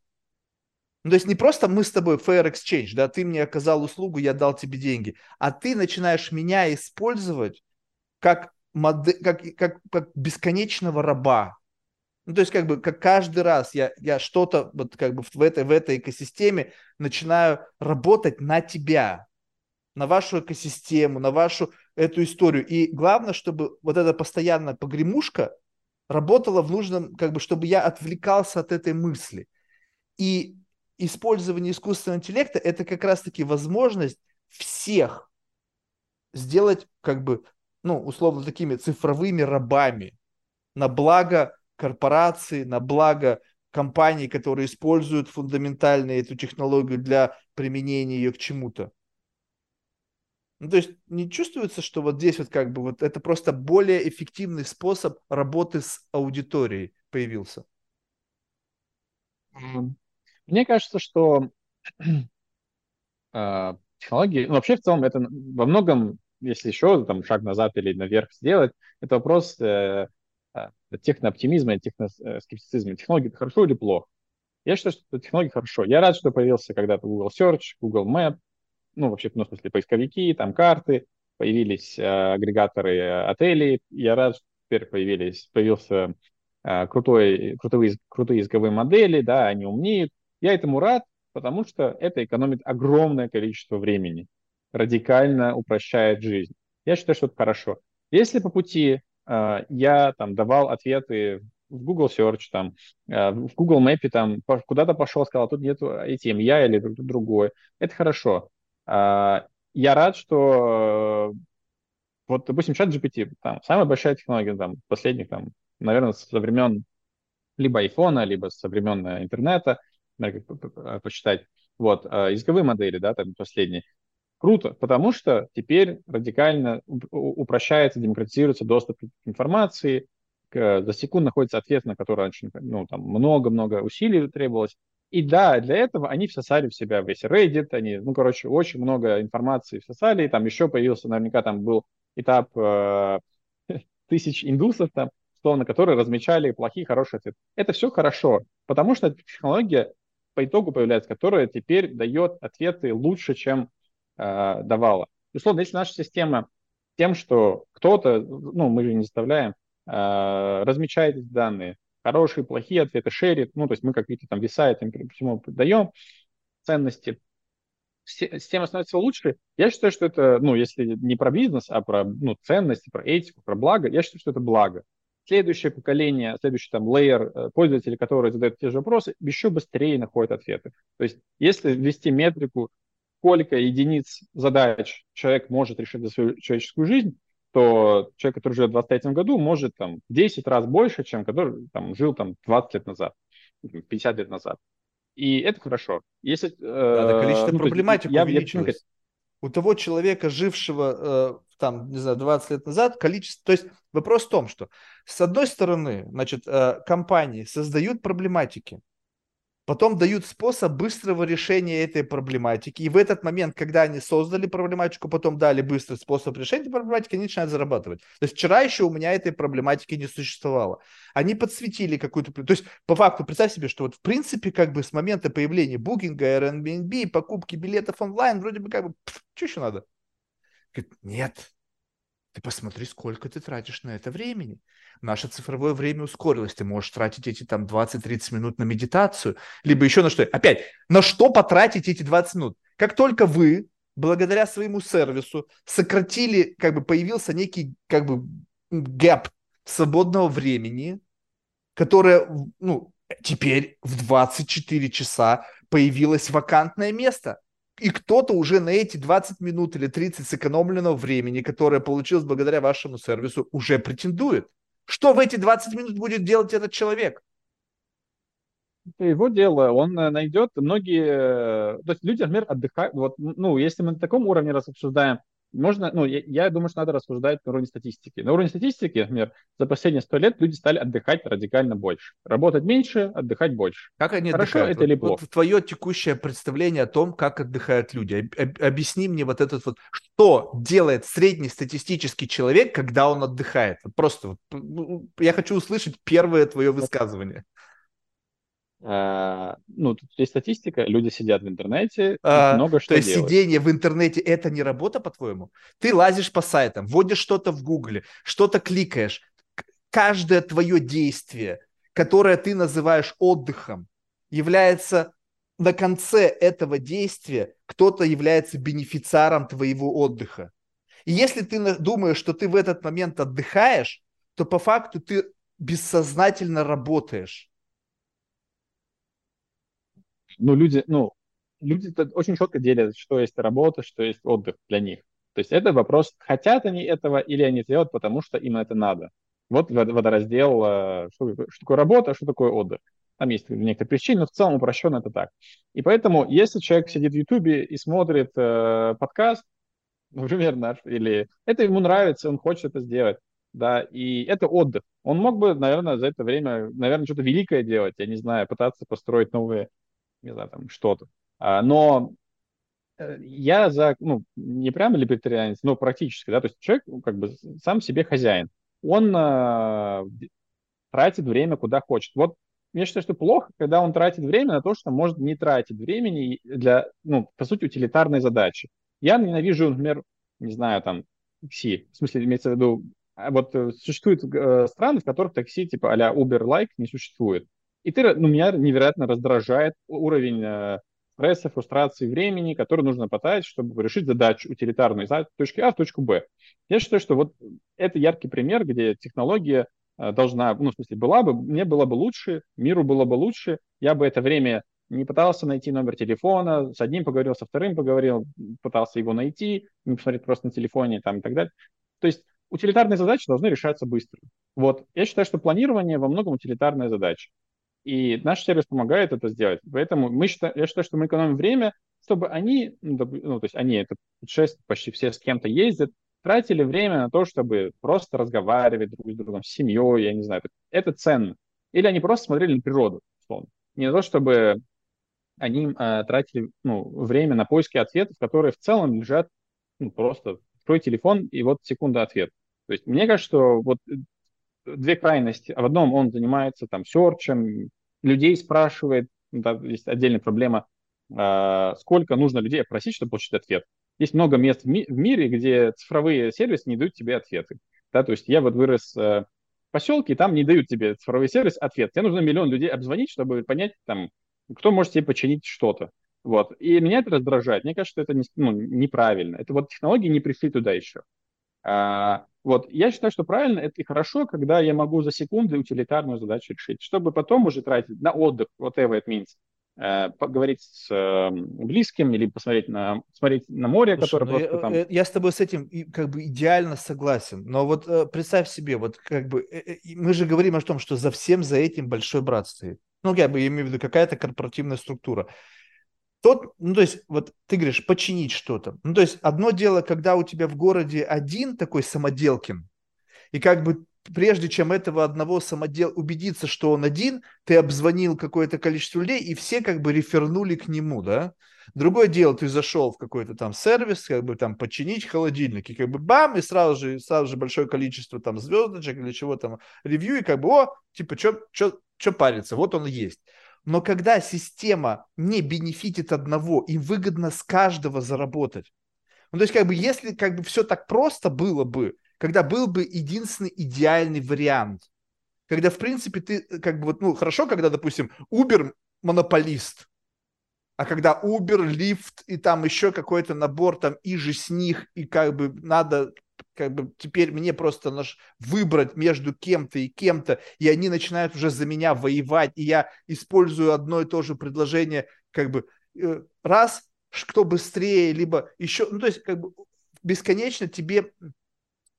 ну, то есть не просто мы с тобой fair exchange, да, ты мне оказал услугу, я дал тебе деньги, а ты начинаешь меня использовать как, модель, как, как, как бесконечного раба. Ну, то есть как бы как каждый раз я, я что-то вот как бы в этой, в этой экосистеме начинаю работать на тебя, на вашу экосистему, на вашу эту историю. И главное, чтобы вот эта постоянная погремушка работала в нужном, как бы, чтобы я отвлекался от этой мысли. И использование искусственного интеллекта – это как раз-таки возможность всех сделать, как бы, ну, условно, такими цифровыми рабами на благо корпорации, на благо компаний, которые используют фундаментально эту технологию для применения ее к чему-то. Ну, то есть не чувствуется, что вот здесь вот как бы вот это просто более эффективный способ работы с аудиторией появился? Мне кажется, что э, технологии, ну, вообще в целом это во многом, если еще там шаг назад или наверх сделать, это вопрос э, э, технооптимизма и техноскептицизма. Технологии это хорошо или плохо? Я считаю, что технологии хорошо. Я рад, что появился когда-то Google Search, Google Map, ну, вообще, ну, в смысле, поисковики, там карты, появились э, агрегаторы э, отелей. Я рад, что теперь появились, появился э, крутой, крутые, крутые языковые модели, да, они умнеют, я этому рад, потому что это экономит огромное количество времени, радикально упрощает жизнь. Я считаю, что это хорошо. Если по пути э, я там давал ответы в Google Search, там, э, в Google Map, там, куда-то пошел, сказал, тут нету ATM, я или другой, это хорошо. Э, я рад, что вот, допустим, чат GPT, там, самая большая технология, там, последних, там, наверное, со времен либо айфона, либо со времен интернета, а, почитать. Вот, а, языковые модели, да, там последние. Круто, потому что теперь радикально упрощается, демократизируется доступ к информации, к, за секунду находится ответ, на который раньше ну, там много-много усилий требовалось. И да, для этого они всосали в себя весь Reddit, они, ну, короче, очень много информации всосали, и там еще появился, наверняка там был этап э, тысяч индусов, там, словно, которые размечали плохие, хорошие ответы. Это все хорошо, потому что технология по итогу появляется, которая теперь дает ответы лучше, чем э, давала. Условно, если наша система тем, что кто-то, ну, мы же не заставляем, э, размечает эти данные, хорошие, плохие ответы, шерит, ну, то есть мы какие-то там веса этим всему даем ценности, система становится лучше. Я считаю, что это, ну, если не про бизнес, а про ну, ценности, про этику, про благо, я считаю, что это благо следующее поколение, следующий там лейер э, пользователей, которые задают те же вопросы, еще быстрее находят ответы. То есть если ввести метрику, сколько единиц задач человек может решить за свою человеческую жизнь, то человек, который живет в 23 году, может там 10 раз больше, чем который там, жил там 20 лет назад, 50 лет назад. И это хорошо. Если, да, э, количество ну, проблематик я, увеличилось. Я, у того человека, жившего э, там, не знаю, 20 лет назад, количество... То есть вопрос в том, что с одной стороны, значит, э, компании создают проблематики, потом дают способ быстрого решения этой проблематики. И в этот момент, когда они создали проблематику, потом дали быстрый способ решения этой проблематики, они начинают зарабатывать. То есть вчера еще у меня этой проблематики не существовало. Они подсветили какую-то... То есть по факту представь себе, что вот в принципе как бы с момента появления букинга, Airbnb, покупки билетов онлайн, вроде бы как бы, что еще надо? Говорит, нет, ты посмотри, сколько ты тратишь на это времени. Наше цифровое время ускорилось. Ты можешь тратить эти там 20-30 минут на медитацию, либо еще на что. Опять, на что потратить эти 20 минут? Как только вы, благодаря своему сервису, сократили, как бы появился некий как бы гэп свободного времени, которое, ну, теперь в 24 часа появилось вакантное место и кто-то уже на эти 20 минут или 30 сэкономленного времени, которое получилось благодаря вашему сервису, уже претендует. Что в эти 20 минут будет делать этот человек? Это его дело, он э, найдет многие, э, то есть люди, например, отдыхают, вот, ну, если мы на таком уровне раз обсуждаем, можно, ну, я, я думаю, что надо рассуждать на уровне статистики. На уровне статистики, например, за последние сто лет люди стали отдыхать радикально больше. Работать меньше, отдыхать больше. Как они Хорошо отдыхают? это или плохо? Вот твое текущее представление о том, как отдыхают люди. Объясни мне вот этот вот, что делает среднестатистический человек, когда он отдыхает? Просто вот, я хочу услышать первое твое высказывание. А, ну, тут есть статистика, люди сидят в интернете, а, много что То есть делают. сидение в интернете – это не работа, по-твоему? Ты лазишь по сайтам, вводишь что-то в Гугле, что-то кликаешь. Каждое твое действие, которое ты называешь отдыхом, является на конце этого действия кто-то является бенефициаром твоего отдыха. И если ты думаешь, что ты в этот момент отдыхаешь, то по факту ты бессознательно работаешь ну, люди, ну, люди очень четко делят, что есть работа, что есть отдых для них. То есть это вопрос, хотят они этого или они делают, потому что им это надо. Вот водораздел, э, что, что такое работа, что такое отдых. Там есть некоторые причины, но в целом упрощенно это так. И поэтому, если человек сидит в Ютубе и смотрит э, подкаст, например, наш, или это ему нравится, он хочет это сделать, да, и это отдых. Он мог бы, наверное, за это время, наверное, что-то великое делать, я не знаю, пытаться построить новые не знаю, там что-то. А, но э, я за, ну, не прямо либертарианец, но практически, да, то есть человек ну, как бы сам себе хозяин. Он э, тратит время куда хочет. Вот я считаю, что плохо, когда он тратит время на то, что может не тратить времени для, ну, по сути, утилитарной задачи. Я ненавижу, например, не знаю, там, такси. В смысле, имеется в виду, а вот э, существуют э, страны, в которых такси типа а-ля Uber-like не существует. И ты, ну, меня невероятно раздражает уровень э, стресса, фрустрации времени, который нужно потратить, чтобы решить задачу утилитарную из точки А в точку Б. Я считаю, что вот это яркий пример, где технология э, должна, ну, в смысле, была бы, мне было бы лучше, миру было бы лучше, я бы это время не пытался найти номер телефона, с одним поговорил, со вторым поговорил, пытался его найти, не посмотреть просто на телефоне там, и так далее. То есть утилитарные задачи должны решаться быстро. Вот. Я считаю, что планирование во многом утилитарная задача. И наш сервис помогает это сделать. Поэтому мы считаем, я считаю, что мы экономим время, чтобы они, ну, ну то есть они, это путешествия, почти все с кем-то ездят, тратили время на то, чтобы просто разговаривать друг с другом, с семьей, я не знаю. Это ценно. Или они просто смотрели на природу, условно. Не на то, чтобы они э, тратили ну, время на поиски ответов, которые в целом лежат ну, просто открой телефон, и вот секунда ответ. То есть мне кажется, что вот две крайности. В одном он занимается там серчем, людей спрашивает, да, есть отдельная проблема, э, сколько нужно людей опросить, чтобы получить ответ. Есть много мест в, ми- в мире, где цифровые сервисы не дают тебе ответы. Да, то есть я вот вырос э, в поселке, и там не дают тебе цифровой сервис ответ. Тебе нужно миллион людей обзвонить, чтобы понять, там, кто может тебе починить что-то. Вот. И меня это раздражает. Мне кажется, что это не, ну, неправильно. Это вот технологии не пришли туда еще. А, вот, я считаю, что правильно, это и хорошо, когда я могу за секунды утилитарную задачу решить, чтобы потом уже тратить на отдых, whatever it means, э, поговорить с э, близким или посмотреть на, смотреть на море, Слушай, которое ну, просто я, там... Э, я с тобой с этим как бы идеально согласен, но вот представь себе, вот как бы мы же говорим о том, что за всем за этим большой брат стоит. Ну, я бы имею в виду какая-то корпоративная структура тот, ну, то есть, вот ты говоришь, починить что-то. Ну, то есть, одно дело, когда у тебя в городе один такой самоделкин, и как бы прежде чем этого одного самодел убедиться, что он один, ты обзвонил какое-то количество людей, и все как бы рефернули к нему, да. Другое дело, ты зашел в какой-то там сервис, как бы там починить холодильник, и как бы бам, и сразу же, сразу же большое количество там звездочек или чего там, ревью, и как бы, о, типа, что париться, вот он есть. Но когда система не бенефитит одного, им выгодно с каждого заработать. Ну, то есть, как бы, если как бы все так просто было бы, когда был бы единственный идеальный вариант, когда, в принципе, ты, как бы, вот, ну, хорошо, когда, допустим, Uber монополист, а когда Uber, Lyft и там еще какой-то набор там и же с них, и как бы надо как бы теперь мне просто наш выбрать между кем-то и кем-то, и они начинают уже за меня воевать, и я использую одно и то же предложение, как бы э, раз, кто быстрее, либо еще, ну то есть как бы бесконечно тебе,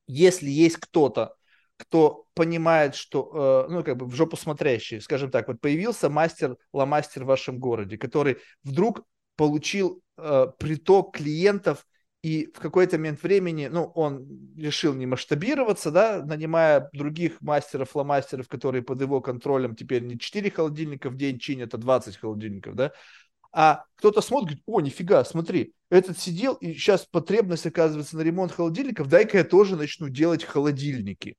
если есть кто-то, кто понимает, что, э, ну, как бы в жопу смотрящий, скажем так, вот появился мастер, ломастер в вашем городе, который вдруг получил э, приток клиентов и в какой-то момент времени, ну, он решил не масштабироваться, да, нанимая других мастеров, фломастеров, которые под его контролем теперь не 4 холодильника в день чинят, а 20 холодильников, да, а кто-то смотрит, о, нифига, смотри, этот сидел, и сейчас потребность оказывается на ремонт холодильников, дай-ка я тоже начну делать холодильники.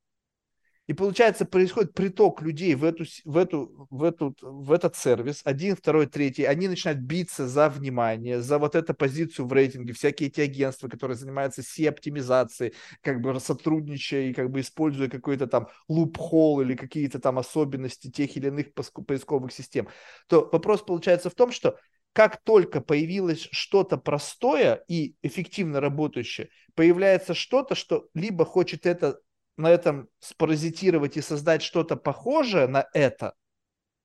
И получается, происходит приток людей в, эту, в, эту, в, эту, в этот сервис, один, второй, третий, они начинают биться за внимание, за вот эту позицию в рейтинге, всякие эти агентства, которые занимаются SEO-оптимизацией, как бы сотрудничая и как бы используя какой-то там луп-холл или какие-то там особенности тех или иных поисковых систем, то вопрос получается в том, что как только появилось что-то простое и эффективно работающее, появляется что-то, что либо хочет это на этом спаразитировать и создать что-то похожее на это,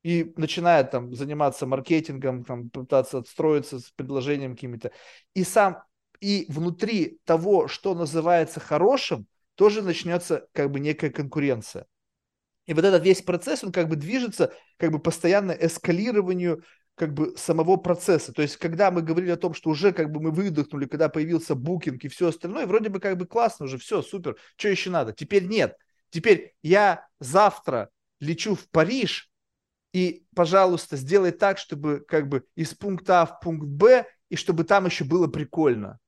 и начинает там заниматься маркетингом, там, пытаться отстроиться с предложением какими-то, и сам, и внутри того, что называется хорошим, тоже начнется как бы некая конкуренция. И вот этот весь процесс, он как бы движется как бы постоянно эскалированию как бы самого процесса. То есть, когда мы говорили о том, что уже как бы мы выдохнули, когда появился букинг и все остальное, вроде бы как бы классно уже, все, супер, что еще надо? Теперь нет. Теперь я завтра лечу в Париж, и, пожалуйста, сделай так, чтобы как бы из пункта А в пункт Б, и чтобы там еще было прикольно.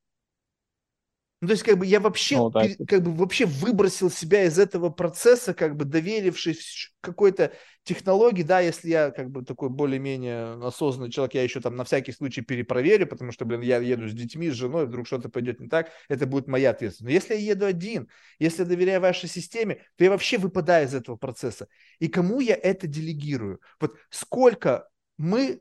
Ну, то есть, как бы я вообще, ну, да. как бы вообще выбросил себя из этого процесса, как бы доверившись какой-то технологии, да, если я как бы такой более-менее осознанный человек, я еще там на всякий случай перепроверю, потому что, блин, я еду с детьми, с женой, вдруг что-то пойдет не так, это будет моя ответственность. Но если я еду один, если я доверяю вашей системе, то я вообще выпадаю из этого процесса. И кому я это делегирую? Вот сколько мы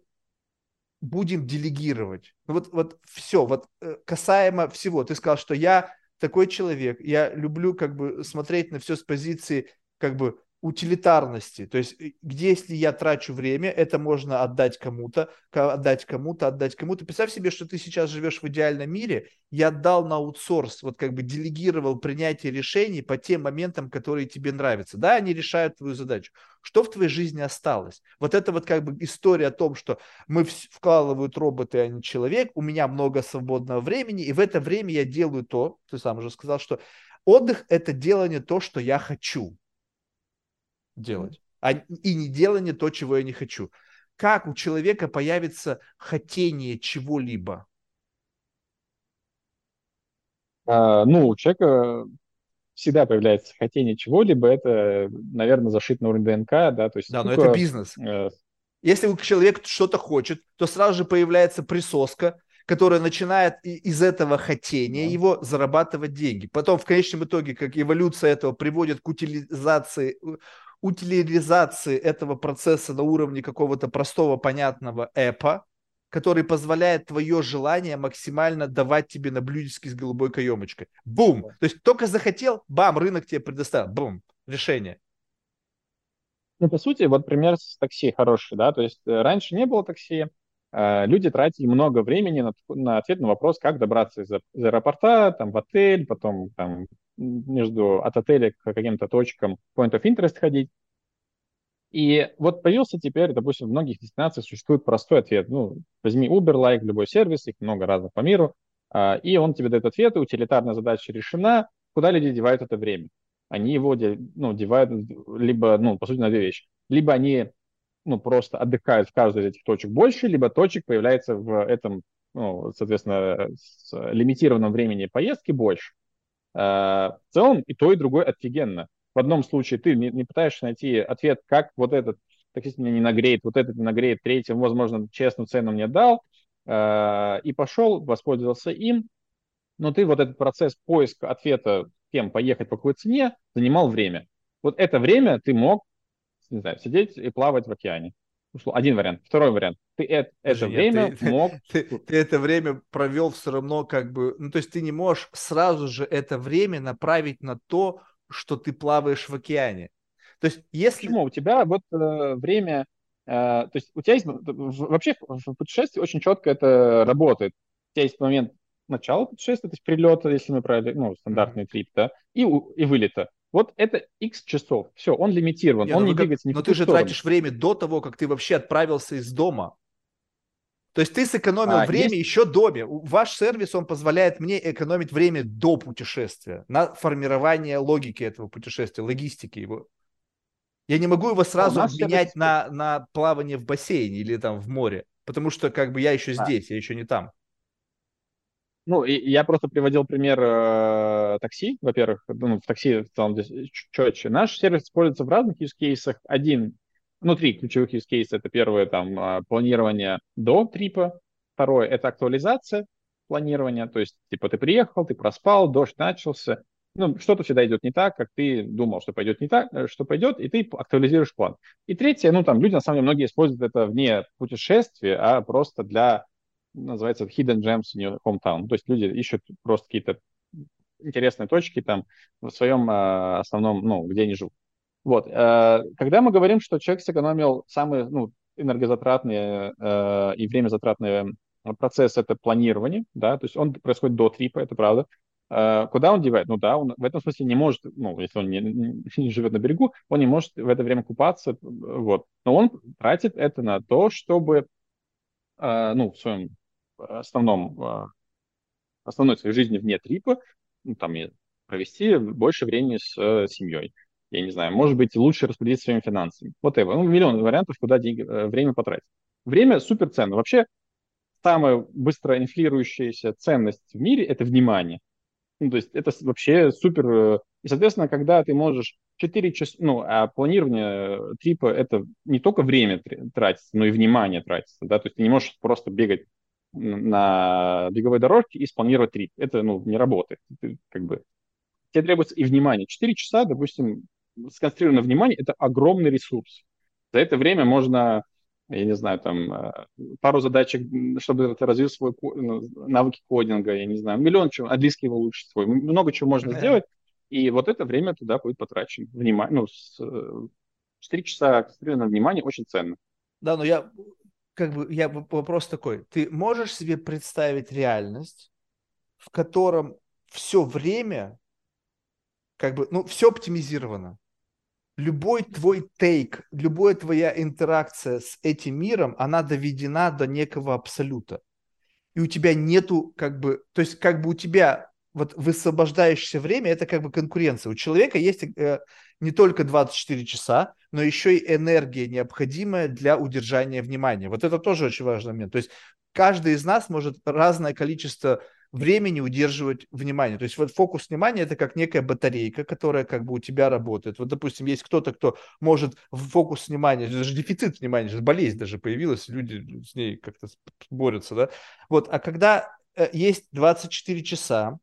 будем делегировать. Ну вот, вот все, вот э, касаемо всего. Ты сказал, что я такой человек, я люблю как бы смотреть на все с позиции как бы утилитарности. То есть, э, где если я трачу время, это можно отдать кому-то, отдать кому-то, отдать кому-то. Представь себе, что ты сейчас живешь в идеальном мире, я отдал на аутсорс, вот как бы делегировал принятие решений по тем моментам, которые тебе нравятся. Да, они решают твою задачу. Что в твоей жизни осталось? Вот это вот как бы история о том, что мы вкалывают роботы, а не человек, у меня много свободного времени, и в это время я делаю то, ты сам уже сказал, что отдых – это делание то, что я хочу делать, а, и не делание то, чего я не хочу. Как у человека появится хотение чего-либо? А, ну, у человека всегда появляется хотение чего-либо, это, наверное, зашит на уровень ДНК, да, то есть... Да, сколько, но это бизнес. Э... Если человек что-то хочет, то сразу же появляется присоска, которая начинает из этого хотения его зарабатывать деньги. Потом в конечном итоге, как эволюция этого приводит к утилизации утилизации этого процесса на уровне какого-то простого, понятного эпа, который позволяет твое желание максимально давать тебе на блюдечке с голубой каемочкой. Бум! То есть только захотел, бам, рынок тебе предоставил. Бум! Решение. Ну, по сути, вот пример с такси хороший, да, то есть э, раньше не было такси, люди тратили много времени на, на ответ на вопрос, как добраться из, из аэропорта, там, в отель, потом там между от отеля к каким-то точкам point of interest ходить. И вот появился теперь, допустим, в многих дестинациях существует простой ответ. Ну, возьми Uber, like, любой сервис, их много разных по миру, а, и он тебе дает ответ, утилитарная задача решена, куда люди девают это время. они его ну, девают либо, ну, по сути, на две вещи. Либо они ну, просто отдыхают в каждой из этих точек больше, либо точек появляется в этом, ну, соответственно, с лимитированном времени поездки больше. Э, в целом и то, и другое офигенно. В одном случае ты не, не пытаешься найти ответ, как вот этот таксист меня не нагреет, вот этот не нагреет, третий, возможно, честную цену мне дал, э, и пошел, воспользовался им, но ты вот этот процесс поиска ответа, кем поехать, по какой цене, занимал время. Вот это время ты мог, не знаю, сидеть и плавать в океане. Один вариант. Второй вариант. Ты это, это Нет, время ты, мог... Ты, ты, ты это время провел все равно как бы... Ну, то есть ты не можешь сразу же это время направить на то, что ты плаваешь в океане. То есть если... Почему? У тебя вот э, время... Э, то есть у тебя есть... Вообще в путешествии очень четко это работает. У тебя есть момент начала путешествия, то есть прилета, если мы брали, ну, стандартный mm-hmm. трип, да, и, и вылета. Вот это X часов. Все, он лимитирован, не, он ну не как, двигается ни Но ты же сторону. тратишь время до того, как ты вообще отправился из дома. То есть ты сэкономил а, время есть... еще до. Ваш сервис, он позволяет мне экономить время до путешествия, на формирование логики этого путешествия, логистики его. Я не могу его сразу обменять на, на плавание в бассейне или там в море, потому что как бы я еще а. здесь, я еще не там. Ну, и я просто приводил пример э, такси, во-первых, ну, в такси в целом здесь четче. Наш сервис используется в разных use cases. Один, ну, три ключевых use cases. Это первое, там, э, планирование до трипа. Второе, это актуализация планирования. То есть, типа, ты приехал, ты проспал, дождь начался. Ну, что-то всегда идет не так, как ты думал, что пойдет не так, э, что пойдет, и ты актуализируешь план. И третье, ну, там, люди, на самом деле, многие используют это вне путешествия, а просто для называется hidden gems in your hometown. То есть люди ищут просто какие-то интересные точки там в своем э, основном, ну, где они живут. Вот. Э, когда мы говорим, что человек сэкономил самые ну, энергозатратные э, и время затратные процесс это планирование, да, то есть он происходит до трипа, это правда. Uh, куда он девает? Ну да, он в этом смысле не может, ну, если он не, не, живет на берегу, он не может в это время купаться, вот. Но он тратит это на то, чтобы, ну, в своем основном, а, основной своей жизни вне трипа, ну, там, провести больше времени с э, семьей. Я не знаю, может быть, лучше распределить своими финансами. Вот это. Ну, миллион вариантов, куда деньги, э, время потратить. Время супер ценно. Вообще, самая быстро инфлирующаяся ценность в мире – это внимание. Ну, то есть это вообще супер... Э, и, соответственно, когда ты можешь 4 часа... Ну, а планирование трипа – это не только время тратится, но и внимание тратится. Да? То есть ты не можешь просто бегать на беговой дорожке и спланировать трип. Это, ну, не работает. Ты, как бы, тебе требуется и внимание. Четыре часа, допустим, сконцентрированное внимание – это огромный ресурс. За это время можно, я не знаю, там, э, пару задачек, чтобы ты развил свой ну, навыки кодинга, я не знаю, миллион чего, английский улучшить свой, много чего можно сделать, и вот это время туда будет потрачено. Внимание, ну, с, 4 э, часа концентрированного внимания очень ценно. Да, но я как бы я вопрос такой: ты можешь себе представить реальность, в котором все время, как бы, ну, все оптимизировано. Любой твой тейк, любая твоя интеракция с этим миром, она доведена до некого абсолюта. И у тебя нету, как бы, то есть, как бы у тебя вот высвобождающееся время, это как бы конкуренция. У человека есть э, не только 24 часа, но еще и энергия, необходимая для удержания внимания. Вот это тоже очень важный момент. То есть каждый из нас может разное количество времени удерживать внимание. То есть вот фокус внимания это как некая батарейка, которая как бы у тебя работает. Вот, допустим, есть кто-то, кто может в фокус внимания, даже дефицит внимания, болезнь даже появилась, люди с ней как-то борются, да. Вот, а когда э, есть 24 часа,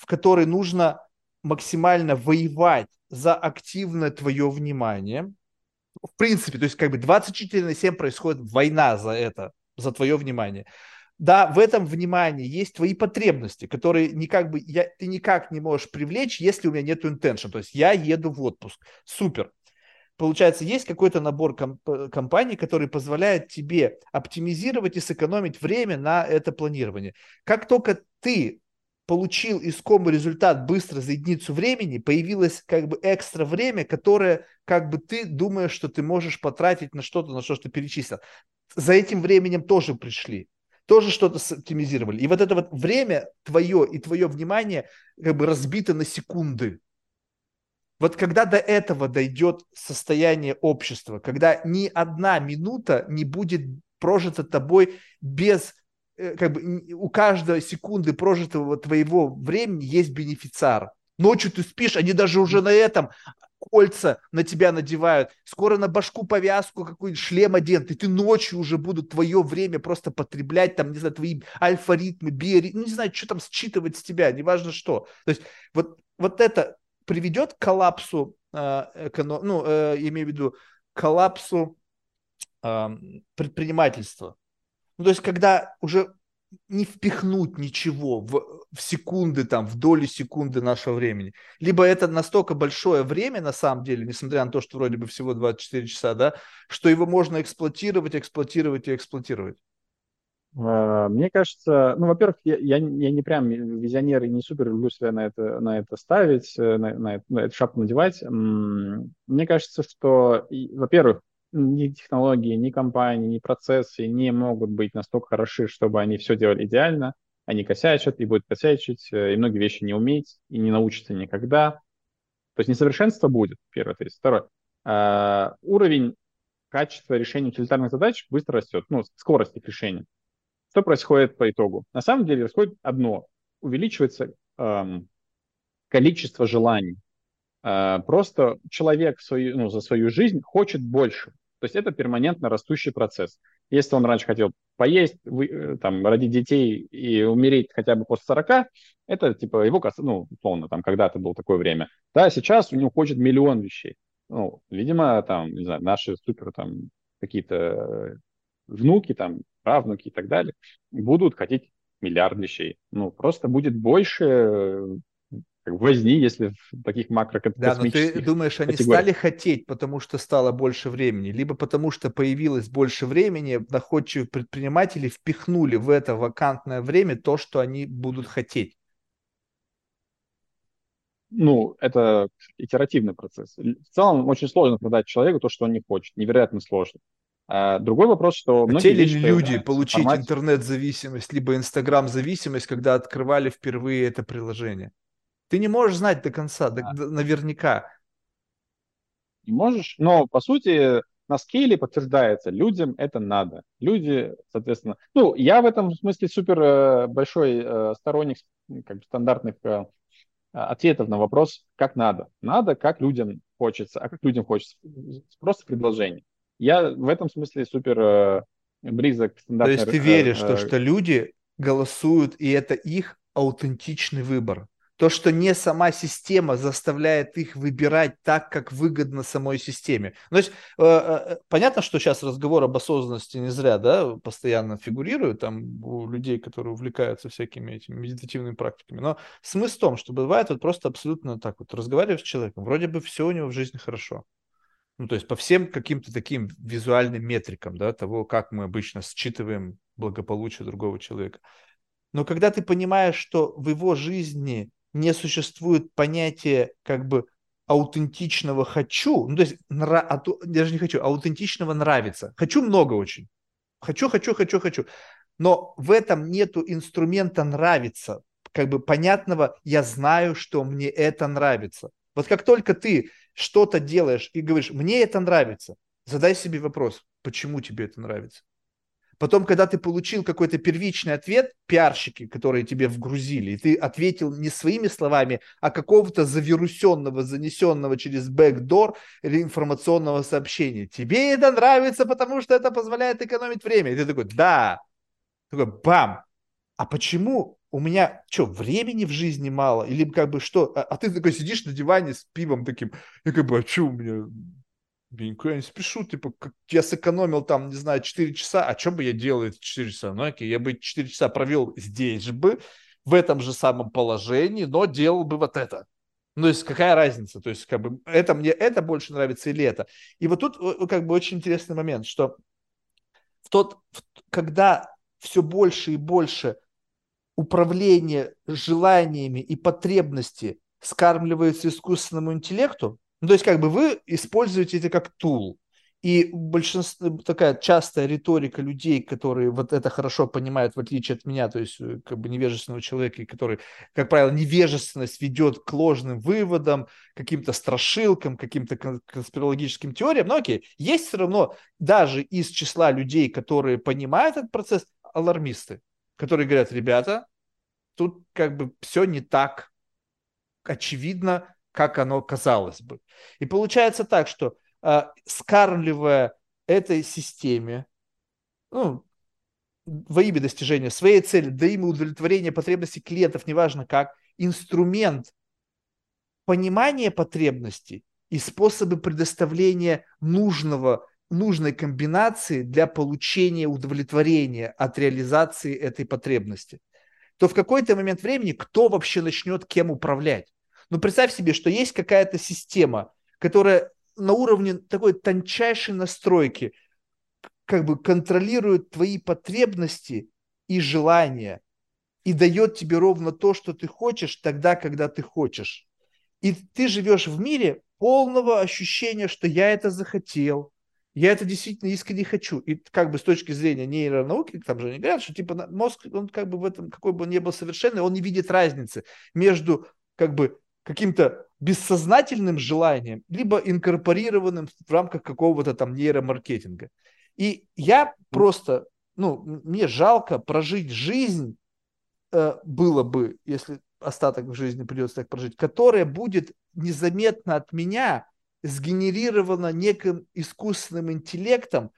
в которые нужно максимально воевать за активное твое внимание. В принципе, то есть как бы 24 на 7 происходит война за это, за твое внимание. Да, в этом внимании есть твои потребности, которые никак бы, я, ты никак не можешь привлечь, если у меня нет intention. То есть я еду в отпуск. Супер. Получается, есть какой-то набор комп- компаний, который позволяет тебе оптимизировать и сэкономить время на это планирование. Как только ты получил искомый результат быстро за единицу времени, появилось как бы экстра время, которое как бы ты думаешь, что ты можешь потратить на что-то, на что ты перечислил. За этим временем тоже пришли, тоже что-то оптимизировали. И вот это вот время твое и твое внимание как бы разбито на секунды. Вот когда до этого дойдет состояние общества, когда ни одна минута не будет прожита тобой без как бы у каждой секунды прожитого твоего времени есть бенефициар. Ночью ты спишь, они даже уже на этом кольца на тебя надевают, скоро на башку повязку, какой-нибудь шлем одет, и ты ночью уже будут твое время просто потреблять, там, не знаю, твои альфа-ритмы, биоритмы, ну, не знаю, что там считывать с тебя, неважно что. То есть вот, вот это приведет к коллапсу, э, эконом, ну, э, имею в виду, коллапсу э, предпринимательства. Ну, то есть, когда уже не впихнуть ничего в, в секунды, там, в доли секунды нашего времени. Либо это настолько большое время, на самом деле, несмотря на то, что вроде бы всего 24 часа, да, что его можно эксплуатировать, эксплуатировать и эксплуатировать. А, мне кажется, ну, во-первых, я, я, я не прям визионер и не супер люблю себя на это, на это ставить, э, на, на, на эту шапку надевать. Мне кажется, что, во-первых, ни технологии, ни компании, ни процессы не могут быть настолько хороши, чтобы они все делали идеально. Они косячат и будут косячить, э, и многие вещи не уметь, и не научатся никогда. То есть несовершенство будет, первое. Есть второе. Uh, уровень качества решения утилитарных задач быстро растет, ну, скорость их решения. Что происходит по итогу? На самом деле происходит одно. Увеличивается эм, количество желаний. Э, просто человек свою, ну, за свою жизнь хочет больше. То есть это перманентно растущий процесс. Если он раньше хотел поесть, вы, э, там, родить детей и умереть хотя бы после 40, это типа его, ну, условно, там когда-то было такое время. Да, сейчас у него хочет миллион вещей. Ну, видимо, там, не знаю, наши супер там какие-то э, внуки, там, правнуки и так далее будут хотеть миллиард вещей. Ну, просто будет больше возни, если в таких макрокосмических Да, но ты думаешь, они стали хотеть, потому что стало больше времени, либо потому что появилось больше времени, находчивые предприниматели впихнули в это вакантное время то, что они будут хотеть? Ну, это итеративный процесс. В целом очень сложно продать человеку то, что он не хочет. Невероятно сложно. А другой вопрос, что Хотели ли люди получить интернет-зависимость, либо инстаграм-зависимость, когда открывали впервые это приложение? Ты не можешь знать до конца, до, до, наверняка. Не можешь, но по сути на скейле подтверждается, людям это надо. Люди, соответственно, ну, я в этом смысле супер э, большой э, сторонник как бы, стандартных э, ответов на вопрос, как надо. Надо, как людям хочется. А как людям хочется? Просто предложение. Я в этом смысле супер близок к стандартной... То есть ты веришь, что, что люди голосуют, и это их аутентичный выбор? То, что не сама система заставляет их выбирать так, как выгодно самой системе. Ну, то есть э, э, понятно, что сейчас разговор об осознанности не зря, да, постоянно фигурирует там у людей, которые увлекаются всякими этими медитативными практиками. Но смысл в том, что бывает вот просто абсолютно так вот разговариваешь с человеком, вроде бы все у него в жизни хорошо. Ну, то есть по всем каким-то таким визуальным метрикам, да, того, как мы обычно считываем благополучие другого человека. Но когда ты понимаешь, что в его жизни не существует понятия как бы аутентичного хочу, ну то есть нра, а даже не хочу, аутентичного нравится. Хочу много очень. Хочу, хочу, хочу, хочу. Но в этом нету инструмента нравится, как бы понятного, я знаю, что мне это нравится. Вот как только ты что-то делаешь и говоришь, мне это нравится, задай себе вопрос, почему тебе это нравится. Потом, когда ты получил какой-то первичный ответ, пиарщики, которые тебе вгрузили, и ты ответил не своими словами, а какого-то завирусенного, занесенного через бэкдор или информационного сообщения. Тебе это нравится, потому что это позволяет экономить время. И ты такой, да. Такой, бам. А почему у меня что, времени в жизни мало? Или как бы что? А, а ты такой сидишь на диване с пивом таким, и как бы, а что у меня я никуда не спешу, типа, как я сэкономил там, не знаю, 4 часа, а что бы я делал эти 4 часа? Ну, окей, я бы 4 часа провел здесь же бы, в этом же самом положении, но делал бы вот это. Ну, то есть какая разница? То есть как бы это мне это больше нравится или это? И вот тут как бы очень интересный момент, что в тот, в, когда все больше и больше управление желаниями и потребности скармливается искусственному интеллекту, ну, то есть как бы вы используете это как тул. И большинство, такая частая риторика людей, которые вот это хорошо понимают, в отличие от меня, то есть э, как бы невежественного человека, который, как правило, невежественность ведет к ложным выводам, каким-то страшилкам, каким-то конспирологическим теориям. Но окей, есть все равно даже из числа людей, которые понимают этот процесс, алармисты, которые говорят, ребята, тут как бы все не так очевидно, как оно казалось бы. И получается так, что э, скармливая этой системе, ну, во имя достижения своей цели, да имя удовлетворения потребностей клиентов, неважно как, инструмент понимания потребностей и способы предоставления нужного, нужной комбинации для получения удовлетворения от реализации этой потребности, то в какой-то момент времени кто вообще начнет кем управлять? Ну, представь себе, что есть какая-то система, которая на уровне такой тончайшей настройки как бы контролирует твои потребности и желания и дает тебе ровно то, что ты хочешь, тогда, когда ты хочешь. И ты живешь в мире полного ощущения, что я это захотел, я это действительно искренне хочу. И как бы с точки зрения нейронауки, там же они говорят, что типа мозг, он как бы в этом, какой бы он ни был совершенный, он не видит разницы между как бы каким-то бессознательным желанием, либо инкорпорированным в рамках какого-то там нейромаркетинга. И я просто, ну, мне жалко прожить жизнь, э, было бы, если остаток жизни придется так прожить, которая будет незаметно от меня сгенерирована неким искусственным интеллектом,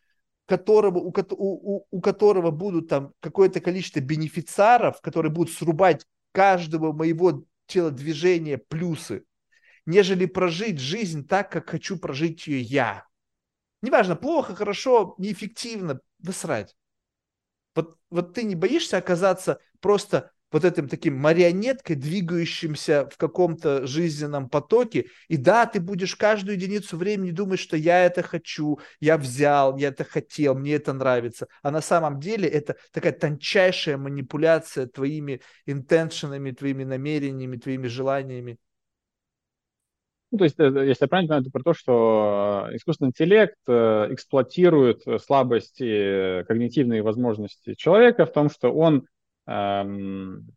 которого, у, у, у которого будут там какое-то количество бенефициаров, которые будут срубать каждого моего телодвижения плюсы, нежели прожить жизнь так, как хочу прожить ее я. Неважно, плохо, хорошо, неэффективно, высрать. Вот, вот ты не боишься оказаться просто вот этим таким марионеткой, двигающимся в каком-то жизненном потоке. И да, ты будешь каждую единицу времени думать, что я это хочу, я взял, я это хотел, мне это нравится. А на самом деле это такая тончайшая манипуляция твоими интеншенами, твоими намерениями, твоими желаниями. Ну, то есть, э, если я правильно понимаю, это про то, что э, искусственный интеллект э, эксплуатирует слабости, когнитивные возможности человека в том, что он эм,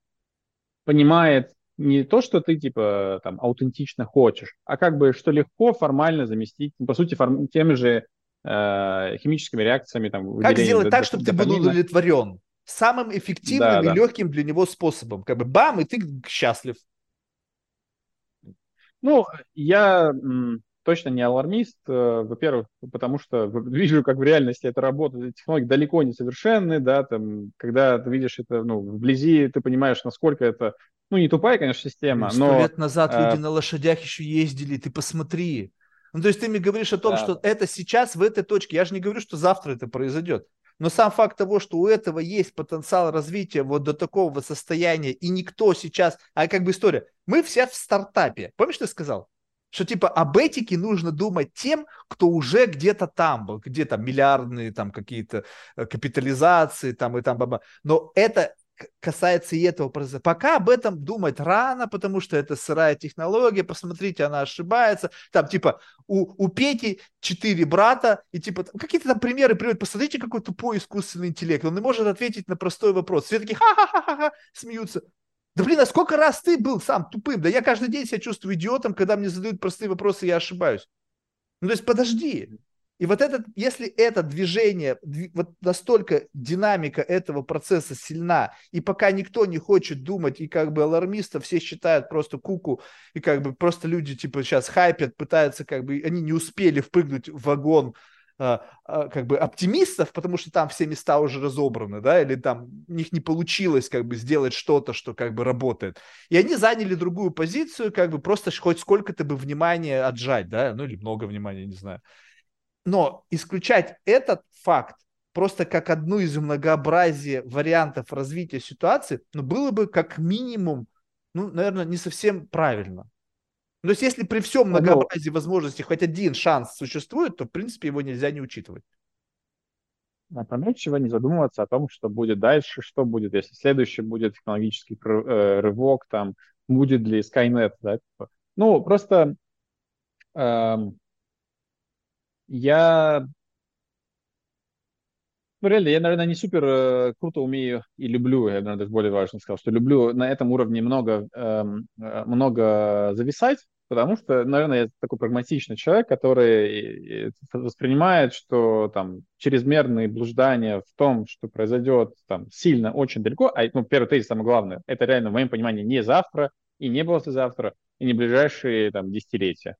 понимает не то, что ты типа там аутентично хочешь, а как бы что легко формально заместить, по сути, форм, теми же э, химическими реакциями там. Как сделать так, чтобы ты был удовлетворен? Самым эффективным да, и да. легким для него способом. Как бы бам, и ты счастлив. Ну, я точно не алармист, э, во-первых, потому что вижу, как в реальности это работает, технологии далеко не совершенны, да, там, когда ты видишь это, ну, вблизи, ты понимаешь, насколько это, ну, не тупая, конечно, система, Сто но... лет назад а... люди на лошадях еще ездили, ты посмотри. Ну, то есть ты мне говоришь о том, да. что это сейчас в этой точке, я же не говорю, что завтра это произойдет. Но сам факт того, что у этого есть потенциал развития вот до такого состояния, и никто сейчас, а как бы история, мы все в стартапе. Помнишь, ты сказал? Что типа об этике нужно думать тем, кто уже где-то там был, где-то миллиардные там какие-то э, капитализации там и там баба. Но это касается и этого процесса. Пока об этом думать рано, потому что это сырая технология, посмотрите, она ошибается. Там типа у, у Пети четыре брата, и типа какие-то там примеры приводят. Посмотрите, какой тупой искусственный интеллект. Он не может ответить на простой вопрос. Все такие ха-ха-ха-ха смеются. Да блин, а сколько раз ты был сам тупым? Да я каждый день себя чувствую идиотом, когда мне задают простые вопросы, я ошибаюсь. Ну то есть подожди. И вот этот, если это движение, вот настолько динамика этого процесса сильна, и пока никто не хочет думать, и как бы алармистов все считают просто куку, и как бы просто люди типа сейчас хайпят, пытаются как бы, они не успели впрыгнуть в вагон как бы оптимистов, потому что там все места уже разобраны, да, или там у них не получилось как бы сделать что-то, что как бы работает. И они заняли другую позицию, как бы просто хоть сколько-то бы внимания отжать, да, ну или много внимания, не знаю. Но исключать этот факт просто как одну из многообразия вариантов развития ситуации, ну, было бы как минимум, ну, наверное, не совсем правильно. Есть, если при всем многообразии возможностей хоть один шанс существует, то, в принципе, его нельзя не учитывать. Опрометчиво не задумываться о том, что будет дальше, что будет, если следующий будет технологический э, рывок, там, будет ли Skynet, да, типа. Ну, просто эм, я ну, реально, я, наверное, не супер э, круто умею и люблю, я, наверное, даже более важно сказал, что люблю на этом уровне много, эм, э, много зависать, потому что, наверное, я такой прагматичный человек, который воспринимает, что там чрезмерные блуждания в том, что произойдет там сильно, очень далеко, а ну, первый тезис, самое главное, это реально, в моем понимании, не завтра и не послезавтра, и не ближайшие там десятилетия.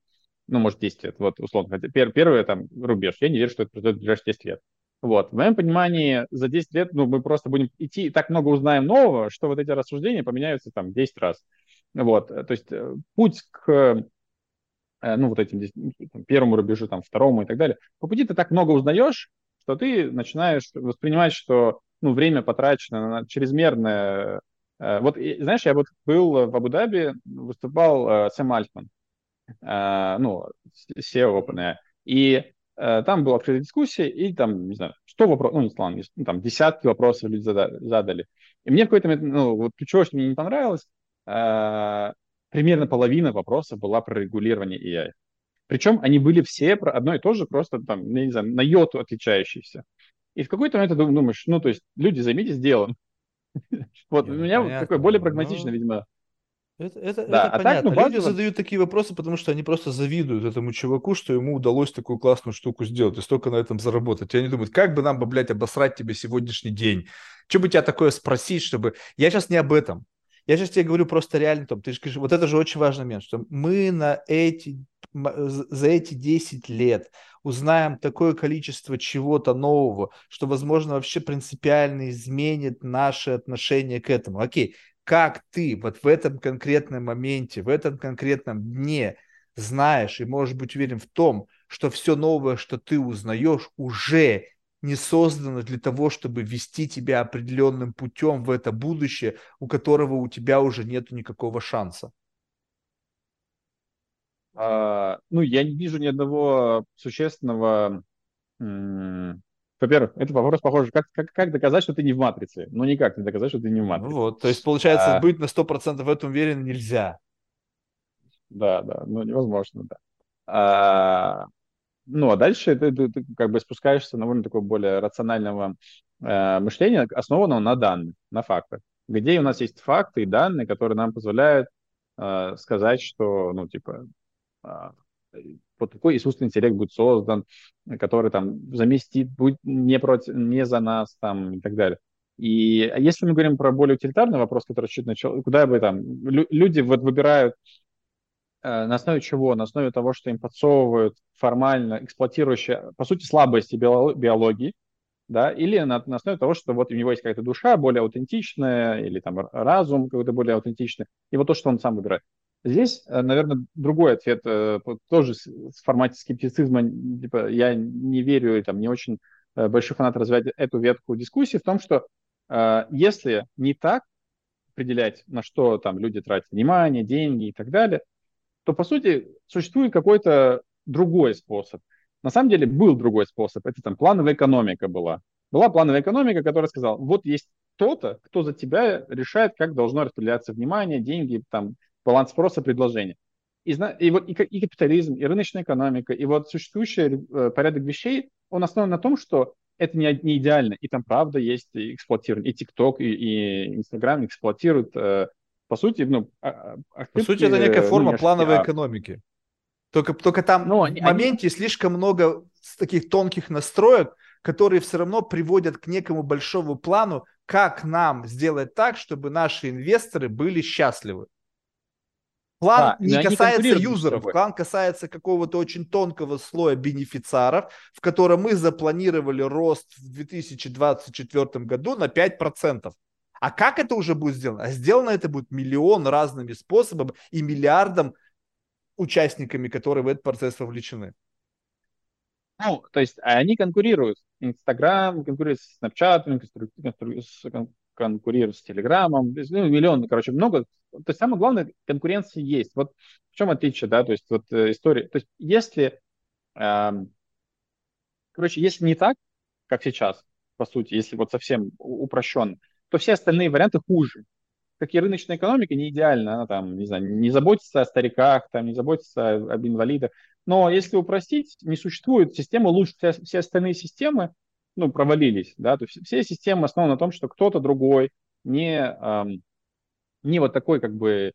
Ну, может, 10 лет, вот, условно. Хотя пер, первый там рубеж. Я не верю, что это произойдет в ближайшие 10 лет. Вот. В моем понимании, за 10 лет ну, мы просто будем идти и так много узнаем нового, что вот эти рассуждения поменяются там 10 раз. Вот. То есть э, путь к Э, ну, вот этим ну, первому рубежу, там, второму и так далее. По пути ты так много узнаешь, что ты начинаешь воспринимать, что ну, время потрачено на чрезмерное. Э, вот, знаешь, я вот был в Абу-Даби, выступал э, Сэм Альтман, ну, SEO OpenAI, и там была открытая дискуссия, и там, не знаю, 100 вопросов, ну, не ладно, ну, там десятки вопросов люди задали. И мне в какой-то момент, ну, вот ключевое, что мне не понравилось, примерно половина вопросов была про регулирование AI. Причем они были все про одно и то же, просто там, я не знаю, на йоту отличающиеся. И в какой-то момент ты думаешь, ну, то есть, люди, займитесь делом. Вот, у меня такой более прагматичный, видимо, это, это, да, это а понятно. Так, ну, Люди задают такие вопросы, потому что они просто завидуют этому чуваку, что ему удалось такую классную штуку сделать и столько на этом заработать. И они думают, как бы нам блядь, обосрать тебе сегодняшний день? Что бы тебя такое спросить, чтобы... Я сейчас не об этом. Я сейчас тебе говорю просто реально, Том, ты же говоришь, вот это же очень важный момент, что мы на эти, за эти 10 лет узнаем такое количество чего-то нового, что, возможно, вообще принципиально изменит наши отношения к этому. Окей, как ты вот в этом конкретном моменте, в этом конкретном дне знаешь и можешь быть уверен в том, что все новое, что ты узнаешь, уже не создано для того, чтобы вести тебя определенным путем в это будущее, у которого у тебя уже нет никакого шанса? А, ну, я не вижу ни одного существенного... Во-первых, это вопрос похож, как, как, как доказать, что ты не в матрице? Ну, никак не доказать, что ты не в матрице. Ну вот, то есть, получается, а... быть на 100% в этом уверен нельзя. Да, да, ну, невозможно, да. А, ну, а дальше ты, ты, ты как бы спускаешься на уровень такого более рационального э, мышления, основанного на данных, на фактах. Где у нас есть факты и данные, которые нам позволяют э, сказать, что, ну, типа, э, вот такой искусственный интеллект будет создан, который там заместит, будет не, против, не за нас там и так далее. И если мы говорим про более утилитарный вопрос, который чуть начал, куда бы там, люди вот выбирают на основе чего? На основе того, что им подсовывают формально эксплуатирующие, по сути, слабости биологии, да, или на, на основе того, что вот у него есть какая-то душа более аутентичная, или там разум какой-то более аутентичный, и вот то, что он сам выбирает. Здесь, э, наверное, другой ответ, э, тоже в формате скептицизма, типа, я не верю, там, не очень большой фанат развивать эту ветку дискуссии в том, что если не так определять, на что там люди тратят внимание, деньги и так далее, то, по сути, существует какой-то другой способ. На самом деле был другой способ. Это там плановая экономика была. Была плановая экономика, которая сказала, вот есть кто-то, кто за тебя решает, как должно распределяться внимание, деньги, там, баланс спроса, предложения. И, и, вот, и, и капитализм, и рыночная экономика, и вот существующий э, порядок вещей, он основан на том, что это не, не идеально, и там правда есть эксплуатирование, и TikTok, и, и Instagram эксплуатируют э, по сути, ну, ошибки, а, а по сути, это некая форма ну, плановой а... экономики. Только, только там Но в моменте они... слишком много таких тонких настроек, которые все равно приводят к некому большому плану, как нам сделать так, чтобы наши инвесторы были счастливы. План да, не касается юзеров, план касается какого-то очень тонкого слоя бенефициаров, в котором мы запланировали рост в 2024 году на 5%. А как это уже будет сделано? А сделано это будет миллион разными способами и миллиардом участниками, которые в этот процесс вовлечены. Ну, то есть они конкурируют. Инстаграм конкурирует с Snapchat, конкурирует с Телеграмом. Ну, миллион, короче, много. То есть самое главное, конкуренция есть. Вот в чем отличие, да, то есть вот э, история. То есть если, э, короче, если не так, как сейчас, по сути, если вот совсем упрощенно, то все остальные варианты хуже. Как и рыночная экономика не идеальна, она там, не знаю, не заботится о стариках, там, не заботится об инвалидах. Но если упростить, не существует системы лучше, все, остальные системы ну, провалились, да, то есть все системы основаны на том, что кто-то другой не, эм, не вот такой как бы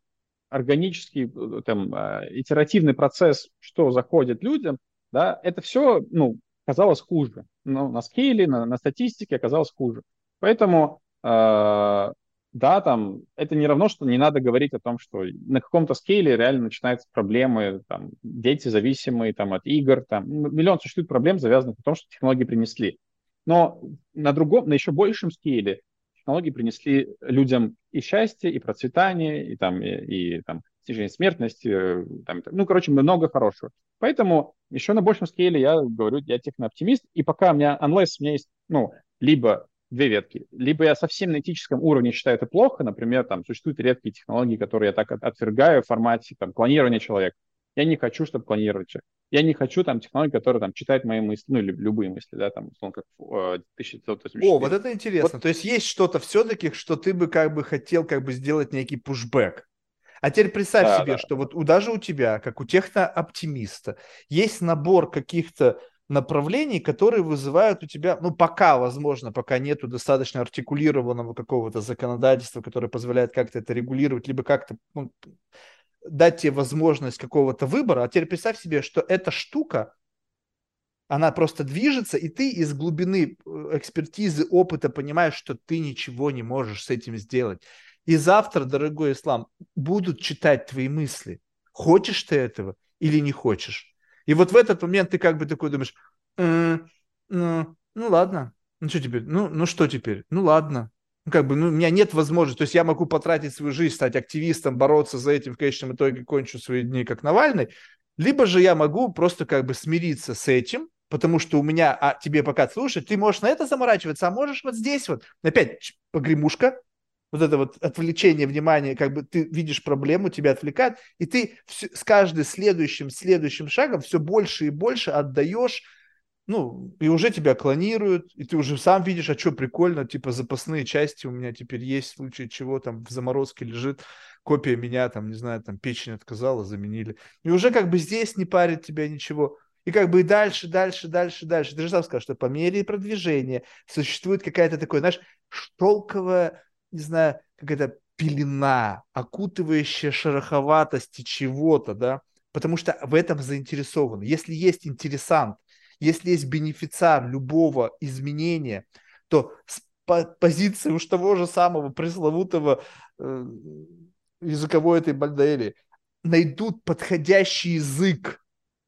органический, э, там, э, итеративный процесс, что заходит людям, да, это все, ну, казалось хуже. Ну, на скейле, на, на статистике оказалось хуже. Поэтому, да, там, это не равно, что не надо говорить о том, что на каком-то скейле реально начинаются проблемы, там, дети зависимые там, от игр, там, миллион существует проблем, завязанных на том, что технологии принесли. Но на другом, на еще большем скейле технологии принесли людям и счастье, и процветание, и там, и, и там, снижение смертности, э, там, ну, короче, много хорошего. Поэтому еще на большем скейле я говорю, я технооптимист, и пока у меня, unless у меня есть, ну, либо две ветки, либо я совсем на этическом уровне считаю это плохо, например, там существуют редкие технологии, которые я так отвергаю в формате там, клонирования человека, я не хочу, чтобы клонировать человека. Я не хочу там технологии, которые там читают мои мысли, ну, или любые мысли, да, там, условно, как 1984. О, вот это интересно. Вот. То есть есть что-то все-таки, что ты бы как бы хотел как бы сделать некий пушбэк. А теперь представь да, себе, да. что вот у, даже у тебя, как у техно-оптимиста, есть набор каких-то направлений, которые вызывают у тебя, ну, пока, возможно, пока нету достаточно артикулированного какого-то законодательства, которое позволяет как-то это регулировать, либо как-то ну, дать тебе возможность какого-то выбора. А теперь представь себе, что эта штука, она просто движется, и ты из глубины э, экспертизы, опыта понимаешь, что ты ничего не можешь с этим сделать. И завтра, дорогой ислам, будут читать твои мысли. Хочешь ты этого или не хочешь? И вот в этот момент ты как бы такой думаешь, ну, ну ладно, ну что теперь, ну, ну что теперь, ну ладно, ну, как бы, ну, у меня нет возможности, то есть я могу потратить свою жизнь, стать активистом, бороться за этим, в конечном итоге кончу свои дни как Навальный, либо же я могу просто как бы смириться с этим, потому что у меня, а тебе пока слушать, ты можешь на это заморачиваться, а можешь вот здесь вот, опять погремушка, вот это вот отвлечение внимания, как бы ты видишь проблему, тебя отвлекает, и ты все, с каждым следующим, следующим шагом все больше и больше отдаешь ну, и уже тебя клонируют, и ты уже сам видишь, а что прикольно, типа запасные части у меня теперь есть, в случае чего там в заморозке лежит, копия меня, там, не знаю, там печень отказала, заменили. И уже как бы здесь не парит тебя ничего. И как бы и дальше, дальше, дальше, дальше. Ты же сам сказал, что по мере продвижения существует какая-то такая, знаешь, шелковая, не знаю, какая-то пелена, окутывающая шероховатости чего-то, да, потому что в этом заинтересованы. Если есть интересант, если есть бенефициар любого изменения, то с позиции уж того же самого пресловутого э, языковой этой модели найдут подходящий язык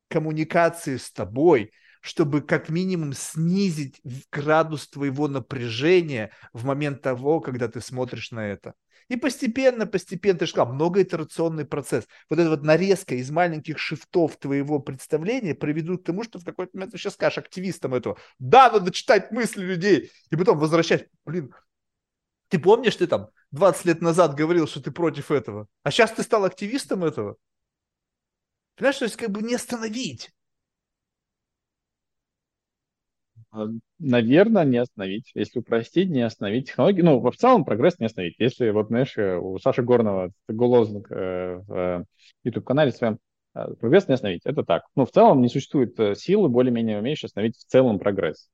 коммуникации с тобой, чтобы как минимум снизить градус твоего напряжения в момент того, когда ты смотришь на это. И постепенно, постепенно, ты же сказал, многоитерационный процесс. Вот эта вот нарезка из маленьких шифтов твоего представления приведут к тому, что в какой-то момент ты сейчас скажешь активистам этого, да, надо читать мысли людей, и потом возвращать, блин, ты помнишь, ты там 20 лет назад говорил, что ты против этого, а сейчас ты стал активистом этого? Понимаешь, то есть как бы не остановить. Наверное, не остановить. Если упростить, не остановить технологии. Ну, в целом прогресс не остановить. Если, вот, знаешь, э, у Саши Горного лозунг э, в э, YouTube-канале своем, прогресс не остановить. Это так. Ну, в целом не существует силы, более-менее умеющей остановить в целом прогресс.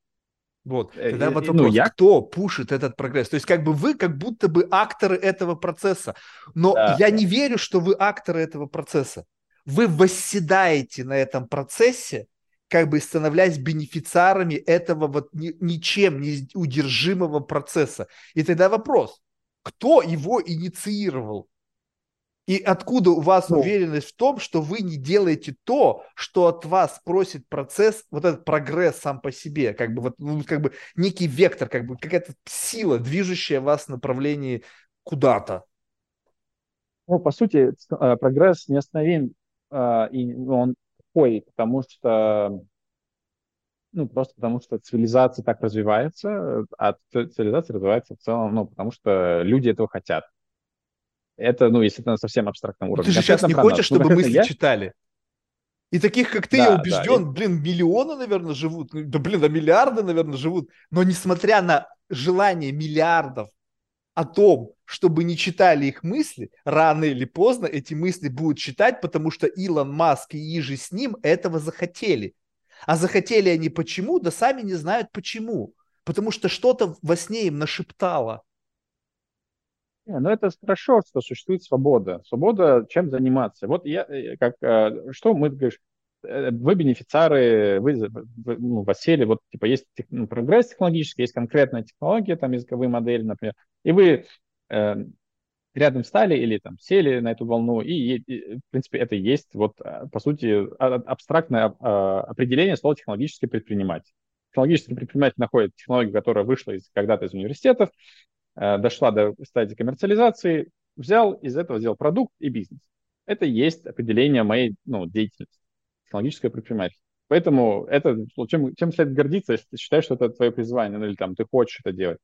Вот. Тогда вот вопрос, ну, я... кто пушит этот прогресс? То есть как бы вы как будто бы акторы этого процесса. Но да. я не верю, что вы акторы этого процесса. Вы восседаете на этом процессе, как бы становляясь бенефициарами этого вот ничем не удержимого процесса. И тогда вопрос, кто его инициировал? И откуда у вас ну, уверенность в том, что вы не делаете то, что от вас просит процесс, вот этот прогресс сам по себе, как бы вот ну, как бы некий вектор, как бы какая-то сила, движущая вас в направлении куда-то. Ну, по сути, э, прогресс неостановим, э, и он такой, потому что ну, просто потому что цивилизация так развивается, а цивилизация развивается в целом, ну, потому что люди этого хотят. Это, ну, если это на совсем абстрактном уровне. Ты же сейчас не хочешь, чтобы мысли я... читали? И таких, как ты, да, я убежден, да, блин, миллионы, наверное, живут, да, блин, да миллиарды, наверное, живут. Но несмотря на желание миллиардов о том, чтобы не читали их мысли, рано или поздно эти мысли будут читать, потому что Илон Маск и Ижи с ним этого захотели. А захотели они почему? Да сами не знают почему. Потому что что-то во сне им нашептало. Не, ну это хорошо, что существует свобода. Свобода чем заниматься. Вот я, э, как, э, что мы, говоришь, э, вы бенефициары, вы, вы ну, в осели, вот типа есть ну, прогресс технологический, есть конкретная технология, там языковые модели, например, и вы э, рядом стали или там сели на эту волну, и, и в принципе это и есть вот по сути а, абстрактное а, определение слова технологический предприниматель. Технологический предприниматель находит технологию, которая вышла из, когда-то из университетов, Э, дошла до стадии коммерциализации, взял из этого сделал продукт и бизнес. Это и есть определение моей ну, деятельности, технологическое предпринимательство. Поэтому это, чем, чем следует гордиться, если ты считаешь, что это твое призвание, ну или там ты хочешь это делать.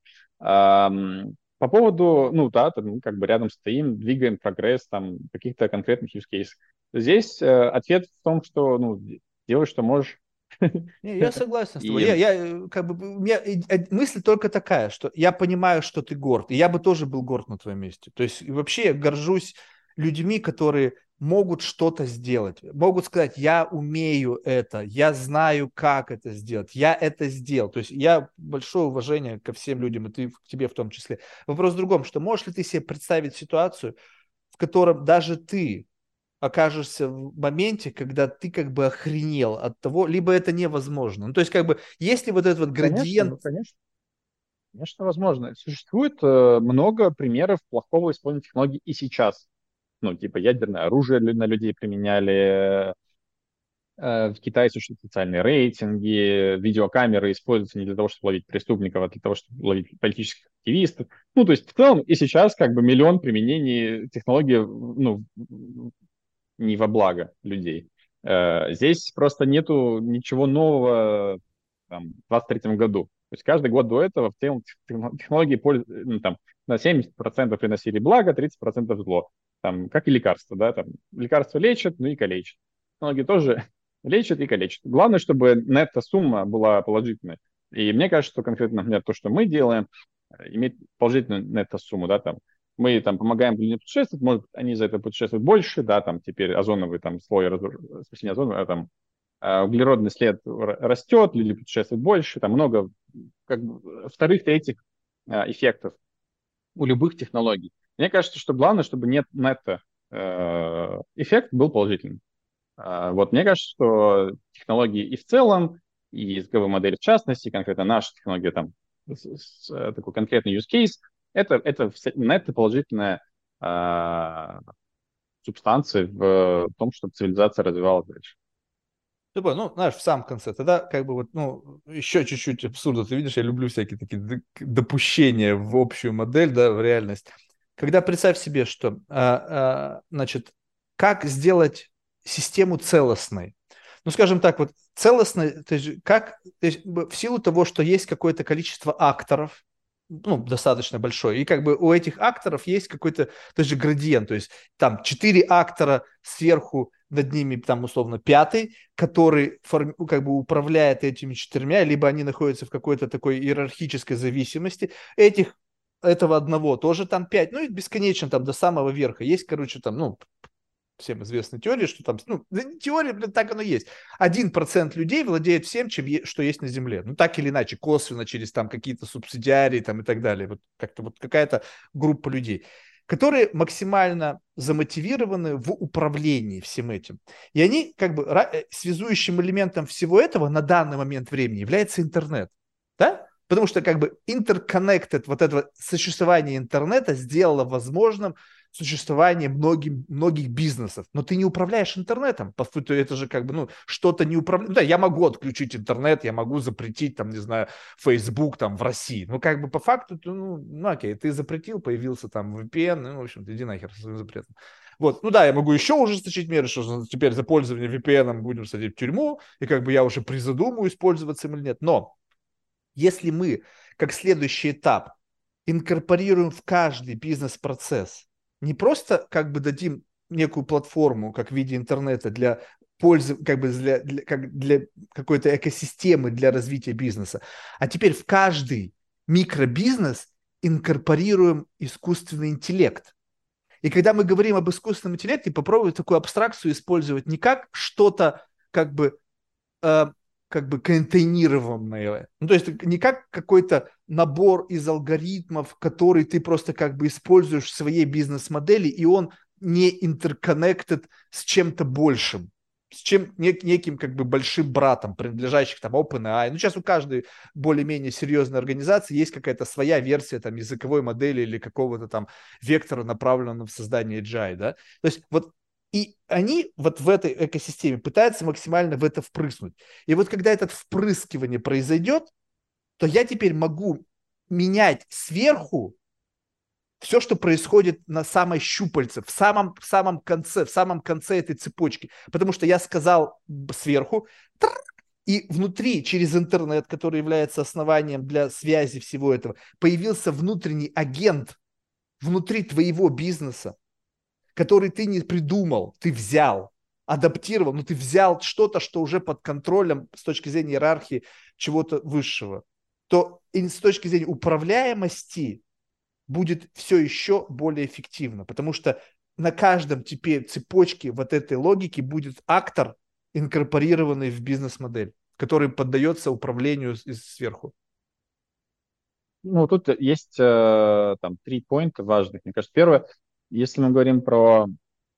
По поводу, ну да, там, мы как бы рядом стоим, двигаем прогресс, там, каких-то конкретных use cases. Здесь э, ответ в том, что, ну, делай, что можешь, не, я согласен с тобой. И... Я, я, э, как бы, у меня мысль только такая, что я понимаю, что ты горд, и я бы тоже был горд на твоем месте. То есть вообще я горжусь людьми, которые могут что-то сделать, могут сказать, я умею это, я знаю, как это сделать, я это сделал. То есть я большое уважение ко всем людям, и ты, к тебе в том числе. Вопрос в другом, что можешь ли ты себе представить ситуацию, в котором даже ты окажешься в моменте, когда ты как бы охренел от того, либо это невозможно. Ну, то есть, как бы, есть ли вот этот вот градиент... Конечно, конечно. Конечно, возможно. Существует э, много примеров плохого использования технологий и сейчас. Ну, типа ядерное оружие на людей применяли, э, в Китае существуют специальные рейтинги, видеокамеры используются не для того, чтобы ловить преступников, а для того, чтобы ловить политических активистов. Ну, то есть в целом и сейчас как бы миллион применений технологий ну, не во благо людей. Э, здесь просто нету ничего нового там, в 2023 году. То есть каждый год до этого в целом технологии ну, там, на 70% приносили благо, 30% зло. Там, как и лекарства, да, там, лекарства лечат, ну и калечат. Технологии тоже лечат и калечат. Главное, чтобы нетто-сумма была положительной. И мне кажется, что конкретно, например, то, что мы делаем, э, имеет положительную нетто-сумму, да, там, мы там помогаем людям путешествовать, может, они за это путешествуют больше, да, там теперь озоновый там слой, спасение озона, там а, углеродный след растет, люди путешествуют больше, там много как бы, вторых, третьих а, эффектов у любых технологий. Мне кажется, что главное, чтобы нет нетто э, эффект был положительным. Вот мне кажется, что технологии и в целом, и языковые модели в частности, конкретно наша технология там, с, с, такой конкретный use case, это, это, это положительная э, субстанция в том, чтобы цивилизация развивалась дальше. Типа, ну, знаешь, в самом конце, тогда как бы вот, ну, еще чуть-чуть абсурда. Ты видишь, я люблю всякие такие допущения в общую модель, да, в реальность. Когда представь себе, что, а, а, значит, как сделать систему целостной. Ну, скажем так, вот целостной, то есть как, то есть в силу того, что есть какое-то количество акторов, ну, достаточно большой. И как бы у этих акторов есть какой-то тоже градиент. То есть там четыре актора сверху, над ними там условно пятый, который форми- как бы управляет этими четырьмя, либо они находятся в какой-то такой иерархической зависимости. Этих этого одного тоже там пять, ну и бесконечно там до самого верха. Есть, короче, там, ну, всем известной теории, что там, ну, теория, блин, так оно есть. Один процент людей владеет всем, чем е- что есть на Земле. Ну, так или иначе, косвенно, через там какие-то субсидиарии там и так далее. Вот как-то вот какая-то группа людей которые максимально замотивированы в управлении всем этим. И они как бы э, связующим элементом всего этого на данный момент времени является интернет. Да? Потому что как бы interconnected, вот это существование интернета сделало возможным существование многих, многих бизнесов, но ты не управляешь интернетом, по сути, это же как бы, ну, что-то не управляешь. Да, я могу отключить интернет, я могу запретить, там, не знаю, Facebook там в России, ну, как бы по факту, ну, ну, окей, ты запретил, появился там VPN, ну, в общем, иди нахер со своим запретом. Вот, ну да, я могу еще ужесточить меры, что теперь за пользование VPN будем садить в тюрьму, и как бы я уже призадумываюсь, пользоваться им или нет. Но если мы, как следующий этап, инкорпорируем в каждый бизнес-процесс не просто как бы дадим некую платформу, как в виде интернета для пользы, как бы для, для, как для какой-то экосистемы для развития бизнеса, а теперь в каждый микробизнес инкорпорируем искусственный интеллект. И когда мы говорим об искусственном интеллекте, попробуем такую абстракцию использовать не как что-то как бы э, как бы контейнированное. Ну, то есть не как какой-то набор из алгоритмов, который ты просто как бы используешь в своей бизнес-модели, и он не интерконнектед с чем-то большим с чем нек, неким как бы большим братом, принадлежащих там OpenAI. Ну, сейчас у каждой более-менее серьезной организации есть какая-то своя версия там языковой модели или какого-то там вектора, направленного в создание AGI, да. То есть вот и они вот в этой экосистеме пытаются максимально в это впрыснуть. И вот когда это впрыскивание произойдет, то я теперь могу менять сверху все, что происходит на самой щупальце, в самом, в самом конце, в самом конце этой цепочки. Потому что я сказал сверху, и внутри, через интернет, который является основанием для связи всего этого, появился внутренний агент внутри твоего бизнеса, который ты не придумал, ты взял, адаптировал, но ты взял что-то, что уже под контролем с точки зрения иерархии чего-то высшего, то с точки зрения управляемости будет все еще более эффективно, потому что на каждом теперь цепочке вот этой логики будет актор, инкорпорированный в бизнес-модель, который поддается управлению сверху. Ну, тут есть э, там три поинта важных. Мне кажется, первое, если мы говорим про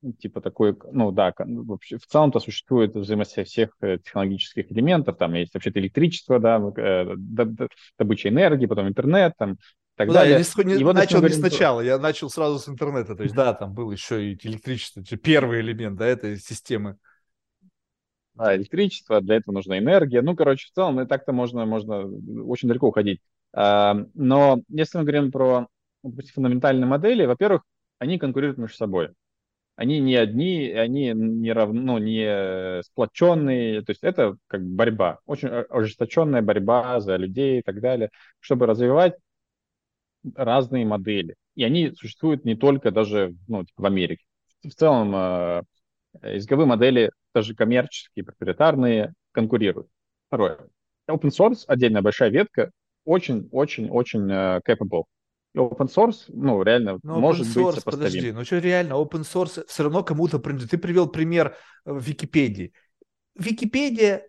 ну, типа такой, ну да, ну, вообще в целом-то существует взаимосвязь всех э, технологических элементов, там есть вообще-то электричество, да, э, добыча энергии, потом интернет, там, так ну, далее. Да, я не, не, вот начал не сначала, я начал сразу с интернета, то есть да, там был еще и электричество, первый элемент, да, этой системы. Да, электричество, для этого нужна энергия, ну, короче, в целом, и так-то можно, можно очень далеко уходить. Но если мы говорим про фундаментальные модели, во-первых, они конкурируют между собой. Они не одни, они не равно, ну, не сплоченные. То есть это как борьба, очень ожесточенная борьба за людей и так далее, чтобы развивать разные модели. И они существуют не только даже ну, типа в Америке. В целом э, языковые модели, даже коммерческие, проприетарные, конкурируют. Второе. Open source, отдельная большая ветка, очень-очень-очень uh, capable open source, ну, реально, Но может source, быть сопоставим. Подожди, ну что реально, open source все равно кому-то принадлежит. Ты привел пример э, Википедии. Википедия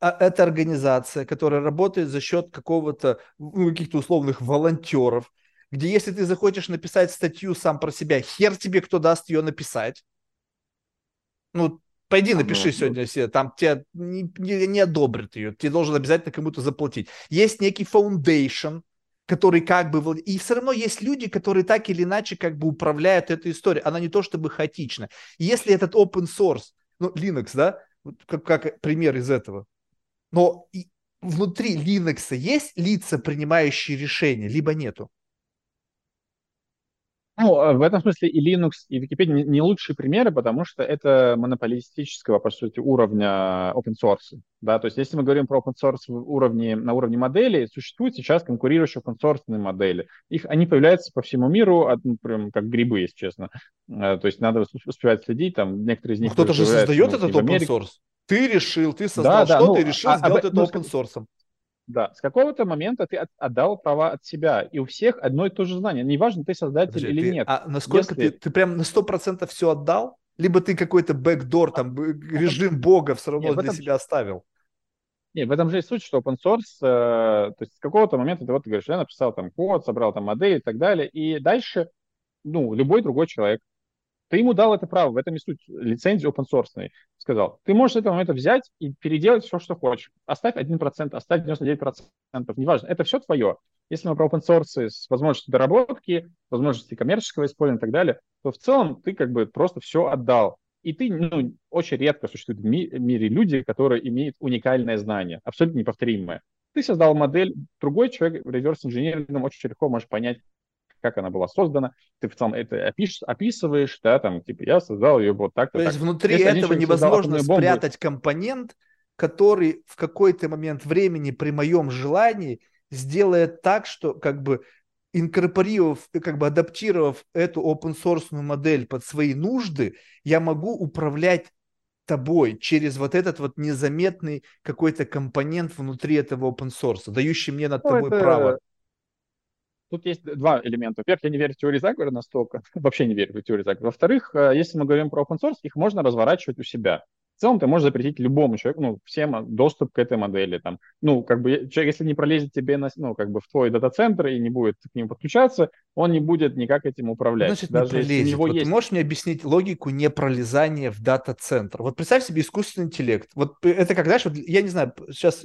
а, это организация, которая работает за счет какого-то, ну, каких-то условных волонтеров, где если ты захочешь написать статью сам про себя, хер тебе кто даст ее написать. Ну, пойди напиши ну, сегодня себе, там тебе не, не, не одобрят ее, тебе должен обязательно кому-то заплатить. Есть некий foundation, который как бы... И все равно есть люди, которые так или иначе как бы управляют этой историей. Она не то чтобы хаотична. Если этот open source, ну, Linux, да, как, как пример из этого, но внутри Linux есть лица, принимающие решения, либо нету? Ну, э, в этом смысле и Linux, и Wikipedia не, лучшие примеры, потому что это монополистического, по сути, уровня open source. Да? То есть если мы говорим про open source уровне, на уровне модели, существуют сейчас конкурирующие open source модели. Их, они появляются по всему миру, от, ну, прям как грибы, если честно. Э, то есть надо успевать следить, там некоторые из них... Кто-то же создает ну, этот open source. Ты решил, ты создал да, что-то да, ну, и решил а, сделать а, это ну, open source. Да, с какого-то момента ты отдал права от себя, и у всех одно и то же знание. Неважно, ты создатель Подожди, или ты, нет. А насколько Если... ты, ты прям на сто процентов все отдал? Либо ты какой-то бэкдор, там, режим бога все равно нет, для этом... себя оставил? Нет, в этом же и суть, что open source, э, то есть с какого-то момента ты вот ты говоришь, я написал там код, собрал там модель и так далее, и дальше, ну, любой другой человек ты ему дал это право, в этом и суть лицензии open source. Сказал, ты можешь с этого момента взять и переделать все, что хочешь. Оставь 1%, оставь 99%, неважно, это все твое. Если мы про open source с возможностью доработки, возможностью коммерческого использования и так далее, то в целом ты как бы просто все отдал. И ты, ну, очень редко существуют в ми- мире люди, которые имеют уникальное знание, абсолютно неповторимое. Ты создал модель, другой человек реверс-инженерингом очень легко может понять, как она была создана, ты в целом это опиш, описываешь, да, там, типа, я создал ее вот так-то. То так. есть внутри Если этого невозможно спрятать компонент, который в какой-то момент времени при моем желании сделает так, что как бы инкорпорировав, как бы адаптировав эту open source модель под свои нужды, я могу управлять тобой через вот этот вот незаметный какой-то компонент внутри этого open source, дающий мне над ну, тобой это... право тут есть два элемента. Во-первых, я не верю в теории заговора настолько, вообще не верю в теорию заговора. Во-вторых, э, если мы говорим про open source, их можно разворачивать у себя. Целом ты можешь запретить любому человеку, ну, всем доступ к этой модели. Там. Ну, как бы, человек, если не пролезет тебе на, ну, как бы в твой дата-центр и не будет к нему подключаться, он не будет никак этим управлять. Значит, Даже не пролезет. Если у него вот есть... Ты можешь мне объяснить логику непролезания в дата-центр? Вот представь себе искусственный интеллект. Вот это как, знаешь, вот, я не знаю, сейчас,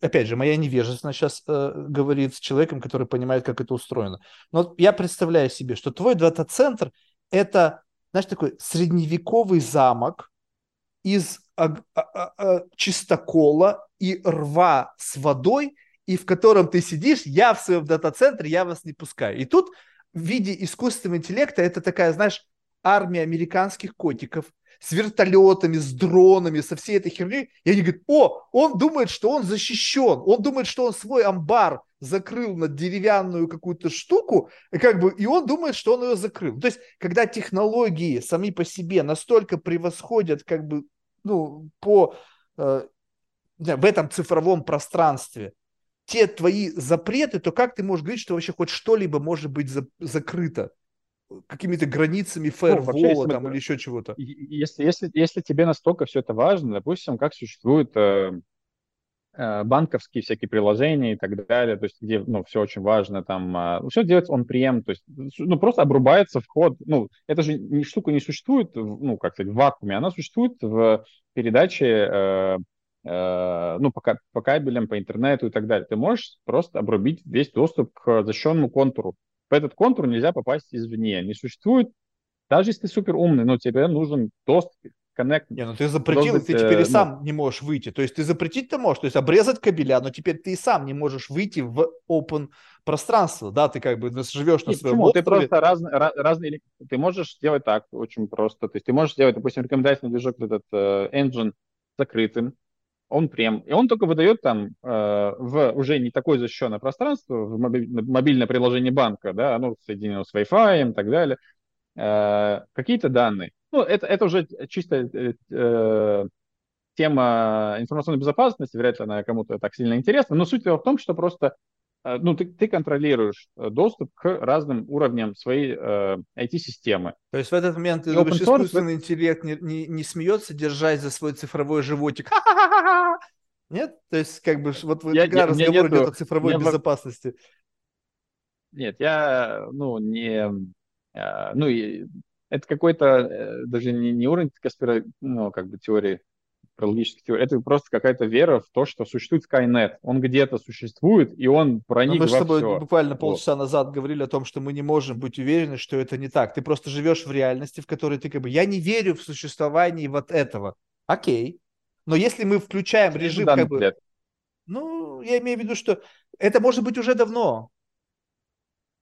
опять же, моя невежественность сейчас э, говорит с человеком, который понимает, как это устроено. Но вот я представляю себе, что твой дата-центр – это, знаешь, такой средневековый замок, из а, а, а, чистокола и рва с водой, и в котором ты сидишь, я в своем дата-центре, я вас не пускаю. И тут в виде искусственного интеллекта это такая, знаешь, армия американских котиков с вертолетами, с дронами, со всей этой херней. И они говорят, о, он думает, что он защищен, он думает, что он свой амбар закрыл на деревянную какую-то штуку, и как бы, и он думает, что он ее закрыл. То есть, когда технологии сами по себе настолько превосходят как бы ну, по, э, в этом цифровом пространстве те твои запреты, то как ты можешь говорить, что вообще хоть что-либо может быть за, закрыто? Какими-то границами фаервола ну, там, или еще чего-то. Если, если, если тебе настолько все это важно, допустим, как существует э, э, банковские всякие приложения и так далее, то есть где ну, все очень важно, там э, все делается он прем, то есть ну, просто обрубается вход, ну, это же не, штука не существует, ну, как сказать, в вакууме, она существует в передачи, э, э, ну, по, по кабелям, по интернету и так далее. Ты можешь просто обрубить весь доступ к защищенному контуру. В этот контур нельзя попасть извне. Не существует, даже если ты супер умный, но тебе нужен доступ, коннект. Не, ну ты запретил, быть, ты теперь э, и сам ну, не можешь выйти. То есть ты запретить-то можешь, то есть обрезать кабеля, но теперь ты и сам не можешь выйти в open пространство, да, ты как бы живешь на своем почему? Ты просто разные, разные, ты можешь сделать так очень просто, то есть ты можешь сделать, допустим, рекомендательный движок этот uh, engine закрытым, он прям, и он только выдает там э, в уже не такое защищенное пространство, в мобильное приложение банка, да, оно соединено с Wi-Fi и так далее, э, какие-то данные. Ну, это, это уже чисто э, э, тема информационной безопасности, вряд ли она кому-то так сильно интересна, но суть в том, что просто Э, ну, ты, ты контролируешь доступ к разным уровням своей э, IT-системы. То есть в этот момент ты думаешь, искусственный интеллект не, не, не смеется, держась за свой цифровой животик? Нет? То есть как бы вот я, когда я, разговор идет о цифровой безопасности. Нет, я, ну, не... Ну, это какой-то даже не, не уровень конспира... ну, как бы теории про логические теории. Это просто какая-то вера в то, что существует Skynet. Он где-то существует, и он проник Но мы во с тобой все. буквально полчаса вот. назад говорили о том, что мы не можем быть уверены, что это не так. Ты просто живешь в реальности, в которой ты как бы... Я не верю в существование вот этого. Окей. Но если мы включаем режим как бы... Лет. Ну, я имею в виду, что это может быть уже давно.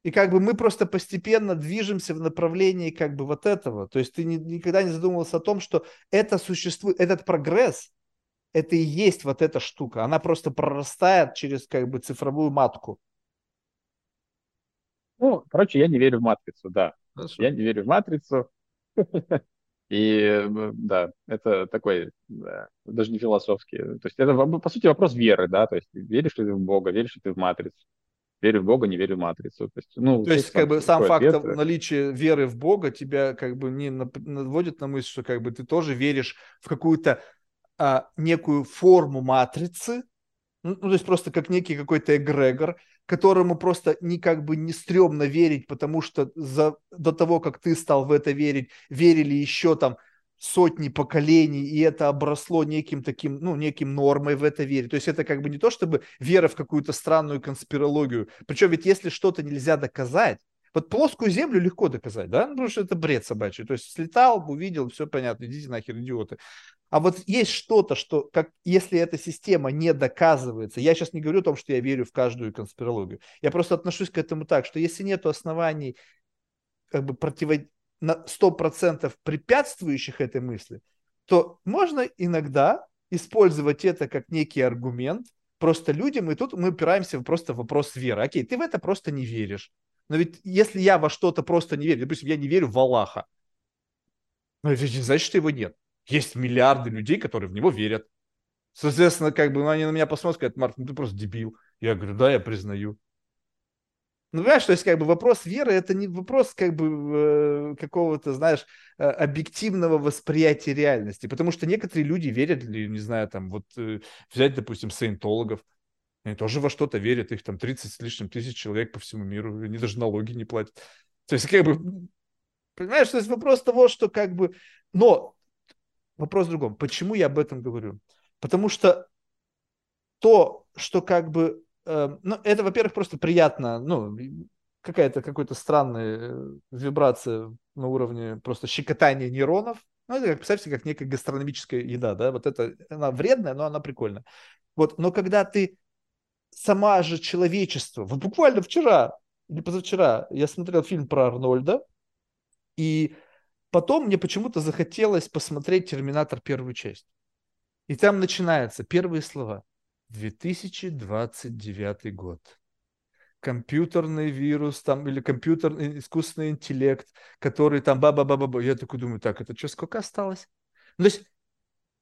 И как бы мы просто постепенно движемся в направлении как бы вот этого. То есть ты ни, никогда не задумывался о том, что это существует, этот прогресс, это и есть вот эта штука. Она просто прорастает через как бы цифровую матку. Ну, короче, я не верю в матрицу, да. Хорошо. Я не верю в матрицу. И да, это такой, да, даже не философский. То есть это, по сути, вопрос веры, да. То есть веришь ли ты в Бога, веришь ли ты в матрицу верю в Бога, не верю в матрицу. То есть, ну, То есть как бы сам факт ответ, наличия веры в Бога тебя как бы не наводит на мысль, что как бы ты тоже веришь в какую-то а, некую форму матрицы, ну, ну, то есть просто как некий какой-то эгрегор, которому просто не как бы не стрёмно верить, потому что за, до того, как ты стал в это верить, верили еще там сотни поколений, и это обросло неким таким, ну, неким нормой в это верить. То есть это как бы не то, чтобы вера в какую-то странную конспирологию. Причем ведь если что-то нельзя доказать, вот плоскую землю легко доказать, да, ну, потому что это бред собачий. То есть слетал, увидел, все понятно, идите нахер, идиоты. А вот есть что-то, что, как, если эта система не доказывается, я сейчас не говорю о том, что я верю в каждую конспирологию, я просто отношусь к этому так, что если нет оснований как бы противо, на 100% препятствующих этой мысли, то можно иногда использовать это как некий аргумент просто людям, и тут мы упираемся просто в вопрос веры. Окей, ты в это просто не веришь. Но ведь если я во что-то просто не верю, допустим, я не верю в Аллаха, ну, это не значит, что его нет. Есть миллиарды людей, которые в него верят. Соответственно, как бы ну, они на меня посмотрят, скажут, Марк, ну ты просто дебил. Я говорю, да, я признаю. Ну, понимаешь, то есть, как бы, вопрос веры – это не вопрос, как бы, э, какого-то, знаешь, э, объективного восприятия реальности, потому что некоторые люди верят, не знаю, там, вот, э, взять, допустим, саентологов, они тоже во что-то верят, их там 30 с лишним тысяч человек по всему миру, они даже налоги не платят. То есть, как бы, понимаешь, то есть вопрос того, что, как бы, но вопрос в другом. Почему я об этом говорю? Потому что то, что, как бы, Эм, ну, это, во-первых, просто приятно, ну, какая-то какой-то странная э, вибрация на уровне просто щекотания нейронов. Ну, это, как, представьте, как некая гастрономическая еда, да, вот это, она вредная, но она прикольная. Вот, но когда ты сама же человечество, вот буквально вчера или позавчера я смотрел фильм про Арнольда, и потом мне почему-то захотелось посмотреть «Терминатор» первую часть. И там начинаются первые слова. 2029 год. Компьютерный вирус там или компьютерный искусственный интеллект, который там ба-ба-ба-ба. Я такой думаю, так, это что, сколько осталось? Ну, то есть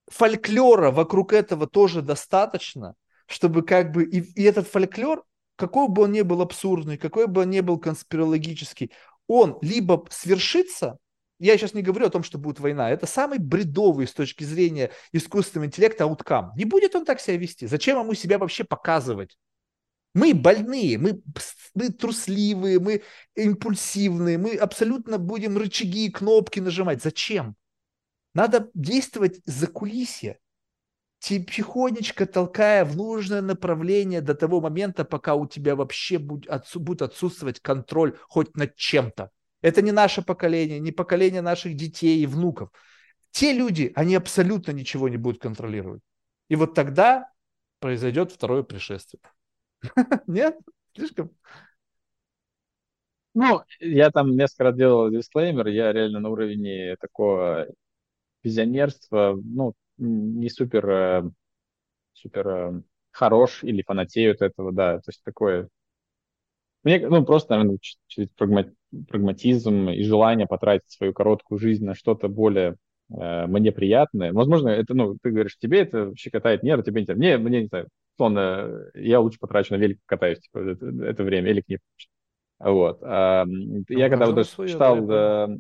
фольклора вокруг этого тоже достаточно, чтобы как бы... И, и этот фольклор, какой бы он ни был абсурдный, какой бы он ни был конспирологический, он либо свершится, я сейчас не говорю о том, что будет война. Это самый бредовый с точки зрения искусственного интеллекта ауткам. Не будет он так себя вести. Зачем ему себя вообще показывать? Мы больные, мы, мы трусливые, мы импульсивные, мы абсолютно будем рычаги и кнопки нажимать. Зачем? Надо действовать за кулисье, тихонечко толкая в нужное направление до того момента, пока у тебя вообще будет отсутствовать контроль хоть над чем-то. Это не наше поколение, не поколение наших детей и внуков. Те люди, они абсолютно ничего не будут контролировать. И вот тогда произойдет второе пришествие. Нет? Слишком? Ну, я там несколько раз делал дисклеймер, я реально на уровне такого визионерства, ну, не супер, э, супер э, хорош или фанатею от этого, да, то есть такое мне, ну, просто, наверное, через прагматизм и желание потратить свою короткую жизнь на что-то более э, мне приятное. Возможно, это, ну, ты говоришь, тебе это щекотает нервы, тебе не Мне, мне, не знаю, условно, я лучше потрачу на велик катаюсь, типа, это, это время, велик не Вот. А, ну, я когда вот читал да,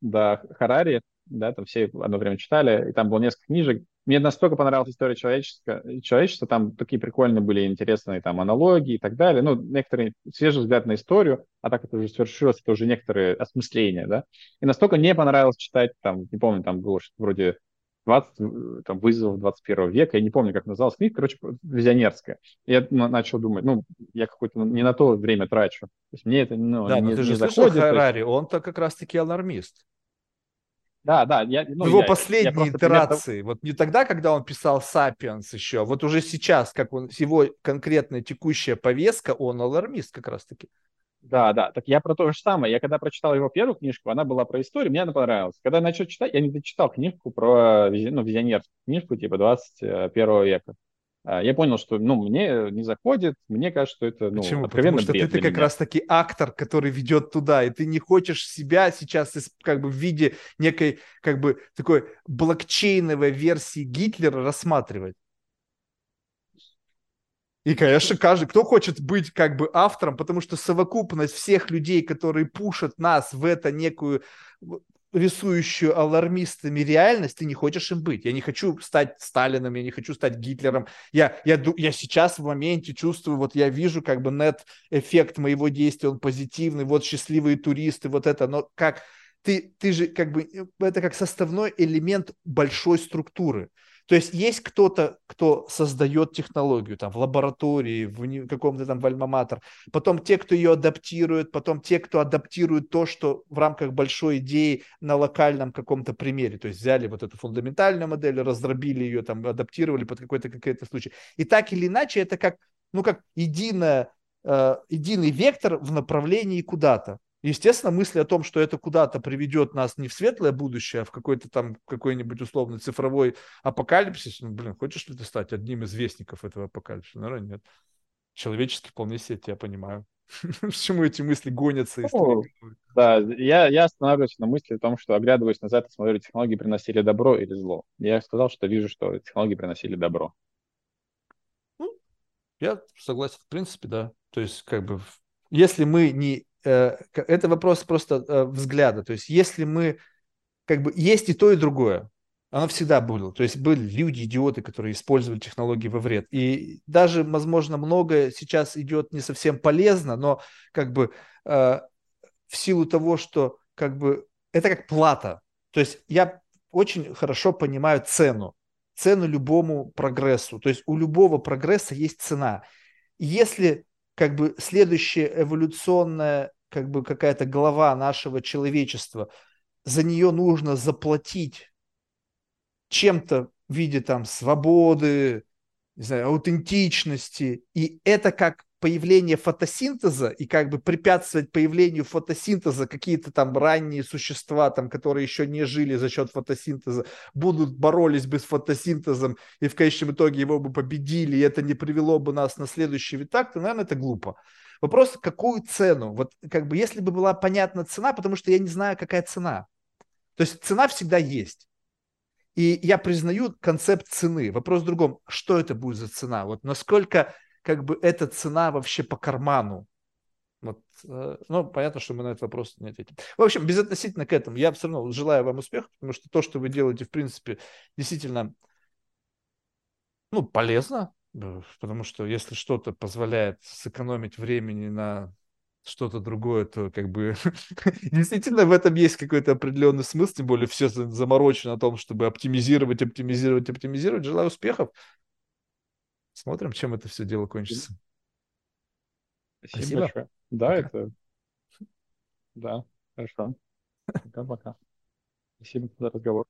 да, Харари, да, там все одно время читали, и там было несколько книжек. Мне настолько понравилась история человечества, человечества, там такие прикольные были интересные там аналогии и так далее. Ну, некоторые свежий взгляд на историю, а так это уже свершилось, это уже некоторые осмысления, да. И настолько мне понравилось читать, там, не помню, там было что-то вроде 20, там, вызовов 21 века, я не помню, как называлась книга, короче, визионерская. Я начал думать, ну, я какой-то не на то время трачу. То есть мне это, ну, да, не, но ты же не слышал заходит. Харари, есть... он-то как раз-таки алармист. Да, да. Я, ну, его я, последние я итерации, пример... вот не тогда, когда он писал «Сапиенс» еще, а вот уже сейчас, как он, его конкретная текущая повестка, он алармист как раз-таки. Да, да, так я про то же самое. Я когда прочитал его первую книжку, она была про историю, мне она понравилась. Когда я начал читать, я не дочитал книжку про ну, визионерскую книжку типа 21 века. А, я понял, что ну, мне не заходит, мне кажется, что это ну, Почему? Потому что ты, ты как раз-таки актор, который ведет туда, и ты не хочешь себя сейчас как бы в виде некой как бы такой блокчейновой версии Гитлера рассматривать. И, конечно, каждый, кто хочет быть как бы автором, потому что совокупность всех людей, которые пушат нас в это некую рисующую алармистами реальность, ты не хочешь им быть. Я не хочу стать Сталином, я не хочу стать Гитлером. Я, я, я сейчас в моменте чувствую, вот я вижу как бы нет-эффект моего действия, он позитивный, вот счастливые туристы, вот это, но как ты, ты же как бы, это как составной элемент большой структуры. То есть есть кто-то, кто создает технологию там в лаборатории, в каком-то там в альма-матер, потом те, кто ее адаптирует, потом те, кто адаптирует то, что в рамках большой идеи на локальном каком-то примере. То есть взяли вот эту фундаментальную модель, раздробили ее, там, адаптировали под какой-то какой-то случай. И так или иначе это как, ну, как единая, э, единый вектор в направлении куда-то. Естественно, мысль о том, что это куда-то приведет нас не в светлое будущее, а в какой-то там какой-нибудь условный цифровой апокалипсис. Ну, блин, хочешь ли ты стать одним из вестников этого апокалипсиса? Наверное, нет. Человечески вполне себе тебя понимаю. Почему эти мысли гонятся? Ну, да, я, я останавливаюсь на мысли о том, что, оглядываясь назад и смотрю, технологии приносили добро или зло. Я сказал, что вижу, что технологии приносили добро. Ну, я согласен, в принципе, да. То есть, как бы если мы не... Э, это вопрос просто э, взгляда. То есть если мы... Как бы есть и то, и другое. Оно всегда было. То есть были люди, идиоты, которые использовали технологии во вред. И даже, возможно, многое сейчас идет не совсем полезно, но как бы э, в силу того, что как бы это как плата. То есть я очень хорошо понимаю цену, цену любому прогрессу. То есть у любого прогресса есть цена. Если как бы следующая эволюционная как бы какая-то глава нашего человечества, за нее нужно заплатить чем-то в виде там свободы, не знаю, аутентичности. И это как появление фотосинтеза и как бы препятствовать появлению фотосинтеза какие-то там ранние существа, там, которые еще не жили за счет фотосинтеза, будут боролись бы с фотосинтезом и в конечном итоге его бы победили, и это не привело бы нас на следующий витак, то, наверное, это глупо. Вопрос, какую цену? Вот как бы если бы была понятна цена, потому что я не знаю, какая цена. То есть цена всегда есть. И я признаю концепт цены. Вопрос в другом, что это будет за цена? Вот насколько как бы эта цена вообще по карману? Вот, э, ну, понятно, что мы на этот вопрос не ответим. В общем, безотносительно к этому, я все равно желаю вам успеха, потому что то, что вы делаете, в принципе, действительно, ну, полезно, потому что если что-то позволяет сэкономить времени на что-то другое, то как бы действительно в этом есть какой-то определенный смысл, тем более все заморочено о том, чтобы оптимизировать, оптимизировать, оптимизировать. Желаю успехов. Смотрим, чем это все дело кончится. Спасибо, Спасибо. большое. Да, Пока. это... Да, хорошо. Пока-пока. Спасибо за разговор.